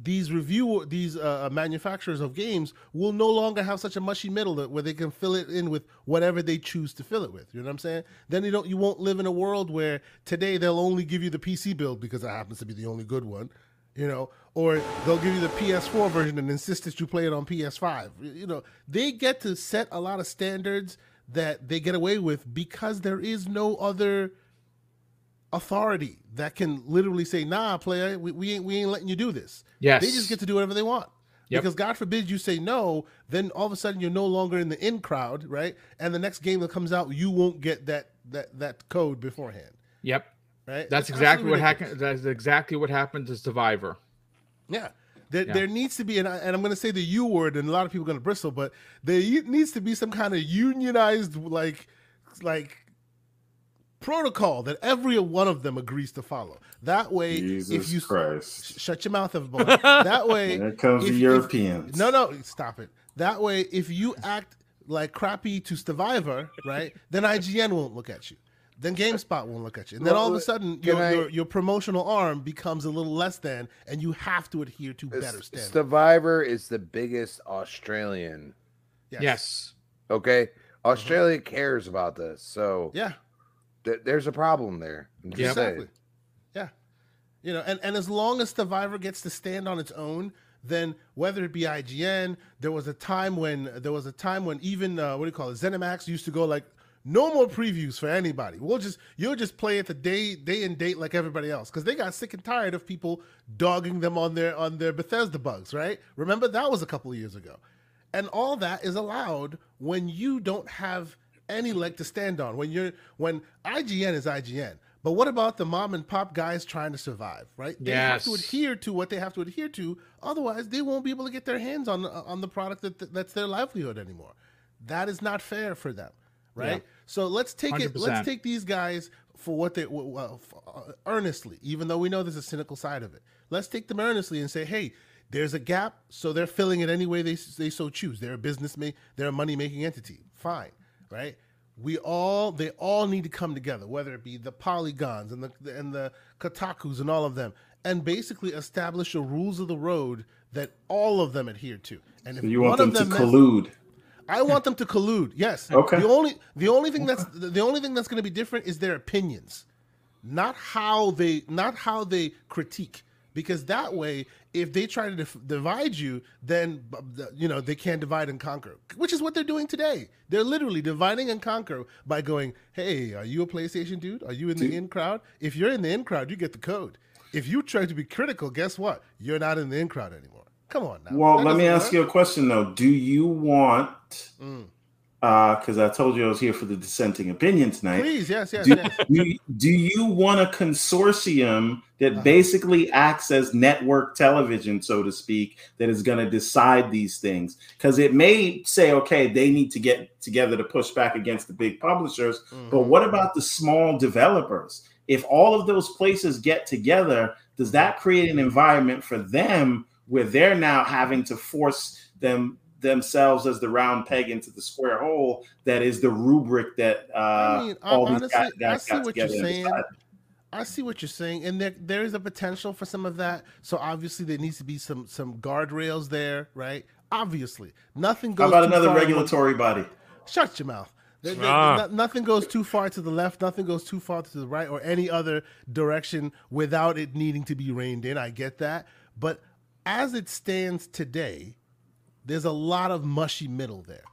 Speaker 4: these review these uh, manufacturers of games will no longer have such a mushy middle that, where they can fill it in with whatever they choose to fill it with. You know what I'm saying? Then you don't you won't live in a world where today they'll only give you the PC build because it happens to be the only good one, you know, or they'll give you the PS4 version and insist that you play it on PS5. You know, they get to set a lot of standards that they get away with because there is no other authority that can literally say, "Nah, player, we, we ain't we ain't letting you do this."
Speaker 1: Yes.
Speaker 4: They just get to do whatever they want.
Speaker 1: Yep.
Speaker 4: Because God forbid you say no, then all of a sudden you're no longer in the in crowd, right? And the next game that comes out, you won't get that that that code beforehand,
Speaker 1: Yep.
Speaker 4: right?
Speaker 1: That's
Speaker 4: It's
Speaker 1: exactly what happened. That's exactly what happened to Survivor.
Speaker 4: Yeah. There,
Speaker 1: Yeah.
Speaker 4: there needs to be, and, I, and I'm going to say the U word, and a lot of people are going to bristle, but there needs to be some kind of unionized, like, like protocol that every one of them agrees to follow. That way,
Speaker 7: Jesus
Speaker 4: if you
Speaker 7: Christ.
Speaker 4: shut your mouth, everyone. that way, [laughs]
Speaker 7: Here comes
Speaker 4: if-
Speaker 7: the
Speaker 4: if-
Speaker 7: Europeans.
Speaker 4: no, no, stop it. That way, if you act like crappy to Survivor, right, then IGN won't look at you. Then GameSpot won't look at you. And then all of a
Speaker 3: uh,
Speaker 4: sudden, your,
Speaker 3: I-
Speaker 4: your, your promotional arm becomes a little less than, and you have to adhere to better standards.
Speaker 3: Survivor is the biggest Australian.
Speaker 1: Yes.
Speaker 3: Okay, uh-huh. Australia cares about this, so
Speaker 4: Yeah.
Speaker 3: Th- there's a problem there. Saying.
Speaker 4: Exactly. Yeah. You know, and, and as long as Survivor gets to stand on its own, then whether it be IGN, there was a time when there was a time when even uh, what do you call it, ZeniMax used to go like, no more previews for anybody. We'll just you'll just play it the day day and date like everybody else because they got sick and tired of people dogging them on their on their Bethesda bugs. Right? Remember that was a couple of years ago, and all that is allowed when you don't have any leg to stand on. When you're when IGN is IGN. But what about the mom and pop guys trying to survive, right? They have to adhere to what they have to adhere to. Otherwise, they won't be able to get their hands on on the product that that's their livelihood anymore. That is not fair for them, right?
Speaker 1: Yeah.
Speaker 4: So let's take it. Let's take these guys for what they w- w- f- uh, earnestly, even though we know there's a cynical side of it. Let's take them earnestly and say, hey, there's a gap, so they're filling it any way they they so choose. They're a business, ma- they're a money making entity. Fine, right? We all they all need to come together, whether it be the polygons and the and the Kotakus and all of them, and basically establish the rules of the road that all of them adhere to. And if
Speaker 7: So you want
Speaker 4: one
Speaker 7: them
Speaker 4: of
Speaker 7: to collude.
Speaker 4: I want them to collude. Yes. [laughs]
Speaker 7: Okay.
Speaker 4: The only the only thing that's the only thing that's going to be different is their opinions, not how they not how they critique. Because that way, if they try to dif- divide you, then you know they can't divide and conquer, which is what they're doing today. They're literally dividing and conquer by going, "Hey, are you a PlayStation dude? Are you in the in crowd? If you're in the in crowd, you get the code. If you try to be critical, guess what? You're not in the in crowd anymore. Come on now.
Speaker 7: Well,
Speaker 4: That
Speaker 7: let me
Speaker 4: doesn't
Speaker 7: ask
Speaker 4: work.
Speaker 7: you a question though. Do you want
Speaker 4: Mm.
Speaker 7: Because I told you I was here for the dissenting opinion tonight.
Speaker 4: Please, yes, yes,
Speaker 7: Do,
Speaker 4: yes.
Speaker 7: do, do you want a consortium that
Speaker 4: Uh-huh.
Speaker 7: basically acts as network television, so to speak, that is going to decide these things? Because it may say, okay, they need to get together to push back against the big publishers, but
Speaker 4: Mhm.
Speaker 7: what about the small developers? If all of those places get together, does that create an environment for them where they're now having to force them themselves as the round peg into the square hole that is the rubric that uh,
Speaker 4: I mean,
Speaker 7: all these
Speaker 4: honestly,
Speaker 7: guys,
Speaker 4: I
Speaker 7: guys
Speaker 4: see
Speaker 7: got
Speaker 4: what you're saying. I see what you're saying, and there there is a potential for some of that. So obviously, there needs to be some some guardrails there, right? Obviously, nothing
Speaker 7: How
Speaker 4: goes.
Speaker 7: about another
Speaker 4: far in
Speaker 7: regulatory body?
Speaker 4: Shut your mouth. There- there-
Speaker 5: Ah.
Speaker 4: no- nothing goes too far to the left. Nothing goes too far to the right, or any other direction without it needing to be reined in. I get that, but as it stands today, there's a lot of mushy middle there.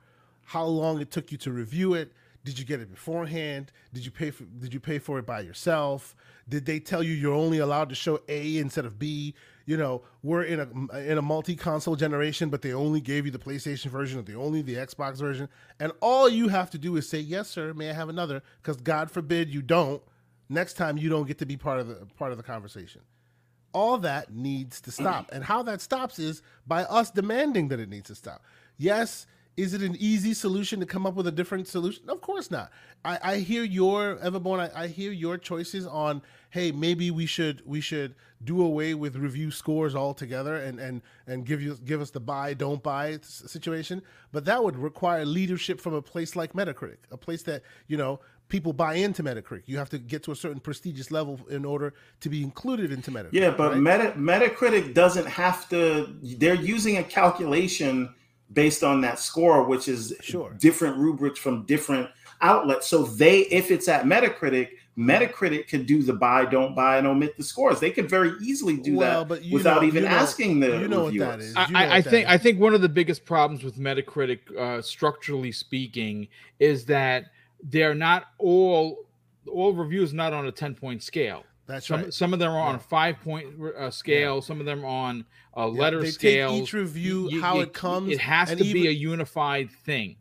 Speaker 4: How long it took you to review it? Did you get it beforehand? Did you pay for did you pay for it by yourself? Did they tell you you're only allowed to show A instead of B? You know, we're in a in a multi-console generation, but they only gave you the PlayStation version or the only the Xbox version. And all you have to do is say, "Yes, sir, may I have another?" Because God forbid you don't. Next time you don't get to be part of the part of the conversation all that needs to stop. And how that stops is by us demanding that it needs to stop. Yes, Is it an easy solution to come up with a different solution? Of course not. I, I hear your Everborn. I, I hear your choices on. Hey, maybe we should we should do away with review scores altogether and and and give you give us the buy don't buy situation. But that would require leadership from a place like Metacritic, a place that you know people buy into Metacritic. You have to get to a certain prestigious level in order to be included into Metacritic.
Speaker 6: Yeah, but
Speaker 4: right?
Speaker 6: Meta, Metacritic doesn't have to. They're using a calculation based on that score, which is
Speaker 4: Sure.
Speaker 6: different rubrics from different outlets. So they, if it's at Metacritic, Metacritic could do the buy, don't buy, and omit the scores. They could very easily do
Speaker 4: Well,
Speaker 6: that
Speaker 4: but
Speaker 6: without
Speaker 4: know-
Speaker 6: even
Speaker 4: you know-
Speaker 6: asking the
Speaker 4: you know what
Speaker 6: reviewers.
Speaker 4: that is.
Speaker 1: I,
Speaker 4: You know
Speaker 1: I- I
Speaker 4: what
Speaker 1: think
Speaker 4: is.
Speaker 1: I think one of the biggest problems with Metacritic, uh, structurally speaking, is that they're not all all reviews not on a ten point scale.
Speaker 4: That's
Speaker 1: Some
Speaker 4: right.
Speaker 1: some of them are on a five point uh, scale. Some of them are on a
Speaker 4: Yeah,
Speaker 1: letter
Speaker 4: they
Speaker 1: scale.
Speaker 4: take each review how it comes.
Speaker 1: It has
Speaker 4: and
Speaker 1: to
Speaker 4: even,
Speaker 1: be a unified thing.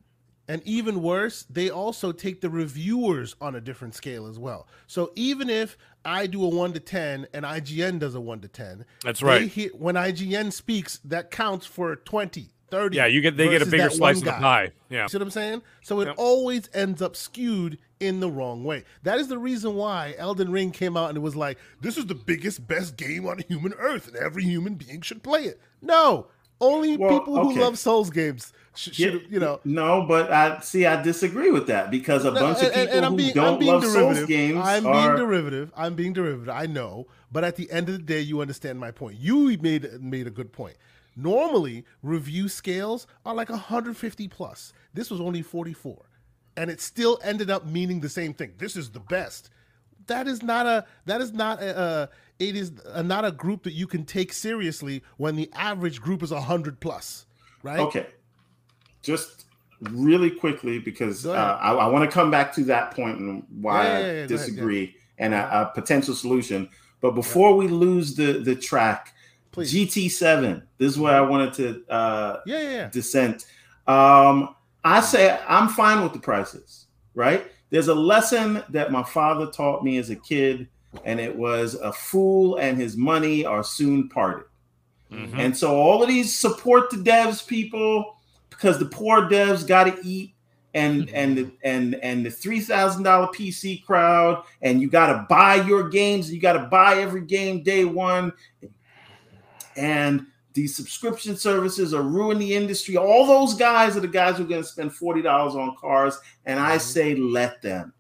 Speaker 4: And even worse, they also take the reviewers on a different scale as well. So even if I do a one to ten and IGN does a one to ten,
Speaker 5: That's
Speaker 4: they
Speaker 5: right.
Speaker 4: hear- when IGN speaks, that counts for 20, 30.
Speaker 5: Yeah, you get they get a bigger slice of the pie. Yeah.
Speaker 4: You See what I'm saying? So it
Speaker 5: Yep.
Speaker 4: always ends up skewed in the wrong way. That is the reason why Elden Ring came out and it was like, this is the biggest, best game on human earth, and every human being should play it. No, only
Speaker 6: Well,
Speaker 4: people who love Souls games should,
Speaker 6: Yeah,
Speaker 4: should you know.
Speaker 6: No, but I see. I disagree with that because a
Speaker 4: No,
Speaker 6: bunch of
Speaker 4: and- and-
Speaker 6: people
Speaker 4: and I'm
Speaker 6: who
Speaker 4: being- I'm
Speaker 6: don't
Speaker 4: being
Speaker 6: love Souls
Speaker 4: derivative.
Speaker 6: games
Speaker 4: I'm
Speaker 6: are.
Speaker 4: being derivative. I'm being derivative. I know, but at the end of the day, you understand my point. You made made a good point. Normally, review scales are like 150 plus. This was only 44, and it still ended up meaning the same thing. This is the best. That is not a. That is not a. Uh, it is a, not a group that you can take seriously when the average group is 100 plus, right?
Speaker 6: Okay, just really quickly because uh. I, I want to come back to that point and why
Speaker 4: Yeah, yeah, yeah,
Speaker 6: I
Speaker 4: go ahead,
Speaker 6: disagree and a, a potential solution. But before we lose the the track,
Speaker 4: Please.
Speaker 6: GT7. This is where I wanted to uh,
Speaker 4: Yeah, yeah, yeah.
Speaker 6: dissent. Um, I say I'm fine with the prices, right? There's a lesson that my father taught me as a kid, and it was a fool and his money are soon parted.
Speaker 5: Mhm.
Speaker 6: And so all of these support the devs people because the poor devs got to eat and and the and and the three thousand dollar PC crowd and you got to buy your games you got to buy every game day one and these subscription services are ruining the industry. All those guys are the guys who are going to spend forty dollars on cars, and I mm-hmm. say let them,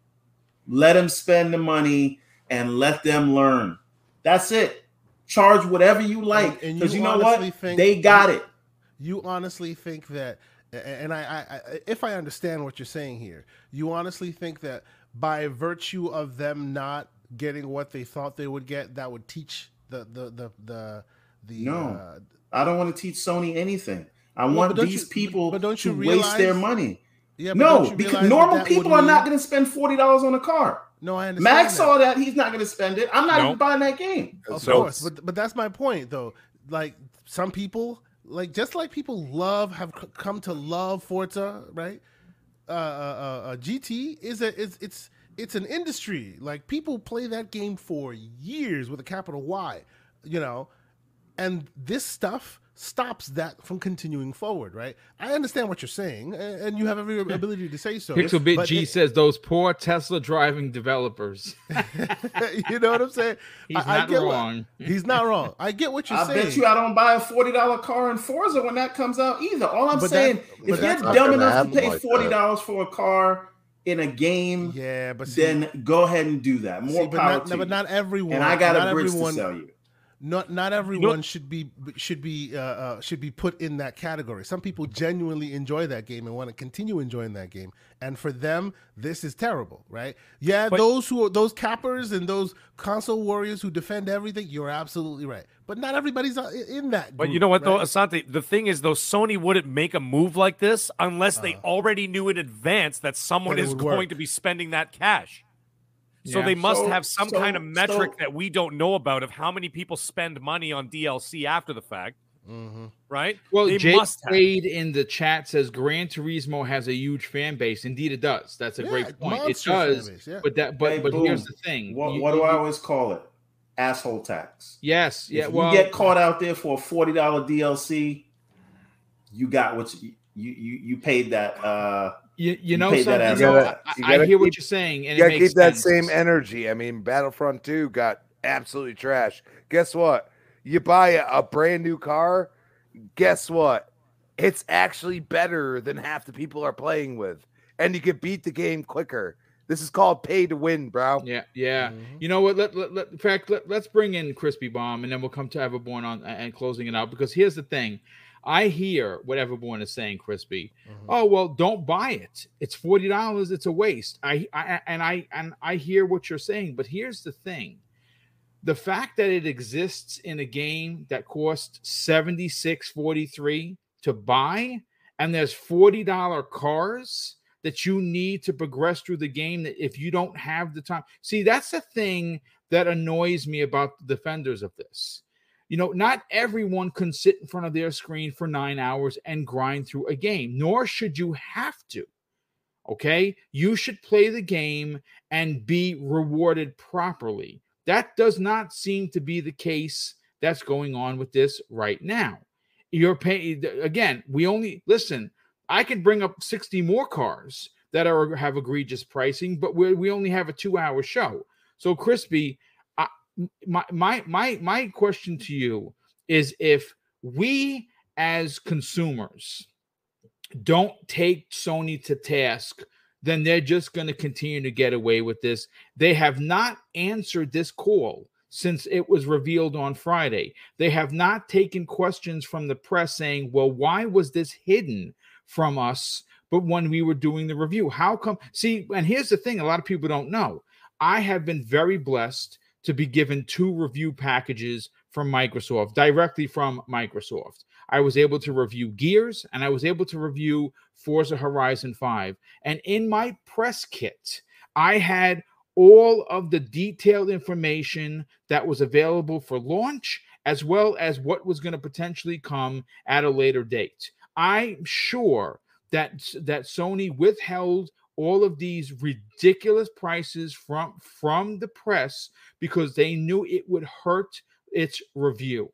Speaker 6: let them spend the money and let them learn. That's it. Charge whatever you like
Speaker 4: And- and
Speaker 6: because
Speaker 4: you
Speaker 6: you, know what
Speaker 4: think-
Speaker 6: they got it.
Speaker 4: you honestly think that and I, I, I if i understand what you're saying here you honestly think that by virtue of them not getting what they thought they would get that would teach the the the the, the
Speaker 6: No.
Speaker 4: uh,
Speaker 6: I don't want to teach Sony anything. I
Speaker 4: Well,
Speaker 6: want
Speaker 4: but
Speaker 6: these
Speaker 4: you-
Speaker 6: people
Speaker 4: but don't
Speaker 6: to
Speaker 4: you
Speaker 6: waste their money.
Speaker 4: yeah but
Speaker 6: No, because
Speaker 4: realize that
Speaker 6: normal
Speaker 4: that
Speaker 6: people
Speaker 4: would
Speaker 6: are not going to spend forty dollars on a car.
Speaker 4: no i understand
Speaker 6: Max
Speaker 4: that.
Speaker 6: saw that; he's not going to spend it. I'm not
Speaker 5: No.
Speaker 6: even buying that game.
Speaker 4: Of
Speaker 5: So-
Speaker 4: course, but but that's my point though. Like some people, like just like people love have come to love Forza, right? Uh, uh, uh, uh, GT is a it's it's it's an industry. Like people play that game for years with a capital Y, you know, and this stuff stops that from continuing forward, right? I understand what you're saying, and you have every ability to say so.
Speaker 1: Pixel Bit G
Speaker 4: it-
Speaker 1: says those poor Tesla driving developers. [laughs]
Speaker 4: you know what I'm saying?
Speaker 1: He's
Speaker 4: I- I
Speaker 1: not
Speaker 4: get what-
Speaker 1: wrong.
Speaker 4: He's not wrong. I get what you're
Speaker 6: I
Speaker 4: saying.
Speaker 6: I bet you I don't buy a forty dollar car in Forza when that comes out either. All I'm
Speaker 4: But
Speaker 6: saying,
Speaker 4: that-
Speaker 6: if you're dumb enough to pay
Speaker 7: like
Speaker 6: forty dollars for a car in a game,
Speaker 4: Yeah, but see,
Speaker 6: then go ahead and do that. More
Speaker 4: see, but
Speaker 6: power
Speaker 4: not,
Speaker 6: to
Speaker 4: no, but not everyone.
Speaker 6: and I got a bridge
Speaker 4: everyone,
Speaker 6: to sell you.
Speaker 4: Not not everyone should be should be uh, uh, should be put in that category. Some people genuinely enjoy that game and want to continue enjoying that game, and for them, this is terrible, right? Yeah,
Speaker 5: But-
Speaker 4: those who are those cappers and those console warriors who defend everything, you're absolutely right. But not everybody's uh, in that.
Speaker 5: But you know what, though. Asante? The thing is, though, Sony wouldn't make a move like this unless they
Speaker 4: Uh-huh.
Speaker 5: already knew in advance that someone is going
Speaker 4: work.
Speaker 5: to be spending that cash. So
Speaker 1: Yeah.
Speaker 5: they must
Speaker 6: So-
Speaker 5: have some
Speaker 6: so-
Speaker 5: kind of metric
Speaker 6: so-
Speaker 5: that we don't know about of how many people spend money on DLC after the fact,
Speaker 4: Mhm.
Speaker 5: right?
Speaker 1: Well,
Speaker 5: they
Speaker 1: Jake
Speaker 5: must have.
Speaker 1: Wade in the chat says Gran Turismo has a huge fan base. Indeed, it does. That's a
Speaker 4: Yeah,
Speaker 1: great point. It does.
Speaker 4: base, yeah.
Speaker 1: But that, but
Speaker 6: Hey,
Speaker 1: but here's the thing.
Speaker 6: What,
Speaker 1: You-
Speaker 6: what do
Speaker 1: you-
Speaker 6: I always call it? Asshole tax.
Speaker 1: Yes. Yeah.
Speaker 6: if
Speaker 1: Well,
Speaker 6: you get caught out there for a forty dollar DLC, you got what you,
Speaker 7: you you you paid that. uh
Speaker 1: You, you know,
Speaker 7: paid that
Speaker 1: something,
Speaker 7: as
Speaker 1: you know,
Speaker 3: well.
Speaker 1: I, I
Speaker 3: gotta
Speaker 1: hear what you're saying, and
Speaker 3: you
Speaker 1: it
Speaker 3: gotta
Speaker 1: makes
Speaker 3: keep that
Speaker 1: sense.
Speaker 3: same energy. I mean, Battlefront 2 got absolutely trash. Guess what? You buy a, a brand new car, guess what? It's actually better than half the people are playing with, and you can beat the game quicker. This is called pay to win, bro.
Speaker 1: Yeah, yeah.
Speaker 4: Mhm.
Speaker 1: You know what? Let, let, let in fact let, let's bring in Crispy Bomb and then we'll come to Everborn on and closing it out because here's the thing. I hear what Everborn is saying, Crispy.
Speaker 4: Mhm.
Speaker 1: Oh well, don't buy it. It's forty dollars. It's a waste. I, I and I and I hear what you're saying, but here's the thing: the fact that it exists in a game that costs seventy six forty three to buy, and there's forty dollar cars that you need to progress through the game. That if you don't have the time, see that's the thing that annoys me about the defenders of this. You know, not everyone can sit in front of their screen for nine hours and grind through a game, nor should you have to. Okay. You should play the game and be rewarded properly. That does not seem to be the case that's going on with this right now. You're paying again, we only listen, I could bring up 60 more cars that are have egregious pricing, but we we only have a two hour show. So crispy, my my my my question to you is if we as consumers don't take Sony to task, then they're just going to continue to get away with this. They have not answered this call since it was revealed on Friday. They have not taken questions from the press saying, well, why was this hidden from us? But when we were doing the review, how come? See, and here's the thing a lot of people don't know. I have been very blessed to be given two review packages from Microsoft, directly from Microsoft. I was able to review Gears and I was able to review Forza Horizon 5. And in my press kit, I had all of the detailed information that was available for launch, as well as what was going to potentially come at a later date. I'm sure that that Sony withheld all of these ridiculous prices from from the press because they knew it would hurt its review.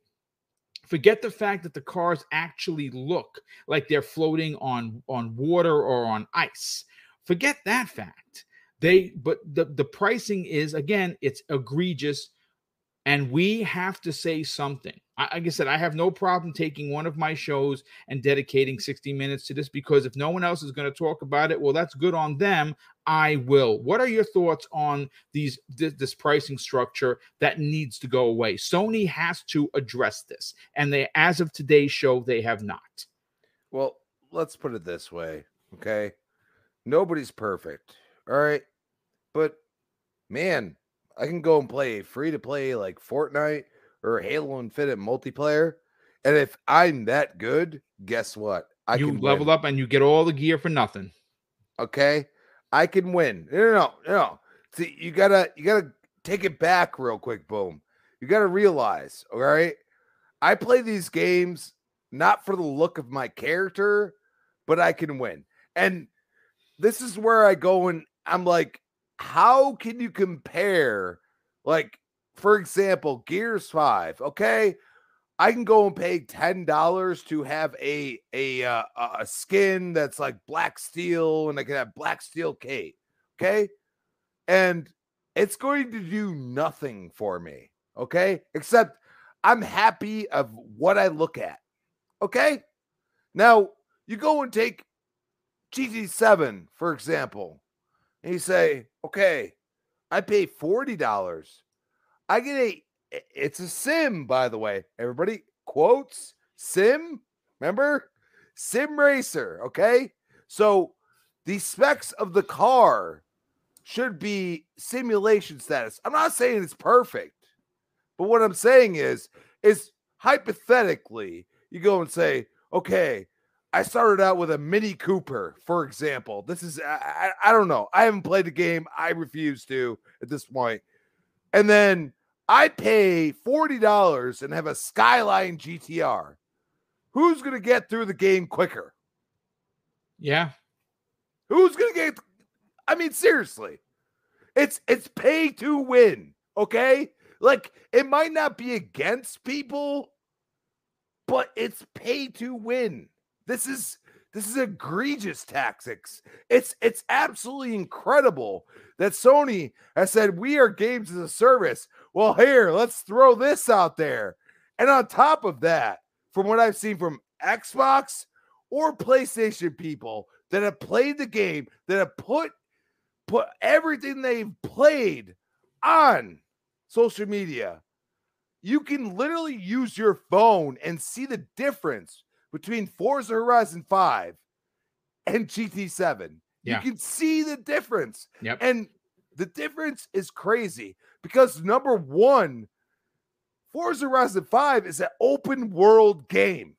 Speaker 1: Forget the fact that the cars actually look like they're floating on on water or on ice. Forget that fact. They but the the pricing is again it's egregious and we have to say something. Like I said, I have no problem taking one of my shows and dedicating 60 minutes to this because if no one else is going to talk about it, well, that's good on them. I will. What are your thoughts on these this, this pricing structure that needs to go away? Sony has to address this, and they, as of today's show, they have not.
Speaker 3: Well, let's put it this way, okay? Nobody's perfect, all right? But man, I can go and play free to play like Fortnite or Halo Infinite multiplayer, and if I'm that good, guess what? I
Speaker 1: you
Speaker 3: can
Speaker 1: level
Speaker 3: win,
Speaker 1: up and you get all the gear for nothing.
Speaker 3: Okay, I can win. No, no, no, no. See, you gotta, you gotta take it back real quick. Boom. You gotta realize, all right. I play these games not for the look of my character, but I can win. And this is where I go and I'm like, how can you compare, like, for example, Gears 5? Okay. I can go and pay ten dollars to have a a uh, a skin that's like black steel, and I can have black steel Kate. Okay, and it's going to do nothing for me. Okay, except I'm happy of what I look at. Okay, now you go and take GT7 for example, and you say, okay, I pay forty dollars. I get a it's a sim, by the way. Everybody quotes sim. Remember? Sim racer. Okay. So the specs of the car should be simulation status. I'm not saying it's perfect, but what I'm saying is, is hypothetically, you go and say, okay, I started out with a Mini Cooper, for example. This is, I, I, I don't know. I haven't played the game. I refuse to at this point. And then I pay $40 and have a Skyline GTR. Who's going to get through the game quicker?
Speaker 1: Yeah.
Speaker 3: Who's going to get I mean seriously. It's it's pay to win, okay? Like it might not be against people, but it's pay to win. This is This is egregious tactics. It's it's absolutely incredible that Sony has said we are games as a service. Well, here, let's throw this out there. And on top of that, from what I've seen from Xbox or PlayStation people that have played the game, that have put put everything they've played on social media, you can literally use your phone and see the difference between Forza Horizon 5 and GT7.
Speaker 1: Yeah.
Speaker 3: You can see the difference.
Speaker 1: Yep.
Speaker 3: And the difference is crazy because number one, Forza Horizon 5 is an open world game.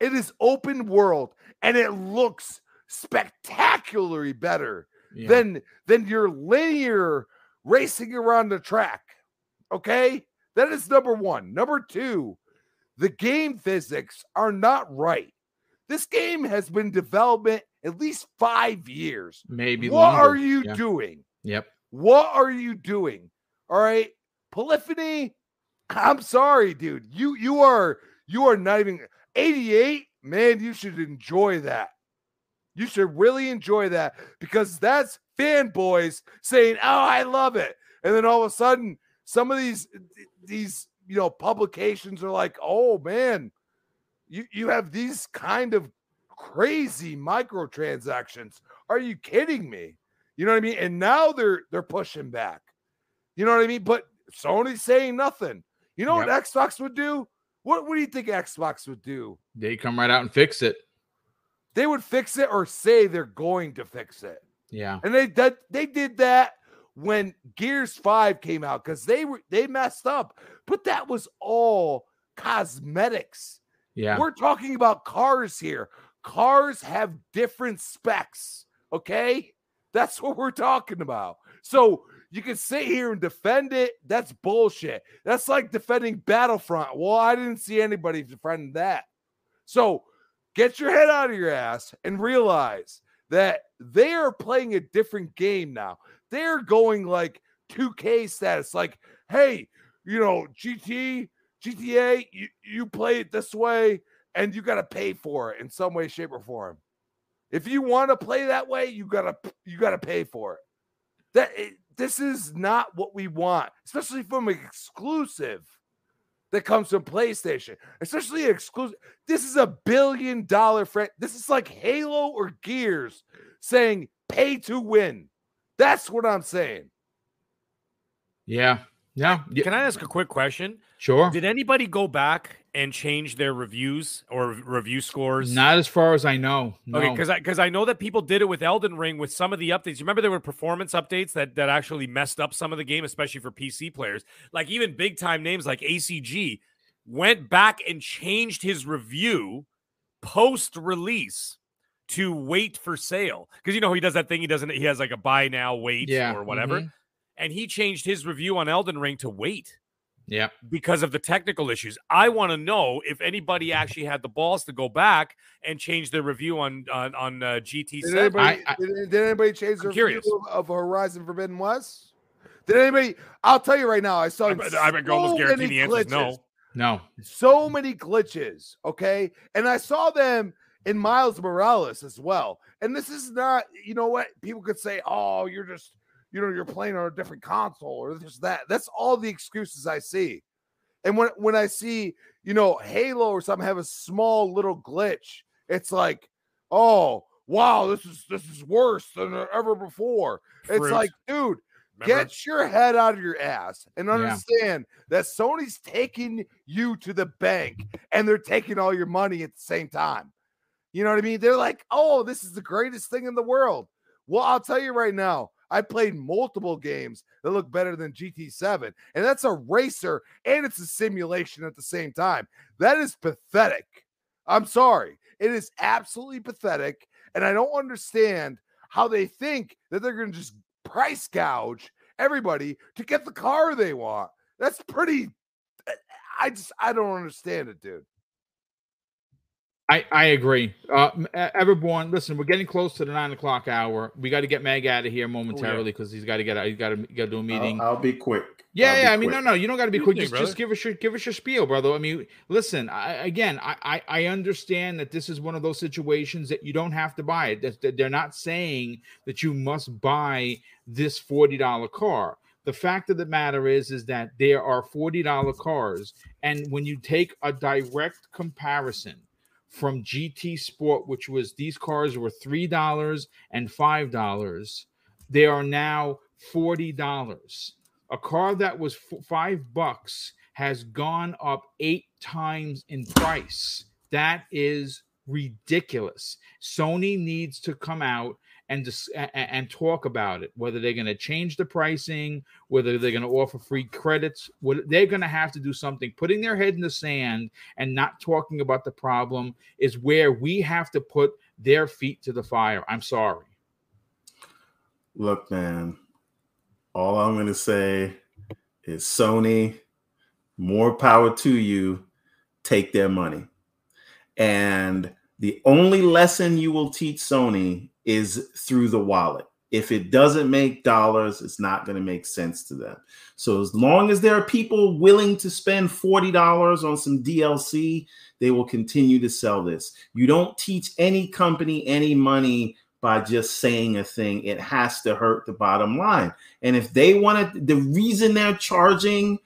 Speaker 3: It is open world and it looks spectacularly better
Speaker 1: Yeah.
Speaker 3: than than your linear racing around the track. Okay? That is number 1. Number 2, the game physics are not right. This game has been development at least 5 years.
Speaker 1: Maybe
Speaker 3: what
Speaker 1: longer.
Speaker 3: are you
Speaker 1: Yeah.
Speaker 3: doing?
Speaker 1: Yep.
Speaker 3: What are you doing? All right, Polyphony. I'm sorry, dude. You you are you are not even 88. Man, you should enjoy that. You should really enjoy that because that's fanboys saying, "Oh, I love it," and then all of a sudden, some of these these you know publications are like, "Oh man, you you have these kind of crazy microtransactions. Are you kidding me?" You know what I mean? And now they're they're pushing back. You know what I mean? But Sony's saying nothing. You know what Xbox would do? What what do you think Xbox would do?
Speaker 1: They come right out and fix it.
Speaker 3: They would fix it or say they're going to fix it.
Speaker 1: Yeah.
Speaker 3: And they did they did that when Gears 5 came out because they were they messed up, but that was all cosmetics.
Speaker 1: Yeah.
Speaker 3: We're talking about cars here. Cars have different specs. Okay. That's what we're talking about. So you can sit here and defend it. That's bullshit. That's like defending Battlefront. Well, I didn't see anybody defending that. So get your head out of your ass and realize that they are playing a different game now. They're going like 2K status, like, hey, you know, GT, GTA, you, you play it this way and you got to pay for it in some way, shape, or form. If you want to play that way, you gotta you gotta pay for it. That it, this is not what we want, especially from an exclusive that comes from PlayStation, especially exclusive. This is a billion dollar friend. This is like Halo or Gears saying pay to win. That's what I'm saying.
Speaker 1: Yeah. Yeah.
Speaker 5: Can I ask a quick question?
Speaker 1: Sure.
Speaker 5: Did anybody go back and change their reviews or review scores?
Speaker 1: Not as far as I know. No.
Speaker 5: Okay, because I because I know that people did it with Elden Ring with some of the updates. You remember there were performance updates that that actually messed up some of the game, especially for PC players. Like even big time names like ACG went back and changed his review post release to wait for sale because you know he does that thing. He doesn't. He has like a buy now, wait
Speaker 1: Yeah,
Speaker 5: or whatever,
Speaker 1: mhm.
Speaker 5: and he changed his review on Elden Ring to wait
Speaker 1: yeah.
Speaker 5: because of the technical issues. I want to know if anybody actually had the balls to go back and change their review on on, on uh, GT
Speaker 3: Did
Speaker 5: seven.
Speaker 3: anybody, did, did anybody change
Speaker 5: I'm
Speaker 3: their
Speaker 5: curious.
Speaker 3: view of, of Horizon Forbidden West? Did anybody? I'll tell you right now. I saw
Speaker 5: I bet- I bet almost
Speaker 3: so
Speaker 5: guarantee
Speaker 3: many
Speaker 5: the answer is no.
Speaker 1: No.
Speaker 3: so many glitches. Okay. And I saw them in Miles Morales as well. And this is not, you know what? People could say, oh, you're just, you know, you're playing on a different console or this, that. That's all the excuses I see. And when, when I see, you know, Halo or something have a small little glitch, it's like, oh, wow, this is this is worse than ever before. It's like, dude,
Speaker 5: Remember?
Speaker 3: Get your head out of your ass and
Speaker 1: Yeah.
Speaker 3: understand that Sony's taking you to the bank and they're taking all your money at the same time. You know what I mean? They're like, oh, this is the greatest thing in the world. Well, I'll tell you right now, I played multiple games that look better than GT7, and that's a racer and it's a simulation at the same time. That is pathetic. I'm sorry. It is absolutely pathetic. And I don't understand how they think that they're going to just price gouge everybody to get the car they want. That's pretty. Eh, I just, I don't understand it, dude.
Speaker 1: I, I agree. Uh, Everborn, listen, we're getting close to the nine o'clock hour. We got to get Meg out of here momentarily because he's got to get out. He's got to got to do a meeting.
Speaker 8: I'll, I'll be quick.
Speaker 1: Yeah,
Speaker 8: I'll
Speaker 1: yeah. I mean,
Speaker 8: quick.
Speaker 1: no, no, you don't got to be quick. Just, just give us your give us your spiel, brother. I mean, listen. I, again, I, I I understand that this is one of those situations that you don't have to buy it. That- that They're not saying that you must buy this forty dollar car. The fact of the matter is, is that there are forty dollar cars, and when you take a direct comparison from GT Sport, which was these cars were three dollars and five dollars, they are now forty dollars. A car that was f- five bucks has gone up eight times in price. That is ridiculous. Sony needs to come out and a- and talk about it. Whether they're going to change the pricing, whether they're going to offer free credits, what they're going to have to do something. Putting their head in the sand and not talking about the problem is where we have to put their feet to the fire. I'm sorry.
Speaker 6: Look, man, all I'm going to say is Sony, more power to you. Take their money. And the only lesson you will teach Sony is through the wallet. If it doesn't make dollars, it's not going to make sense to them. So, as long as there are people willing to spend $40 on some DLC, they will continue to sell this. You don't teach any company any money by just saying a thing. It has to hurt the bottom line. And if they want to, the reason they're charging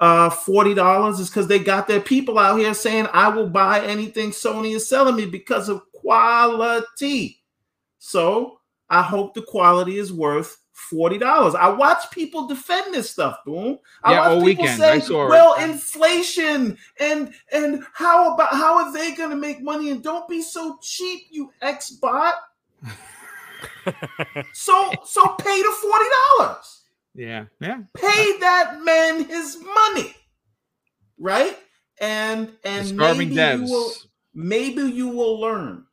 Speaker 6: uh $40 is because they got their people out here saying, I will buy anything Sony is selling me because of quality. So I hope the quality is worth $40. I watch people defend this stuff, boom. I
Speaker 1: Yeah,
Speaker 6: watch
Speaker 1: all
Speaker 6: people
Speaker 1: weekend.
Speaker 6: say,
Speaker 1: I saw it.
Speaker 6: well, inflation and and how about how are they gonna make money? And don't be so cheap, you ex-bot. [laughs] So so pay the forty dollars.
Speaker 1: Yeah, yeah.
Speaker 6: Pay that man his money, right? And and maybe
Speaker 1: devs.
Speaker 6: you will maybe you will learn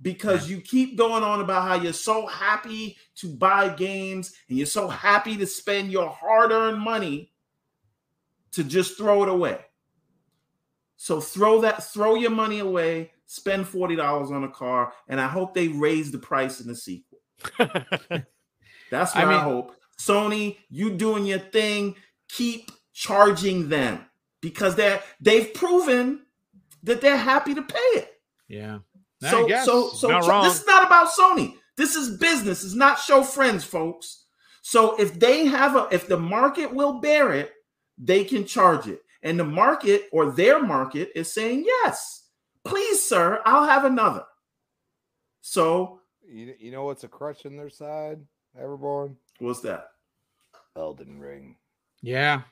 Speaker 6: because you keep going on about how you're so happy to buy games and you're so happy to spend your hard-earned money to just throw it away. So throw that throw your money away, spend $40 on a car and I hope they raise the price in the sequel. [laughs] That's what
Speaker 1: I
Speaker 6: I, hope. Sony, you doing your thing. Keep charging them because they're they've proven that they're happy to pay it.
Speaker 1: Yeah. I
Speaker 6: So
Speaker 1: guess.
Speaker 6: so so
Speaker 5: Not
Speaker 6: so this is not about Sony. This is business. It's not show friends, folks. So if they have a if the market will bear it, they can charge it. And the market or their market is saying, yes, please, sir, I'll have another. So
Speaker 3: You, you know what's a crutch in their side, Everborn?
Speaker 6: what's that?
Speaker 3: Elden Ring.
Speaker 1: yeah.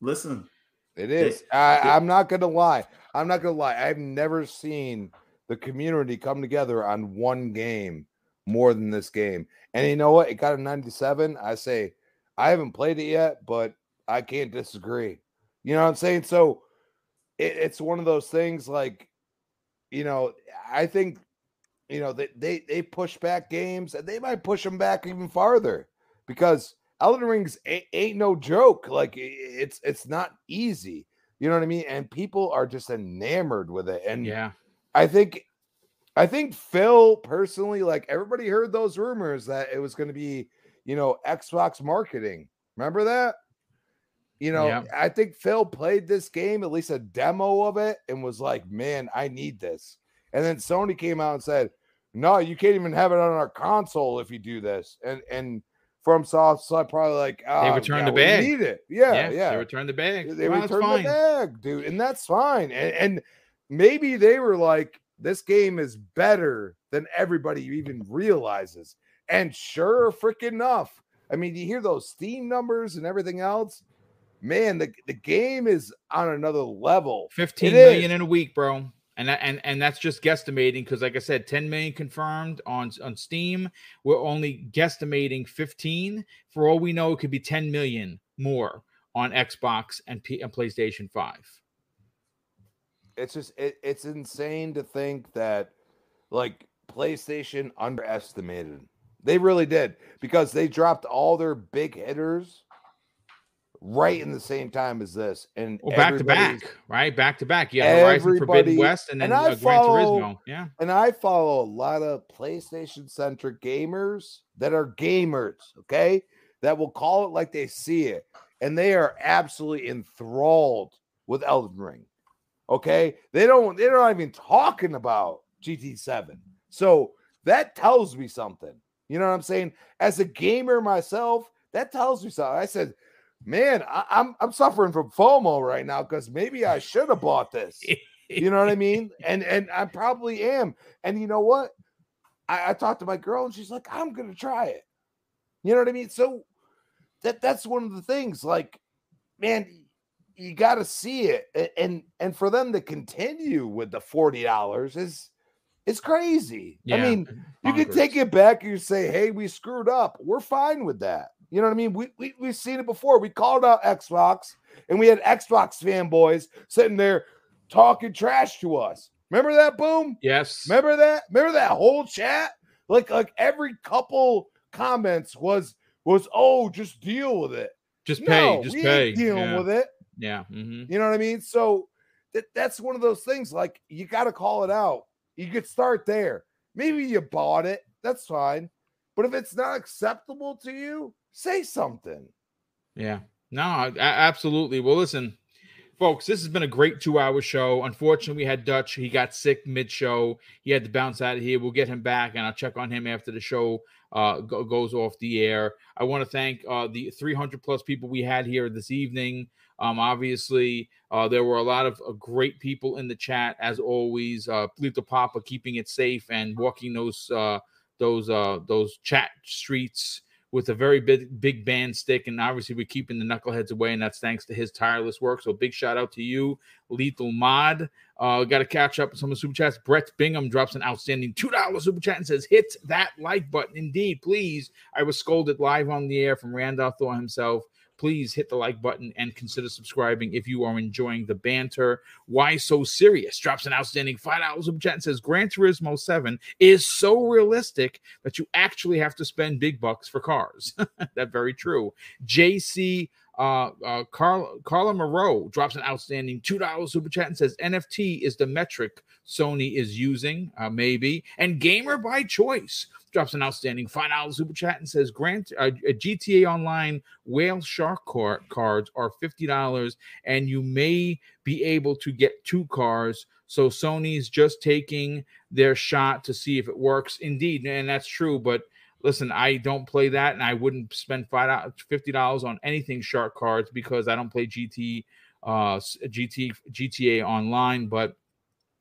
Speaker 6: Listen,
Speaker 3: It is. I, I'm not gonna lie. I'm not gonna lie. I've never seen the community come together on one game more than this game. And you know what? It got a 97. I say I haven't played it yet, but I can't disagree. You know what I'm saying? So it, it's one of those things like, you know, I think you know they they they push back games and they might push them back even farther because Elden Rings ain't, ain't no joke. Like it's it's not easy. You know what I mean? And people are just enamored with it. And
Speaker 1: Yeah.
Speaker 3: I think I think Phil personally, like everybody heard those rumors that it was going to be, you know, Xbox marketing. Remember that? You know,
Speaker 1: Yeah.
Speaker 3: I think Phil played this game, at least a demo of it, and was like, man, I need this. And then Sony came out and said, No, you can't even have it on our console if you do this. And and FromSoft side, probably like oh,
Speaker 1: returned
Speaker 3: yeah,
Speaker 1: the bag.
Speaker 3: need it. Yeah, yeah.
Speaker 1: They returned the bag.
Speaker 3: They returned the bag, dude, and that's fine. And, and maybe they were like, "This game is better than everybody even realizes." And sure, freaking enough, I mean, you hear those Steam numbers and everything else. Man, the, the game is on another level.
Speaker 1: Fifteen
Speaker 3: It
Speaker 1: million
Speaker 3: is.
Speaker 1: in a week, bro. And that, and and that's just guesstimating because, like I said, 10 million confirmed on on Steam. We're only guesstimating 15. For all we know, it could be 10 million more on Xbox and, P- and PlayStation 5.
Speaker 3: It's just it, it's insane to think that like PlayStation underestimated. They really did because they dropped all their big hitters right in the same time as this, and
Speaker 1: Well, back to back, right? Back to back. Yeah, Horizon Forbidden
Speaker 3: Everybody-
Speaker 1: West and
Speaker 3: and
Speaker 1: then
Speaker 3: I
Speaker 1: uh, Gran
Speaker 3: follow-
Speaker 1: Turismo. Yeah.
Speaker 3: And I follow a lot of PlayStation centric gamers that are gamers, okay, that will call it like they see it, and they are absolutely enthralled with Elden Ring. Okay, they don't they're not even talking about GT7. So that tells me something. You know what I'm saying? As a gamer myself, that tells me something. I said, man, I, I'm I'm suffering from FOMO right now because maybe I should have bought this. You know what I mean? [laughs] And and I probably am. And you know what? I, I talked to my girl and she's like, I'm gonna try it. You know what I mean? So that that's one of the things. Like, man, you got to see it, and and for them to continue with the forty dollars is it's crazy. I
Speaker 1: Yeah,
Speaker 3: mean, you can take it back and you say, "Hey, we screwed up." We're fine with that. You know what I mean? We, we we've seen it before. We called out Xbox, and we had Xbox fanboys sitting there talking trash to us. Remember that? Boom.
Speaker 1: Yes.
Speaker 3: Remember that? Remember that whole chat? Like like every couple comments was was oh just deal with it.
Speaker 1: Just pay.
Speaker 3: No,
Speaker 1: just pay.
Speaker 3: dealing
Speaker 1: yeah.
Speaker 3: with it.
Speaker 1: Yeah. mhm.
Speaker 3: You know what I mean? So that, that's one of those things. Like you got to call it out. You could start there. Maybe you bought it. That's fine. But if it's not acceptable to you, say something.
Speaker 1: Yeah. No, absolutely. Well, listen, folks, this has been a great two hour show. Unfortunately, we had Dutch. He got sick mid show. He had to bounce out of here. We'll get him back and I'll check on him after the show uh, go- goes off the air. I want to thank uh, the 300 plus people we had here this evening. Um, obviously, uh, there were a lot of uh, great people in the chat as always. Uh, Papa keeping it safe and walking those uh, those uh, those chat streets with a very big big band stick, and obviously we're keeping the knuckleheads away, and that's thanks to his tireless work. So big shout out to you, Lethal Mod. Uh, got to catch up with some of the super chats. Brett Bingham drops an outstanding two dollars super chat and says, "Hit that like button, indeed, please." I was scolded live on the air from Randolph Thor himself. Please hit the like button and consider subscribing if you are enjoying the banter. Why so serious? Drops an outstanding five dollars super chat and says, "Gran Turismo Seven is so realistic that you actually have to spend big bucks for cars." [laughs] that very true. JC uh, uh, Carl, Carla Moreau drops an outstanding two dollars super chat and says NFT is the metric Sony is using, uh, maybe. And Gamer by Choice drops an outstanding five dollars super chat and says Grant uh, uh, GTA Online whale shark car- cards are fifty dollars, and you may be able to get two cars. So Sony's just taking their shot to see if it works. Indeed, and that's true, but listen, I don't play that, and I wouldn't spend five fifty dollars on anything shark cards because I don't play GT, uh, GT, GTA online. But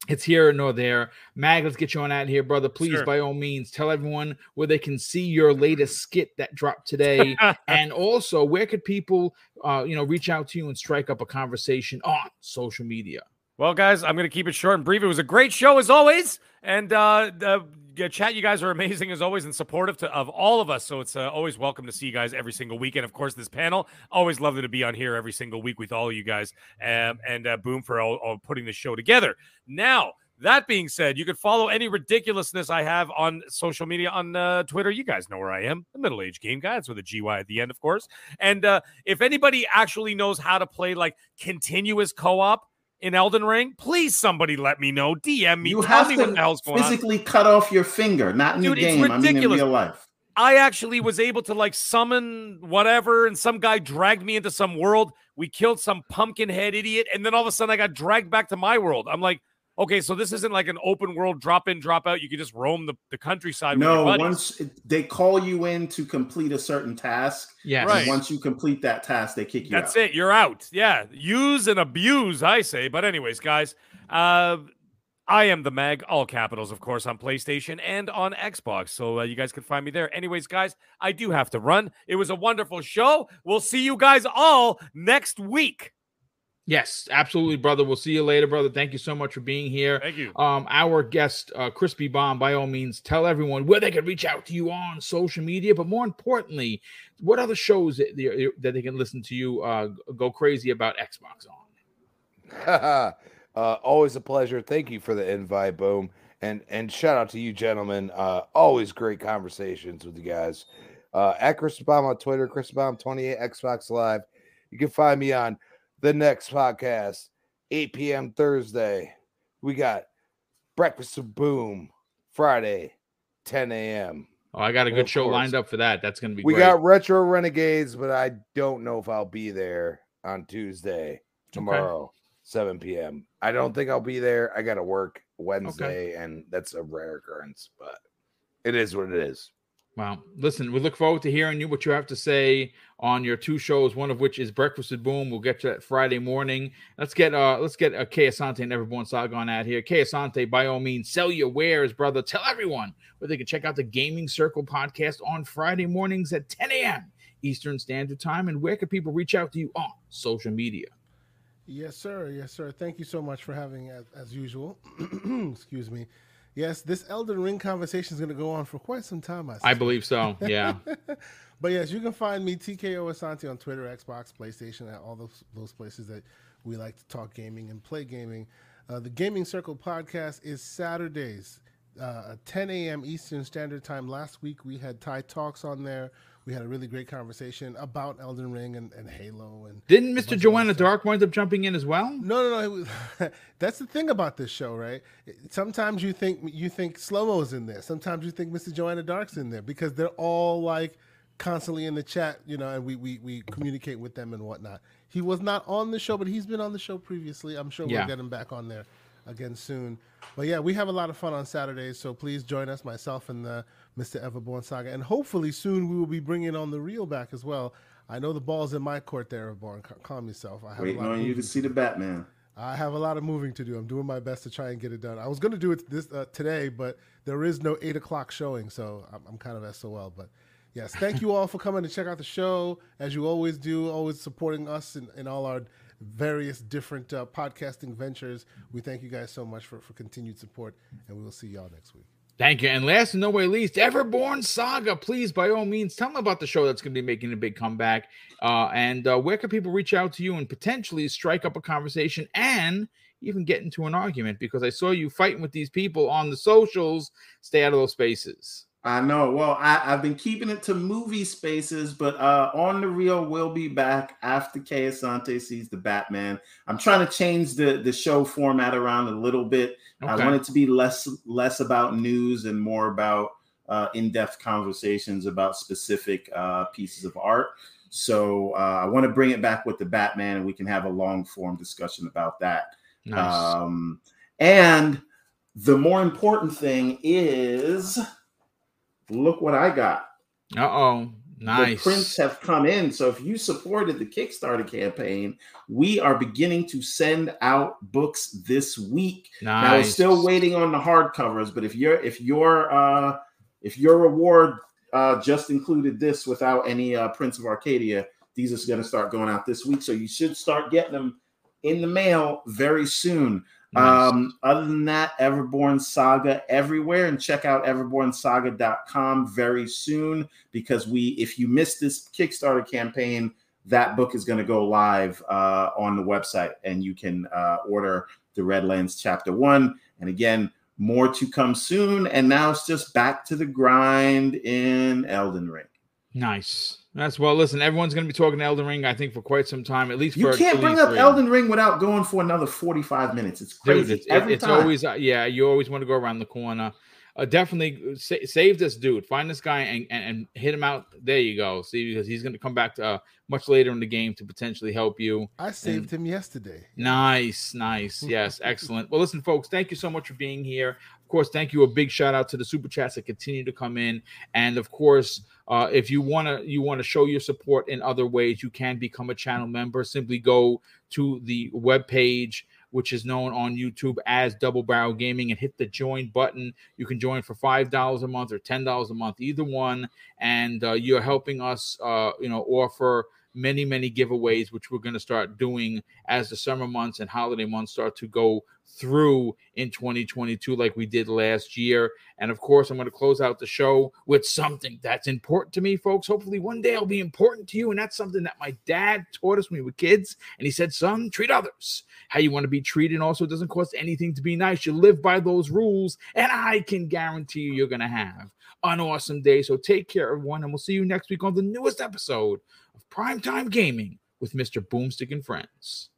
Speaker 1: it's here nor there. Mag, let's get you on out here, brother. Please,
Speaker 5: Sure.
Speaker 1: by all means, tell everyone where they can see your latest skit that dropped today, [laughs] and also where could people, uh, you know, reach out to you and strike up a conversation on social media.
Speaker 5: Well, guys, I'm going to keep it short and brief. It was a great show as always, and uh, the uh, chat. You guys are amazing as always and supportive to, of all of us. So it's uh, always welcome to see you guys every single week. And of course, this panel always lovely to be on here every single week with all of you guys. Um, and uh, boom for all, all putting the show together. Now. That being said, you can follow any ridiculousness I have on social media on uh, Twitter. You guys know where I am, the middle aged game guy. It's with a GY at the end, of course. And uh, if anybody actually knows how to play like continuous co-op in Elden Ring, please somebody let me know. DM me.
Speaker 7: You
Speaker 5: tell
Speaker 7: have
Speaker 5: me
Speaker 7: to
Speaker 5: what the hell's going on.
Speaker 7: physically cut off your finger, not in
Speaker 5: Dude,
Speaker 7: the
Speaker 5: it's
Speaker 7: game. I mean, in
Speaker 5: ridiculous.
Speaker 7: real life.
Speaker 5: I actually was able to like summon whatever, and some guy dragged me into some world. We killed some pumpkin head idiot, and then all of a sudden I got dragged back to my world. I'm like, okay, so this isn't like an open world drop in, drop out. You can just roam the, the countryside.
Speaker 7: No,
Speaker 5: buddies.
Speaker 7: once it, they call you in to complete a certain task,
Speaker 1: Yes.
Speaker 5: Right.
Speaker 7: once you complete that task, they kick you out.
Speaker 5: That's
Speaker 7: out.
Speaker 5: it. You're out. Yeah. Use and abuse, I say. But, anyways, guys, uh, I am the Mag, all capitals, of course, on PlayStation and on Xbox. So uh, you guys can find me there. Anyways, guys, I do have to run. It was a wonderful show. We'll see you guys all next week.
Speaker 1: Yes, absolutely, brother. We'll see you later, brother. Thank you so much for being here.
Speaker 5: Thank you.
Speaker 1: Um, our guest, uh, Crispy Bomb, by all means, tell everyone where they can reach out to you on social media, but more importantly, what other shows that they, that they can listen to you uh, go crazy about Xbox on. [laughs]
Speaker 3: uh, always a pleasure. Thank you for the invite, Boom. And and shout out to you, gentlemen. Uh, always great conversations with you guys. Uh, at Chris Bomb on Twitter, Chris Bomb 28 Xbox Live. You can find me on the next podcast, 8 p.m. Thursday. We got Breakfast of Boom Friday, 10 a.m.
Speaker 1: Oh, I got a
Speaker 3: And
Speaker 1: good show
Speaker 3: course,
Speaker 1: lined up for that. That's going to be
Speaker 3: We
Speaker 1: great.
Speaker 3: got Retro Renegades, but I don't know if I'll be there on Tuesday, tomorrow, 7 p.m. I don't think I'll be there. I got to work Wednesday, and that's a rare occurrence, but it is what it is.
Speaker 1: Wow. Listen, we look forward to hearing you what you have to say on your two shows, one of which is Breakfast with Boom. We'll get to that Friday morning. Let's get uh let's get uh, Kay Asante and Everborn Saga on out here. Kay Asante, by all means, sell your wares, brother. Tell everyone where they can check out the Gaming Circle podcast on Friday mornings at 10 a.m. Eastern Standard Time. And where can people reach out to you on social media?
Speaker 4: Yes, sir. Yes, sir. Thank you so much for having as, as usual. [clears throat] Excuse me. Yes, this Elden Ring conversation is going to go on for quite some time. I,
Speaker 1: I believe so. [laughs] Yeah.
Speaker 4: but yes, you can find me TKO Asante on Twitter, Xbox, PlayStation, at all those those places that we like to talk gaming and play gaming. Uh, the Gaming Circle podcast is Saturdays, uh, 10 a.m. Eastern Standard Time. Last week we had Ty Talks on there. We had a really great conversation about Elden Ring and, and Halo and
Speaker 1: Didn't Mr.
Speaker 4: bunch of other
Speaker 1: Joanna. Dark wind up jumping in as well?
Speaker 4: No, no, no. was- [laughs] That's the thing about this show, right? Sometimes you think you think slow mo's in there. Sometimes you think Mr. Joanna Dark's in there because they're all like constantly in the chat, you know, and we we, we communicate with them and whatnot. He was not on the show, but he's been on the show previously. I'm sure
Speaker 1: Yeah.
Speaker 4: we'll get him back on there again soon. But yeah, we have a lot of fun on Saturdays, so please join us, myself and the Mr. Everborn Saga, and hopefully soon we will be bringing on the reel back as well. I know the ball's in my court there, Everborn. Cal- Calm yourself. I have a
Speaker 6: Waiting
Speaker 4: lot
Speaker 6: on you to see the Batman.
Speaker 4: I have a lot of moving to do. I'm doing my best to try and get it done. I was going to do it this uh, today, but there is no eight o'clock showing, so I'm, I'm kind of SOL. But yes, thank you all for coming to check out the show, as you always do, always supporting us in, in all our various different uh, podcasting ventures. We thank you guys so much for, for continued support, and we will see y'all next week.
Speaker 1: Thank you. And last and no way least, Everborn Saga. Please, by all means, tell them about the show that's going to be making a big comeback. Uh, and uh, where can people reach out to you and potentially strike up a conversation and even get into an argument? Because I saw you fighting with these people on the socials. Stay out of those spaces.
Speaker 6: I know. Well, I, I've been keeping it to movie spaces, but uh, on the real, we'll be back after Kay Asante sees the Batman. I'm trying to change the the show format around a little bit. I want it to be less less about news and more about uh, in-depth conversations about specific uh, pieces of art. So uh, I want to bring it back with the Batman, and we can have a long form discussion about that.
Speaker 1: Nice.
Speaker 6: Um, and the more important thing is look what I got.
Speaker 1: Uh oh. Nice.
Speaker 6: The prints have come in. So if you supported the Kickstarter campaign, we are beginning to send out books this week. Nice. Now we're still waiting on the hardcovers, but if your if your uh if your reward uh just included this without any uh Prince of Arcadia, these are going to start going out this week. So you should start getting them in the mail very soon.
Speaker 1: Nice.
Speaker 6: Um, other than that, Everborn Saga everywhere, and check out everbornsaga.com very soon because we, if you missed this Kickstarter campaign, that book is going to go live uh, on the website, and you can uh, order the Redlands Chapter One. And again, more to come soon. And now it's just back to the grind in Elden Ring.
Speaker 1: Nice. That's well. Listen, everyone's going to be talking Elden Ring. I think for quite some time, at least
Speaker 6: You can't bring up
Speaker 1: three.
Speaker 6: Elden Ring without going for another 45 minutes. It's
Speaker 1: Dude,
Speaker 6: crazy.
Speaker 1: it's,
Speaker 6: Every
Speaker 1: it's
Speaker 6: time.
Speaker 1: always uh, yeah. You always want to go around the corner. Uh, definitely sa- save this dude. Find this guy and, and, and hit him out. There you go. See, because he's going to come back to, uh, much later in the game to potentially help you.
Speaker 4: I saved him yesterday.
Speaker 1: Nice, nice. [laughs] Yes, excellent. Well, listen, folks, thank you so much for being here. Of course, thank you. A big shout out to the super chats that continue to come in, and of course, uh, if you want to you want to show your support in other ways, you can become a channel member. Simply go to the web page which is known on YouTube as Double Barrel Gaming, and hit the join button. You can join for five dollars a month or ten dollars a month, either one, and uh, you're helping us, uh, you know, offer many many giveaways, which we're going to start doing as the summer months and holiday months start to go through in 2022, like we did last year. And of course, I'm going to close out the show with something that's important to me, folks. Hopefully, one day it'll be important to you, and that's something that my dad taught us when we were kids. And he said, "Son, treat others how you want to be treated. And Also, it doesn't cost anything to be nice. You live by those rules, and I can guarantee you, you're going to have an awesome day. So take care, everyone, and we'll see you next week on the newest episode Primetime Gaming with Mr. Boomstick and Friends.